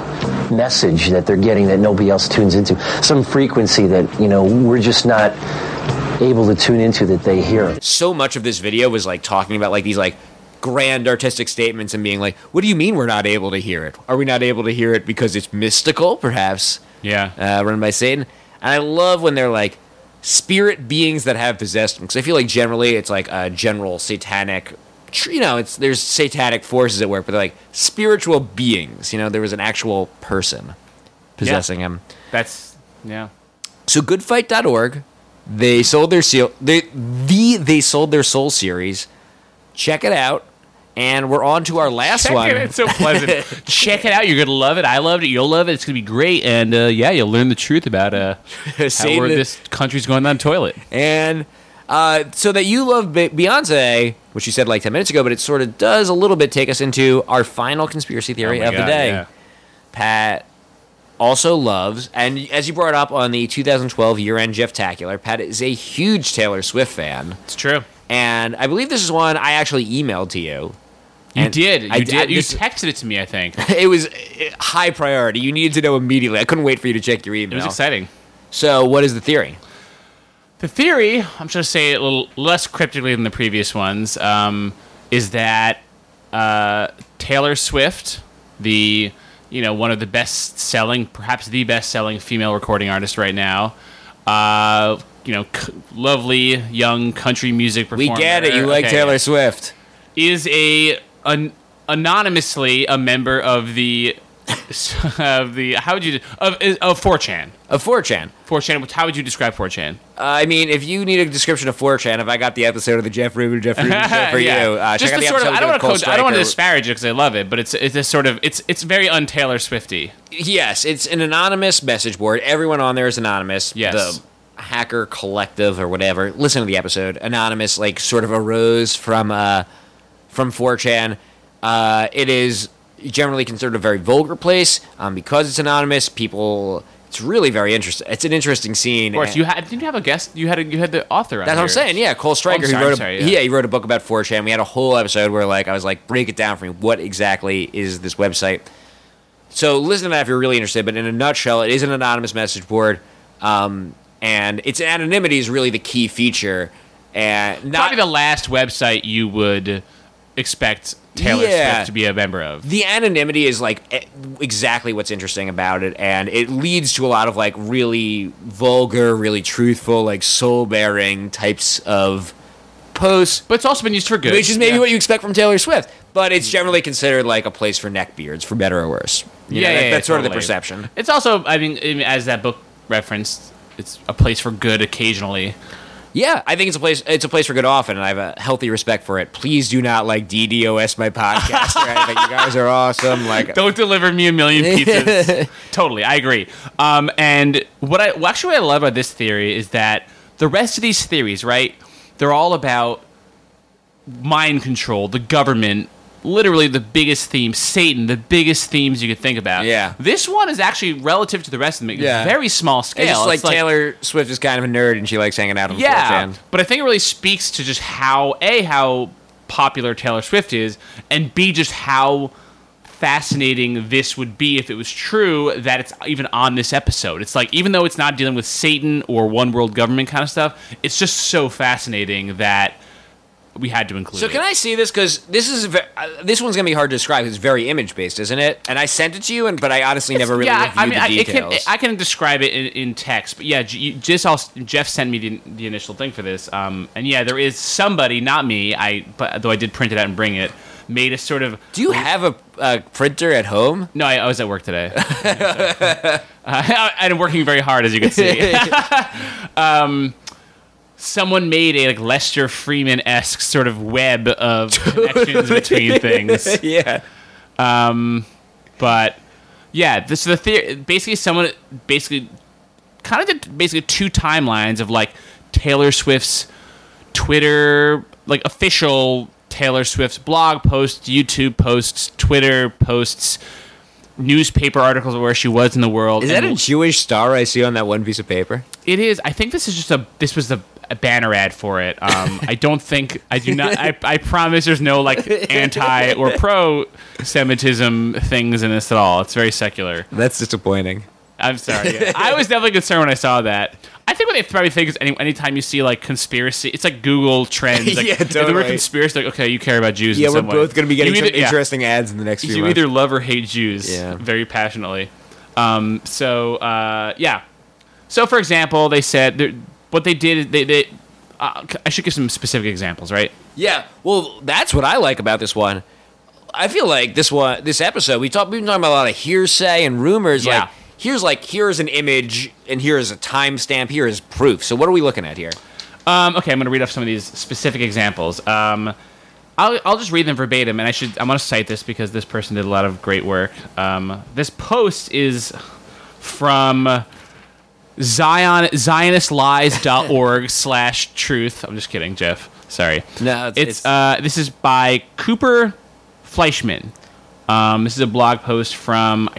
Speaker 5: message that they're getting that nobody else tunes into. Some frequency that, you know, we're just not able to tune into that they hear.
Speaker 1: so much of this video was like talking about like these like grand artistic statements and being like, "What do you mean we're not able to hear it? Are we not able to hear it because it's mystical, perhaps?"
Speaker 2: Yeah.
Speaker 1: uh, run by Satan. And I love when they're like spirit beings that have possessed them because I feel like generally it's like a general satanic. You know, it's there's satanic forces at work, but they're like spiritual beings. You know, there was an actual person possessing him.
Speaker 2: That's yeah.
Speaker 1: So goodfight.org, they sold their seal they the they sold their soul series. Check it out. And we're on to our last
Speaker 2: Check
Speaker 1: one.
Speaker 2: it. It's so pleasant. Check it out. You're gonna love it. I loved it. You'll love it. It's gonna be great. And uh, yeah, you'll learn the truth about uh, how this country's going on toilet.
Speaker 1: And uh, so that you love Be- Beyonce, which you said like 10 minutes ago, but it sort of does a little bit take us into our final conspiracy theory
Speaker 2: Oh
Speaker 1: of the day.
Speaker 2: yeah.
Speaker 1: Pat also loves, and as you brought up on the 2012 year end Jeff Tacular, Pat is a huge Taylor Swift fan.
Speaker 2: It's true.
Speaker 1: And I believe this is one I actually emailed to you.
Speaker 2: You did. You
Speaker 1: I-
Speaker 2: did.
Speaker 1: I-
Speaker 2: you
Speaker 1: this-
Speaker 2: texted it to me. I think
Speaker 1: It was uh, high priority. You needed to know immediately. I couldn't wait for you to check your email.
Speaker 2: it was exciting.
Speaker 1: So, what is the theory?
Speaker 2: The theory, I'm just going to say it a little less cryptically than the previous ones, um, is that uh, Taylor Swift, the you know one of the best selling, perhaps the best selling female recording artist right now, uh, you know, c- lovely young country music performer.
Speaker 1: We get it. You like
Speaker 2: Okay,
Speaker 1: Taylor. Swift.
Speaker 2: is a an, anonymously a member of the of the how would you of of 4chan.
Speaker 1: Of 4chan.
Speaker 2: 4chan. which- How would you describe 4chan?
Speaker 1: Uh, I mean, if you need a description of 4chan, if I got the episode of the Jeff Rubin, Jeff Rubin show for
Speaker 2: Yeah.
Speaker 1: you, uh,
Speaker 2: Just
Speaker 1: check out
Speaker 2: the
Speaker 1: the
Speaker 2: sort of. I don't want to. I don't want to disparage it because I love it, but it's it's a sort of it's it's very un Taylor Swifty.
Speaker 1: Yes, it's an anonymous message board. Everyone on there is anonymous.
Speaker 2: Yes.
Speaker 1: The hacker collective or whatever. Listen to the episode. Anonymous, like, sort of arose from uh, from 4chan. Uh, it is generally considered a very vulgar place um, because it's anonymous. People, it's really very interesting. It's an interesting scene.
Speaker 2: Of course,
Speaker 1: and-
Speaker 2: you had didn't you have a guest? You had a, you had the author.
Speaker 1: That's what I'm saying. Yeah, Cole Stryker.
Speaker 2: Oh, I'm
Speaker 1: he wrote
Speaker 2: I'm
Speaker 1: a,
Speaker 2: sorry,
Speaker 1: yeah.
Speaker 2: yeah.
Speaker 1: he wrote a book about 4chan. We had a whole episode where like I was like, break it down for me. What exactly is this website? So listen to that if you're really interested. But in a nutshell, it is an anonymous message board, um, and its anonymity is really the key feature. And not
Speaker 2: Probably the last website you would expect Taylor
Speaker 1: Yeah.
Speaker 2: Swift to be a member of.
Speaker 1: the anonymity is like exactly what's interesting about it and it leads to a lot of like really vulgar really truthful like soul bearing types of posts
Speaker 2: But it's also been used for good.
Speaker 1: which is maybe
Speaker 2: Yeah.
Speaker 1: what you expect from taylor swift but it's generally considered like a place for neckbeards for better or worse You know,
Speaker 2: Yeah,
Speaker 1: that-
Speaker 2: yeah, yeah,
Speaker 1: that's sort of the perception
Speaker 2: It's also, I mean, as that book referenced, it's a place for good occasionally.
Speaker 1: Yeah i think it's a place it's a place for good often and i have a healthy respect for it please do not like ddos my podcast or anything you guys are awesome like
Speaker 2: Don't deliver me a million pizzas. totally, I agree. Um, and what I well, actually what I love about this theory is that the rest of these theories, right? They're all about mind control, the government, literally the biggest theme, Satan, the biggest themes you could think about.
Speaker 1: Yeah.
Speaker 2: This one is actually relative to the rest of them.
Speaker 1: Yeah.
Speaker 2: Very small scale.
Speaker 1: It's just like
Speaker 2: It's like
Speaker 1: Taylor Swift is kind of a nerd and she likes hanging out on
Speaker 2: Yeah,
Speaker 1: 4chan.
Speaker 2: but I think it really speaks to just how a how popular Taylor Swift is, and b just how fascinating this would be if it was true that it's even on this episode. It's like even though it's not dealing with Satan or one world government kind of stuff, it's just so fascinating that we had to include
Speaker 1: So
Speaker 2: it.
Speaker 1: can I see this? Because this is ve- uh, this one's gonna be hard to describe. It's very image based, isn't it? And I sent it to you, and but I honestly never really
Speaker 2: yeah,
Speaker 1: reviewed
Speaker 2: I mean, I,
Speaker 1: the
Speaker 2: it can,
Speaker 1: details.
Speaker 2: I can describe it in, in text, but yeah, J- you, just all, Jeff sent me the, the initial thing for this, um, and yeah, there is somebody, not me, I but though I did print it out and bring it, made a sort of
Speaker 1: Do you have a, a printer at home?
Speaker 2: no, I, I was at work today. uh, I, I'm working very hard, as you can see. um, someone made a like Lester Freamon esque sort of web of connections between things.
Speaker 1: yeah.
Speaker 2: Um, But yeah, this is the theory. Basically, someone basically kind of did basically two timelines of like Taylor Swift's Twitter, like official Taylor Swift's blog posts, YouTube posts, Twitter posts, newspaper articles of where she was in the world.
Speaker 1: Is that
Speaker 2: and
Speaker 1: a Jewish star I see on that one piece of paper?
Speaker 2: It is. I think this is just a. This was the a banner ad for it. Um, I don't think. I do not. I, I promise. There's no like anti or pro Semitism things in this at all. It's very secular.
Speaker 1: That's disappointing.
Speaker 2: I'm sorry. yeah. I was definitely concerned when I saw that. I think what they probably think is any, anytime you see like conspiracy, it's like Google trends. Like,
Speaker 1: Yeah,
Speaker 2: if the
Speaker 1: totally.
Speaker 2: word conspiracy, like okay, you care about Jews.
Speaker 1: Yeah, we're both going to be getting
Speaker 2: You
Speaker 1: some
Speaker 2: either- yeah.
Speaker 1: interesting ads in the next few
Speaker 2: You
Speaker 1: months.
Speaker 2: either love or hate Jews
Speaker 1: Yeah.
Speaker 2: very passionately. Um, so uh, yeah. So for example, they said what they did. They, they uh, I should give some specific examples, right?
Speaker 1: Yeah, well, that's what I like about this one. I feel like this one, this episode, we talk, we've been talking about a lot of hearsay and rumors.
Speaker 2: Yeah.
Speaker 1: Like, here's like here's an image, and here is a timestamp. Here is proof. So, what are we looking at here?
Speaker 2: Um, okay, I'm going to read off some of these specific examples. Um, I'll, I'll just read them verbatim, and I should I'm going to cite this because this person did a lot of great work. Um, this post is from Zion ZionistLies.org slash truth. I'm just kidding, Jeff. Sorry.
Speaker 1: No, it's-
Speaker 2: it's,
Speaker 1: it's-
Speaker 2: uh, this is by Cooper Fleishman. Um, this is a blog post from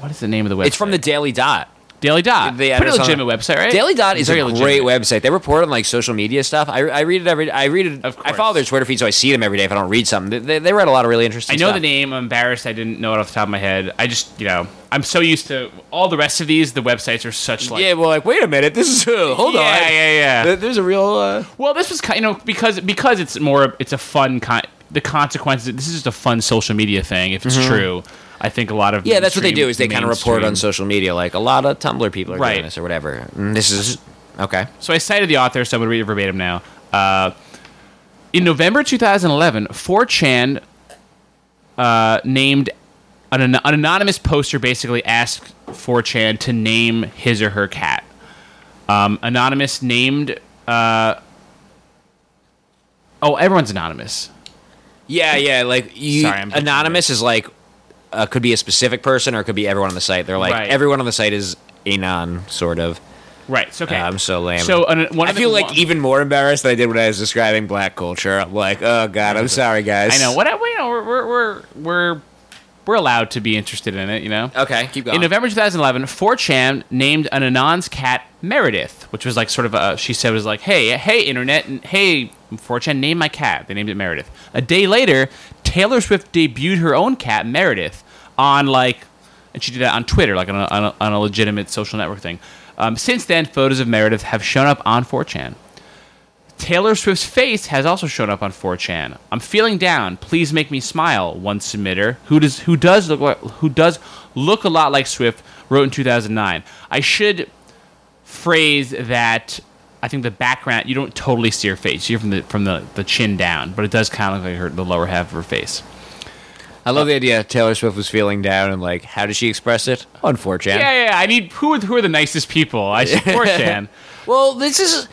Speaker 2: what is the name of the website?
Speaker 1: It's from the Daily Dot.
Speaker 2: Daily Dot.
Speaker 1: The
Speaker 2: Pretty legitimate website, right?
Speaker 1: Daily Dot is
Speaker 2: Very
Speaker 1: a
Speaker 2: legitimate.
Speaker 1: great website. They report on like social media stuff. I, I read it every. I read it.
Speaker 2: Of course.
Speaker 1: I follow their Twitter feed, so I see them every day. If I don't read something, they, they, they write a lot of really interesting.
Speaker 2: I know
Speaker 1: stuff.
Speaker 2: the name. I'm embarrassed. I didn't know it off the top of my head. I just, you know, I'm so used to all the rest of these. The websites are such like.
Speaker 1: yeah, well, like, wait a minute. This is uh, hold
Speaker 2: yeah,
Speaker 1: on.
Speaker 2: yeah, yeah.
Speaker 1: There- There's a real. Uh,
Speaker 2: Well, this was kind, you know, because because it's more, it's a fun con. The consequences. This is just a fun social media thing. If it's true, I think a lot of
Speaker 1: yeah, that's what they do. Is they kind of report on social media, like a lot of Tumblr people are
Speaker 2: Right.
Speaker 1: doing this or whatever. And this is okay.
Speaker 2: So I cited the author, so I'm going to read it verbatim now. Uh, In November 2011, 4chan uh, named an, an anonymous poster basically asked 4chan to name his or her cat. Um, anonymous named. Uh, oh, everyone's anonymous.
Speaker 1: Yeah, yeah. Like you,
Speaker 2: Sorry, I'm
Speaker 1: anonymous is like uh, could be a specific person or it could be everyone on the site. They're like
Speaker 2: Right.
Speaker 1: everyone on the site is anon, sort of.
Speaker 2: Right. So okay.
Speaker 1: Uh, I'm so lame.
Speaker 2: So uh, one
Speaker 1: I
Speaker 2: the-
Speaker 1: feel like
Speaker 2: one-
Speaker 1: even more embarrassed than I did when I was describing black culture. I'm like, oh god, I'm sorry, guys.
Speaker 2: I know what we know. We're we're we're we're, we're allowed to be interested in it. You know.
Speaker 1: Okay, keep going.
Speaker 2: In November 2011, 4chan named an Anon's cat Meredith, which was like sort of a, she said it was like, hey, hey, internet, and hey, 4chan, name my cat. They named it Meredith. A day later, Taylor Swift debuted her own cat, Meredith, on like, and she did that on Twitter, like on a, on a, legitimate social network thing. Um, since then, photos of Meredith have shown up on 4chan. Taylor Swift's face has also shown up on 4chan. I'm feeling down. Please make me smile. One submitter who does who does look like, who does look a lot like Swift wrote in 2009. I should phrase that. I think the background you don't totally see her face. You're from the from the, the chin down, but it does kind of look like her the lower half of her face.
Speaker 1: I love the idea Taylor Swift was feeling down and like, how does she express it? On 4chan.
Speaker 2: Yeah, yeah. yeah. I need who are, who are the nicest people? I should 4chan.
Speaker 1: Well, this is.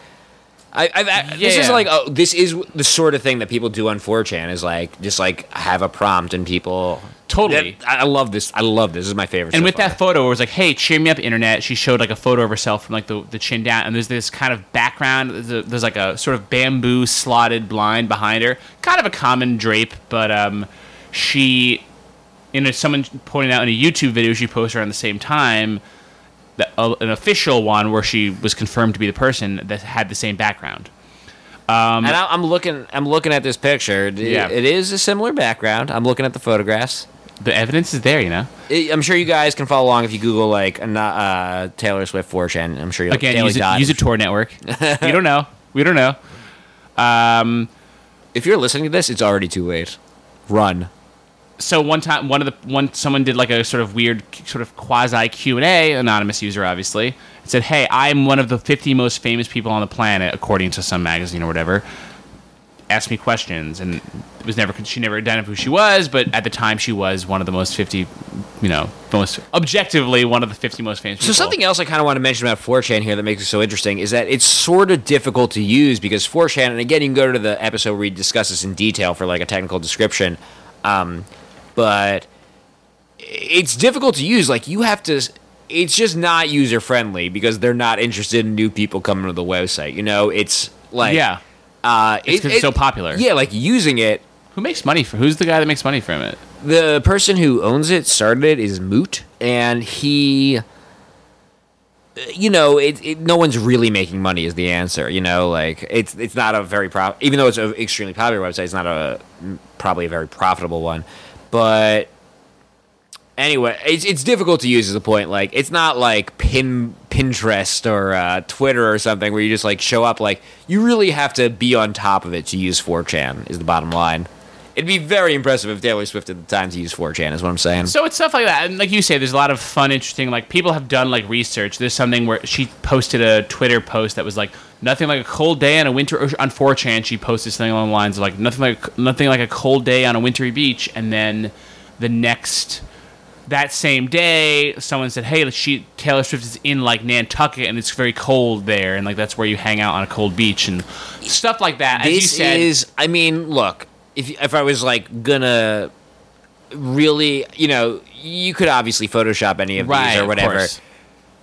Speaker 1: I, I, I this is
Speaker 2: Yeah.
Speaker 1: like oh, this is the sort of thing that people do on 4chan is like just like have a prompt and people
Speaker 2: Totally.
Speaker 1: That- I love this. I love this. This is my favorite.
Speaker 2: And
Speaker 1: so
Speaker 2: with
Speaker 1: far.
Speaker 2: that photo, it was like, "Hey, cheer me up, internet." She showed like a photo of herself from like the, the chin down, and there's this kind of background. There's, a, there's like a sort of bamboo slotted blind behind her, kind of a common drape, but um, she, you know, someone pointed out in a YouTube video she posted around the same time, that uh, an official one where she was confirmed to be the person that had the same background.
Speaker 1: Um, and I, I'm looking. I'm looking at this picture. It,
Speaker 2: Yeah.
Speaker 1: it is a similar background. I'm looking at the photographs.
Speaker 2: The evidence is there, you know.
Speaker 1: I'm sure you guys can follow along if you Google like uh, uh, Taylor Swift 4chan. I'm sure you'll
Speaker 2: Again,
Speaker 1: Daily
Speaker 2: use a, use a Tor network. we don't know. We don't know. Um,
Speaker 1: If you're listening to this, it's already too late. Run.
Speaker 2: so one time one of the one someone did like a sort of weird sort of quasi q&a anonymous user obviously and said hey i'm one of the 50 most famous people on the planet according to some magazine or whatever asked me questions and it was never she never identified who she was but at the time she was one of the most 50 you know most objectively one of the 50 most famous
Speaker 1: So
Speaker 2: people.
Speaker 1: something else I kind of want to mention about 4chan here that makes it so interesting is that it's sort of difficult to use because 4chan, and again, you can go to the episode where we discuss this in detail for like a technical description, um, but it's difficult to use. Like you have to, it's just not user friendly because they're not interested in new people coming to the website. You know, it's like
Speaker 2: yeah
Speaker 1: uh,
Speaker 2: It's it's so popular.
Speaker 1: Yeah, like using it.
Speaker 2: who makes money for who's the guy that makes money from it
Speaker 1: The person who owns it started it is Moot, and he, you know, it, it no one's really making money is the answer. You know, like it's it's not a very pro. Even though it's an extremely popular website, it's not a probably a very profitable one. But anyway, it's it's difficult to use as a point. Like it's not like pin Pinterest or uh, Twitter or something where you just like show up. Like you really have to be on top of it to use 4chan. Is the bottom line. It'd be very impressive if Taylor Swift had the time to use 4chan. Is what I'm saying.
Speaker 2: So it's stuff like that, and like you say, there's a lot of fun, interesting. Like people have done like research. There's something where she posted a Twitter post that was like nothing like a cold day on a winter on 4chan. She posted something along the lines of like nothing like nothing like a cold day on a wintry beach, and then the next that same day, someone said, "Hey, she Taylor Swift is in like Nantucket, and it's very cold there, and like that's where you hang out on a cold beach and stuff like that." As you
Speaker 1: this
Speaker 2: said,
Speaker 1: is i mean look if if i was like gonna really you know you could obviously photoshop any of
Speaker 2: right
Speaker 1: these or whatever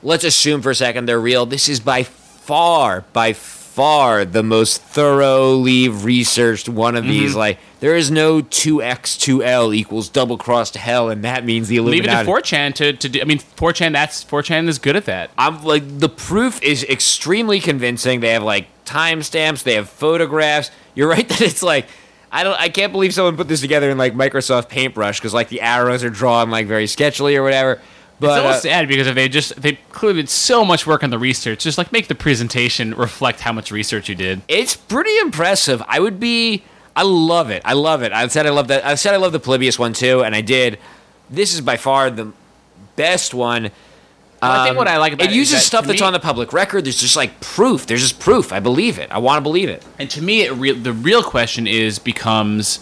Speaker 1: let's assume for a second they're real this is by far by far the most thoroughly researched one of these
Speaker 2: Mm-hmm.
Speaker 1: like there is no 2x2l equals double crossed hell and that means the
Speaker 2: Leave it to 4chan to, to do. I mean, 4chan. That's 4chan is good at that.
Speaker 1: I'm like the proof is extremely convincing. They have like timestamps, they have photographs. You're right that it's like I don't I can't believe someone put this together in like Microsoft Paintbrush because like the arrows are drawn like very sketchily or whatever. But
Speaker 2: it's almost
Speaker 1: uh,
Speaker 2: sad because if they just they clearly did so much work on the research. Just like make the presentation reflect how much research you did.
Speaker 1: it's pretty impressive. I would be I love it. I love it. I said I love that I said I love the Polybius one too, and I did. This is by far the best one.
Speaker 2: I think what I like about
Speaker 1: it
Speaker 2: it
Speaker 1: uses
Speaker 2: that
Speaker 1: stuff that's
Speaker 2: me-
Speaker 1: on the public record. There's just like proof. There's just proof. I believe it. I want to believe it.
Speaker 2: And to me, it re- the real question is becomes,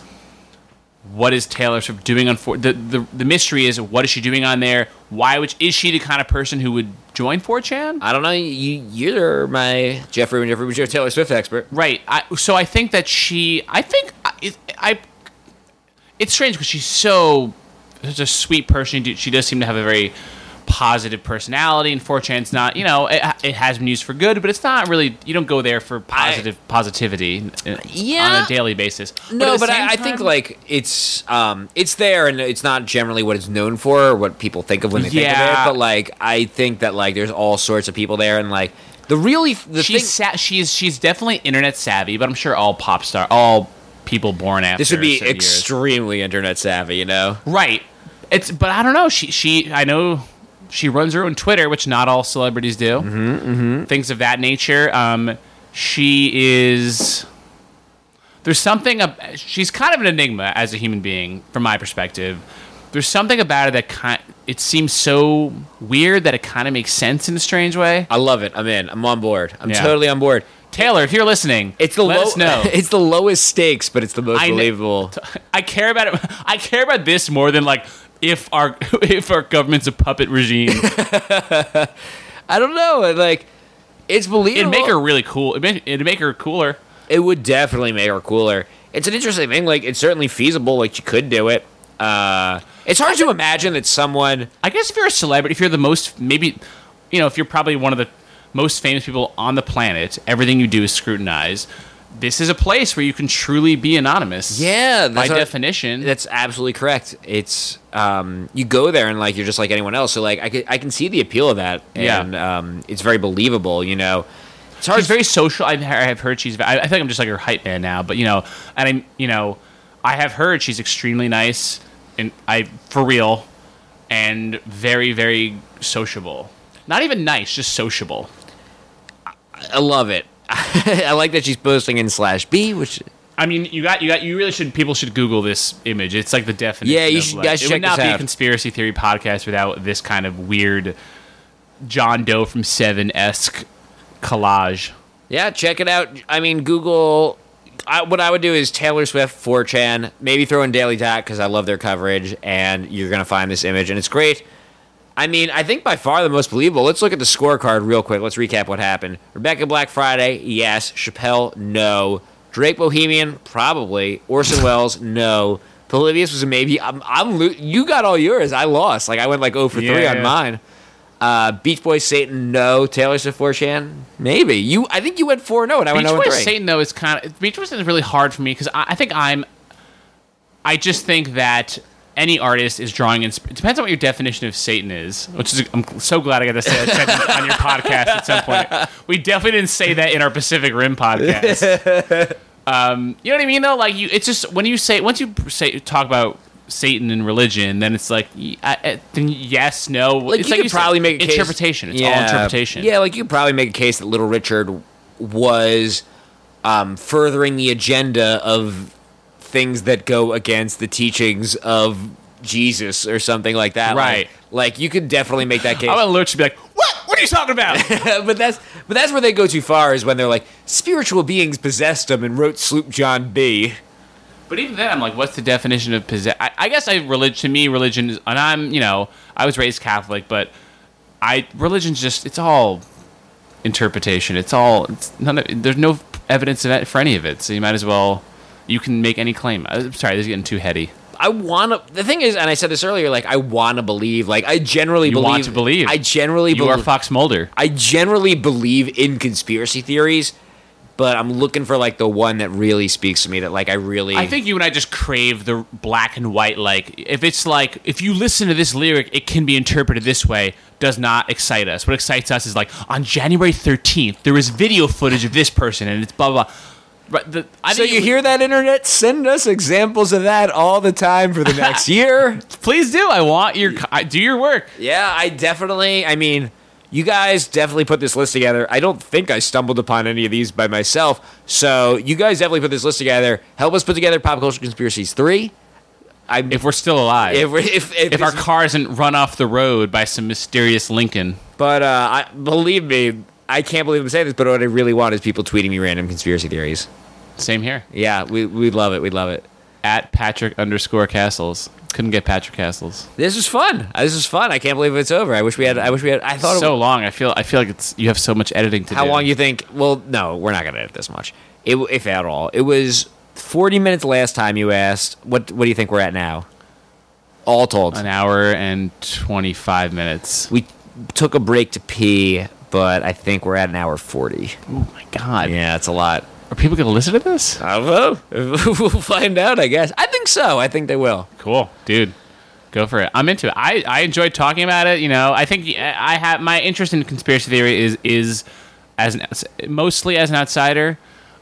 Speaker 2: what is Taylor Swift doing on four? The, the the mystery is what is she doing on there? Why? Which is she the kind of person who would join 4chan?
Speaker 1: I don't know. You, you're my Jeffrey and Jeffrey, you're Taylor Swift expert.
Speaker 2: Right. I, so I think that she. I think I. I it's strange because she's so such a sweet person. She does seem to have a very positive personality, and 4chan's not. You know, it, it has been used for good, but it's not really. You don't go there for positive positivity uh,
Speaker 1: Yeah.
Speaker 2: on a daily basis.
Speaker 1: No,
Speaker 2: at the
Speaker 1: but I, I think like it's um it's there and it's not generally what it's known for or what people think of when they think of it. But like I think that like there's all sorts of people there and like the really the
Speaker 2: she's
Speaker 1: thing
Speaker 2: sa- she's she's definitely internet savvy, but I'm sure all pop star, all people born after
Speaker 1: this would be
Speaker 2: certain years-
Speaker 1: extremely internet savvy, you know.
Speaker 2: right. It's but I don't know. She she I know she runs her own Twitter, which not all celebrities do. Mm-hmm, mm-hmm. Things of that nature. Um, she is. There's something. She's kind of an enigma as a human being, from my perspective. There's something about her that kind. It seems so weird that it kind of makes sense in a strange way.
Speaker 1: I love it. I'm in. I'm on board. I'm
Speaker 2: Yeah.
Speaker 1: totally on board.
Speaker 2: Taylor, if you're listening,
Speaker 1: It's the
Speaker 2: let
Speaker 1: low,
Speaker 2: us know.
Speaker 1: it's the lowest stakes, but it's the most
Speaker 2: I
Speaker 1: believable.
Speaker 2: I care about it. I care about this more than like if our if our government's a puppet regime.
Speaker 1: I don't know. Like it's believable.
Speaker 2: It'd make her really cool. It'd make, it'd make her cooler.
Speaker 1: It would definitely make her cooler. It's an interesting thing. Like it's certainly feasible. Like you could do it. Uh, it's hard to imagine that someone.
Speaker 2: I guess if you're a celebrity, if you're the most maybe, you know, if you're probably one of the most famous people on the planet, everything you do is scrutinized. This is a place where you can truly be anonymous.
Speaker 1: Yeah,
Speaker 2: by definition.
Speaker 1: That's absolutely correct. It's um, you go there and like you're just like anyone else. So like I can I can see the appeal of that.
Speaker 2: Yeah.
Speaker 1: and um, it's very believable. You know, it's hard.
Speaker 2: she's very social. I've, I've heard she's. I, I think I'm just like her hype man now. But you know, and I'm. You know, I have heard she's extremely nice, and I for real, and very very sociable. Not even nice, just sociable.
Speaker 1: I love it. I like that she's posting in slash B, which
Speaker 2: I mean, you got you got you really should people should Google this image. It's like the definition.
Speaker 1: Yeah, you should-
Speaker 2: like-
Speaker 1: guys
Speaker 2: It would not be a conspiracy theory podcast without this kind of weird John Doe from Seven esque collage.
Speaker 1: Yeah, check it out. I mean, Google. I, what I would do is Taylor Swift 4chan, maybe throw in Daily Dot because I love their coverage, and you're gonna find this image, and it's great. I mean, I think by far the most believable. Let's look at the scorecard real quick. Let's recap what happened. Rebecca Black Friday, yes. Chappelle, no. Drake Bohemian, probably. Orson Welles, no. Polybius was a maybe. I'm, I'm. lo- You got all yours. I lost. Like I went like 0 for three
Speaker 2: Yeah.
Speaker 1: on mine. Uh, Beach Boys Satan, no. Taylor Swift 4chan, maybe. You, I think you went four no, and I went
Speaker 2: Beach
Speaker 1: 0
Speaker 2: Boys
Speaker 1: and three.
Speaker 2: Satan though is kind of Beach Boys Satan is really hard for me because I, I think I'm. I just think that any artist is drawing. Insp- it depends on what your definition of Satan is, which is I'm so glad I got to say that on your podcast at some point. We definitely didn't say that in our Pacific Rim podcast. um, you know what I mean? Though, like you, it's just when you say once you say talk about. Satan and religion, then it's like, I- I- then yes, no.
Speaker 1: like
Speaker 2: it's
Speaker 1: you
Speaker 2: like
Speaker 1: could
Speaker 2: said,
Speaker 1: probably make a case-
Speaker 2: interpretation. It's all interpretation.
Speaker 1: Yeah, like you could probably make a case that Little Richard was um, furthering the agenda of things that go against the teachings of Jesus or something like that.
Speaker 2: Right.
Speaker 1: Like, you could definitely make that case.
Speaker 2: I want Lurch to be like, "What? What are you talking about?"
Speaker 1: but that's but that's where they go too far is when they're like spiritual beings possessed him and wrote Sloop John B.
Speaker 2: But even then, I'm like, what's the definition of possess? I, I guess I religion to me, religion is, and I'm, you know, I was raised Catholic, but I religion's just it's all interpretation. It's all it's none of, there's no evidence of for any of it, so you might as well you can make any claim. I'm sorry, this is getting too heady.
Speaker 1: I want to. The thing is, and I said this earlier, like I want to believe. Like I generally
Speaker 2: You
Speaker 1: believe.
Speaker 2: want to believe.
Speaker 1: I generally believe
Speaker 2: You are. Fox Mulder.
Speaker 1: I generally believe in conspiracy theories, but I'm looking for like the one that really speaks to me. That like I really.
Speaker 2: I think you and I just crave the black and white. Like, if it's like, if you listen to this lyric, it can be interpreted this way, does not excite us. What excites us is like, on January 13th, there was video footage of this person, and it's blah, blah, blah. But the, I
Speaker 1: So you hear that, internet? Send us examples of that all the time for the next year.
Speaker 2: Please do. I want your, I, do your work.
Speaker 1: Yeah, I definitely. I mean, you guys definitely put this list together. I don't think I stumbled upon any of these by myself. So you guys definitely put this list together. Help us put together Pop Culture Conspiracies 3. I
Speaker 2: if we're still alive.
Speaker 1: if, we're, if, if,
Speaker 2: if our car isn't run off the road by some mysterious Lincoln.
Speaker 1: but uh, I, believe me, I can't believe I'm saying this, but what I really want is people tweeting me random conspiracy theories.
Speaker 2: Same here.
Speaker 1: Yeah, we we'd love it. We'd love it.
Speaker 2: At Patrick underscore Cassels. Couldn't get Patrick Cassels.
Speaker 1: This is fun. Uh, This is fun. I can't believe it's over. I wish we had. I wish we had. I thought.
Speaker 2: so
Speaker 1: it,
Speaker 2: long. I feel I feel like it's you have so much editing to
Speaker 1: how
Speaker 2: do.
Speaker 1: long you think? Well, no, we're not gonna edit this much. It, if at all. It was 40 minutes last time you asked. What What do you think we're at now? All told,
Speaker 2: An hour and twenty five minutes.
Speaker 1: we took a break to pee, but I think we're at an hour 40.
Speaker 2: Oh my god.
Speaker 1: Yeah, it's a lot.
Speaker 2: Are people gonna listen to this?
Speaker 1: I don't know. we'll find out. I guess. I think so. I think they will.
Speaker 2: Cool, dude. Go for it. I'm into it. I, I enjoy talking about it. You know, I think I have my interest in conspiracy theory is is as an, mostly as an outsider.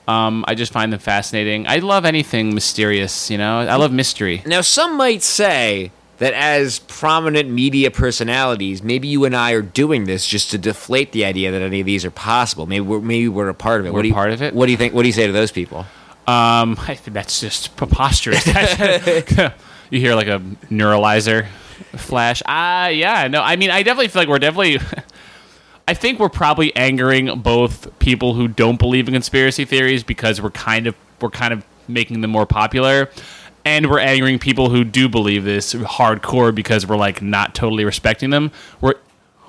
Speaker 2: Um, I just find them fascinating. I love anything mysterious. You know, I love mystery.
Speaker 1: Now, some might say that as prominent media personalities, maybe you and I are doing this just to deflate the idea that any of these are possible. Maybe we're, maybe we're a part of it.
Speaker 2: We're
Speaker 1: what do you,
Speaker 2: part of it?
Speaker 1: What do you think? What do you say to those people?
Speaker 2: Um, I think that's just preposterous. you hear like a neuralizer flash. Ah, yeah. No, I mean, I definitely feel like we're definitely. I think we're probably angering both people who don't believe in conspiracy theories because we're kind of we're kind of making them more popular, and we're angering people who do believe this hardcore because we're like not totally respecting them. We're,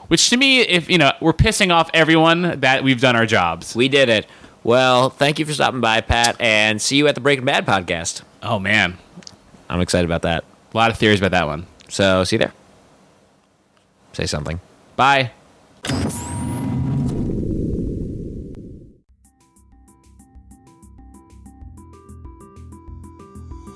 Speaker 2: which to me, if you know, we're pissing off everyone that we've done our jobs.
Speaker 1: We did it. Well, thank you for stopping by, Pat, and see you at the Breaking Bad podcast.
Speaker 2: Oh man,
Speaker 1: I'm excited about that.
Speaker 2: a lot of theories about that one.
Speaker 1: So, see you there. Say something.
Speaker 2: Bye.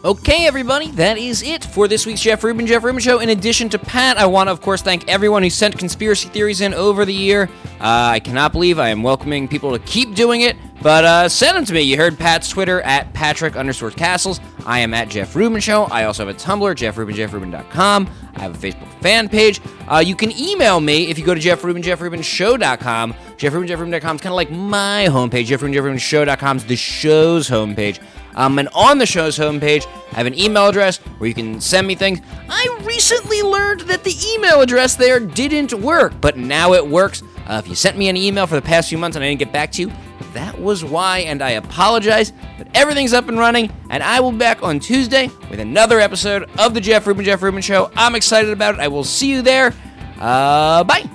Speaker 1: Okay, everybody, that is it for this week's Jeff Rubin Jeff Rubin Show. In addition to Pat, I want to, of course, thank everyone who sent conspiracy theories in over the year. Uh, I cannot believe I am welcoming people to keep doing it, but uh, send them to me. You heard Pat's Twitter at Patrick underscore Cassels. I am at Jeff Rubin Show. I also have a Tumblr, JeffRubinJeffRubin.com. I have a Facebook fan page. Uh, you can email me if you go to JeffRubin, JeffRubinShow.com. JeffRubinJeffRubin.com is kind of like my homepage. JeffRubinJeffRubinShow.com is the show's homepage. Um, and on the show's homepage, I have an email address where you can send me things. I recently learned that the email address there didn't work, but now it works. Uh, if you sent me an email for the past few months and I didn't get back to you, that was why, and I apologize. But everything's up and running, and I will be back on Tuesday with another episode of the Jeff Rubin Jeff Rubin Show. I'm excited about it. I will see you there. Uh, bye.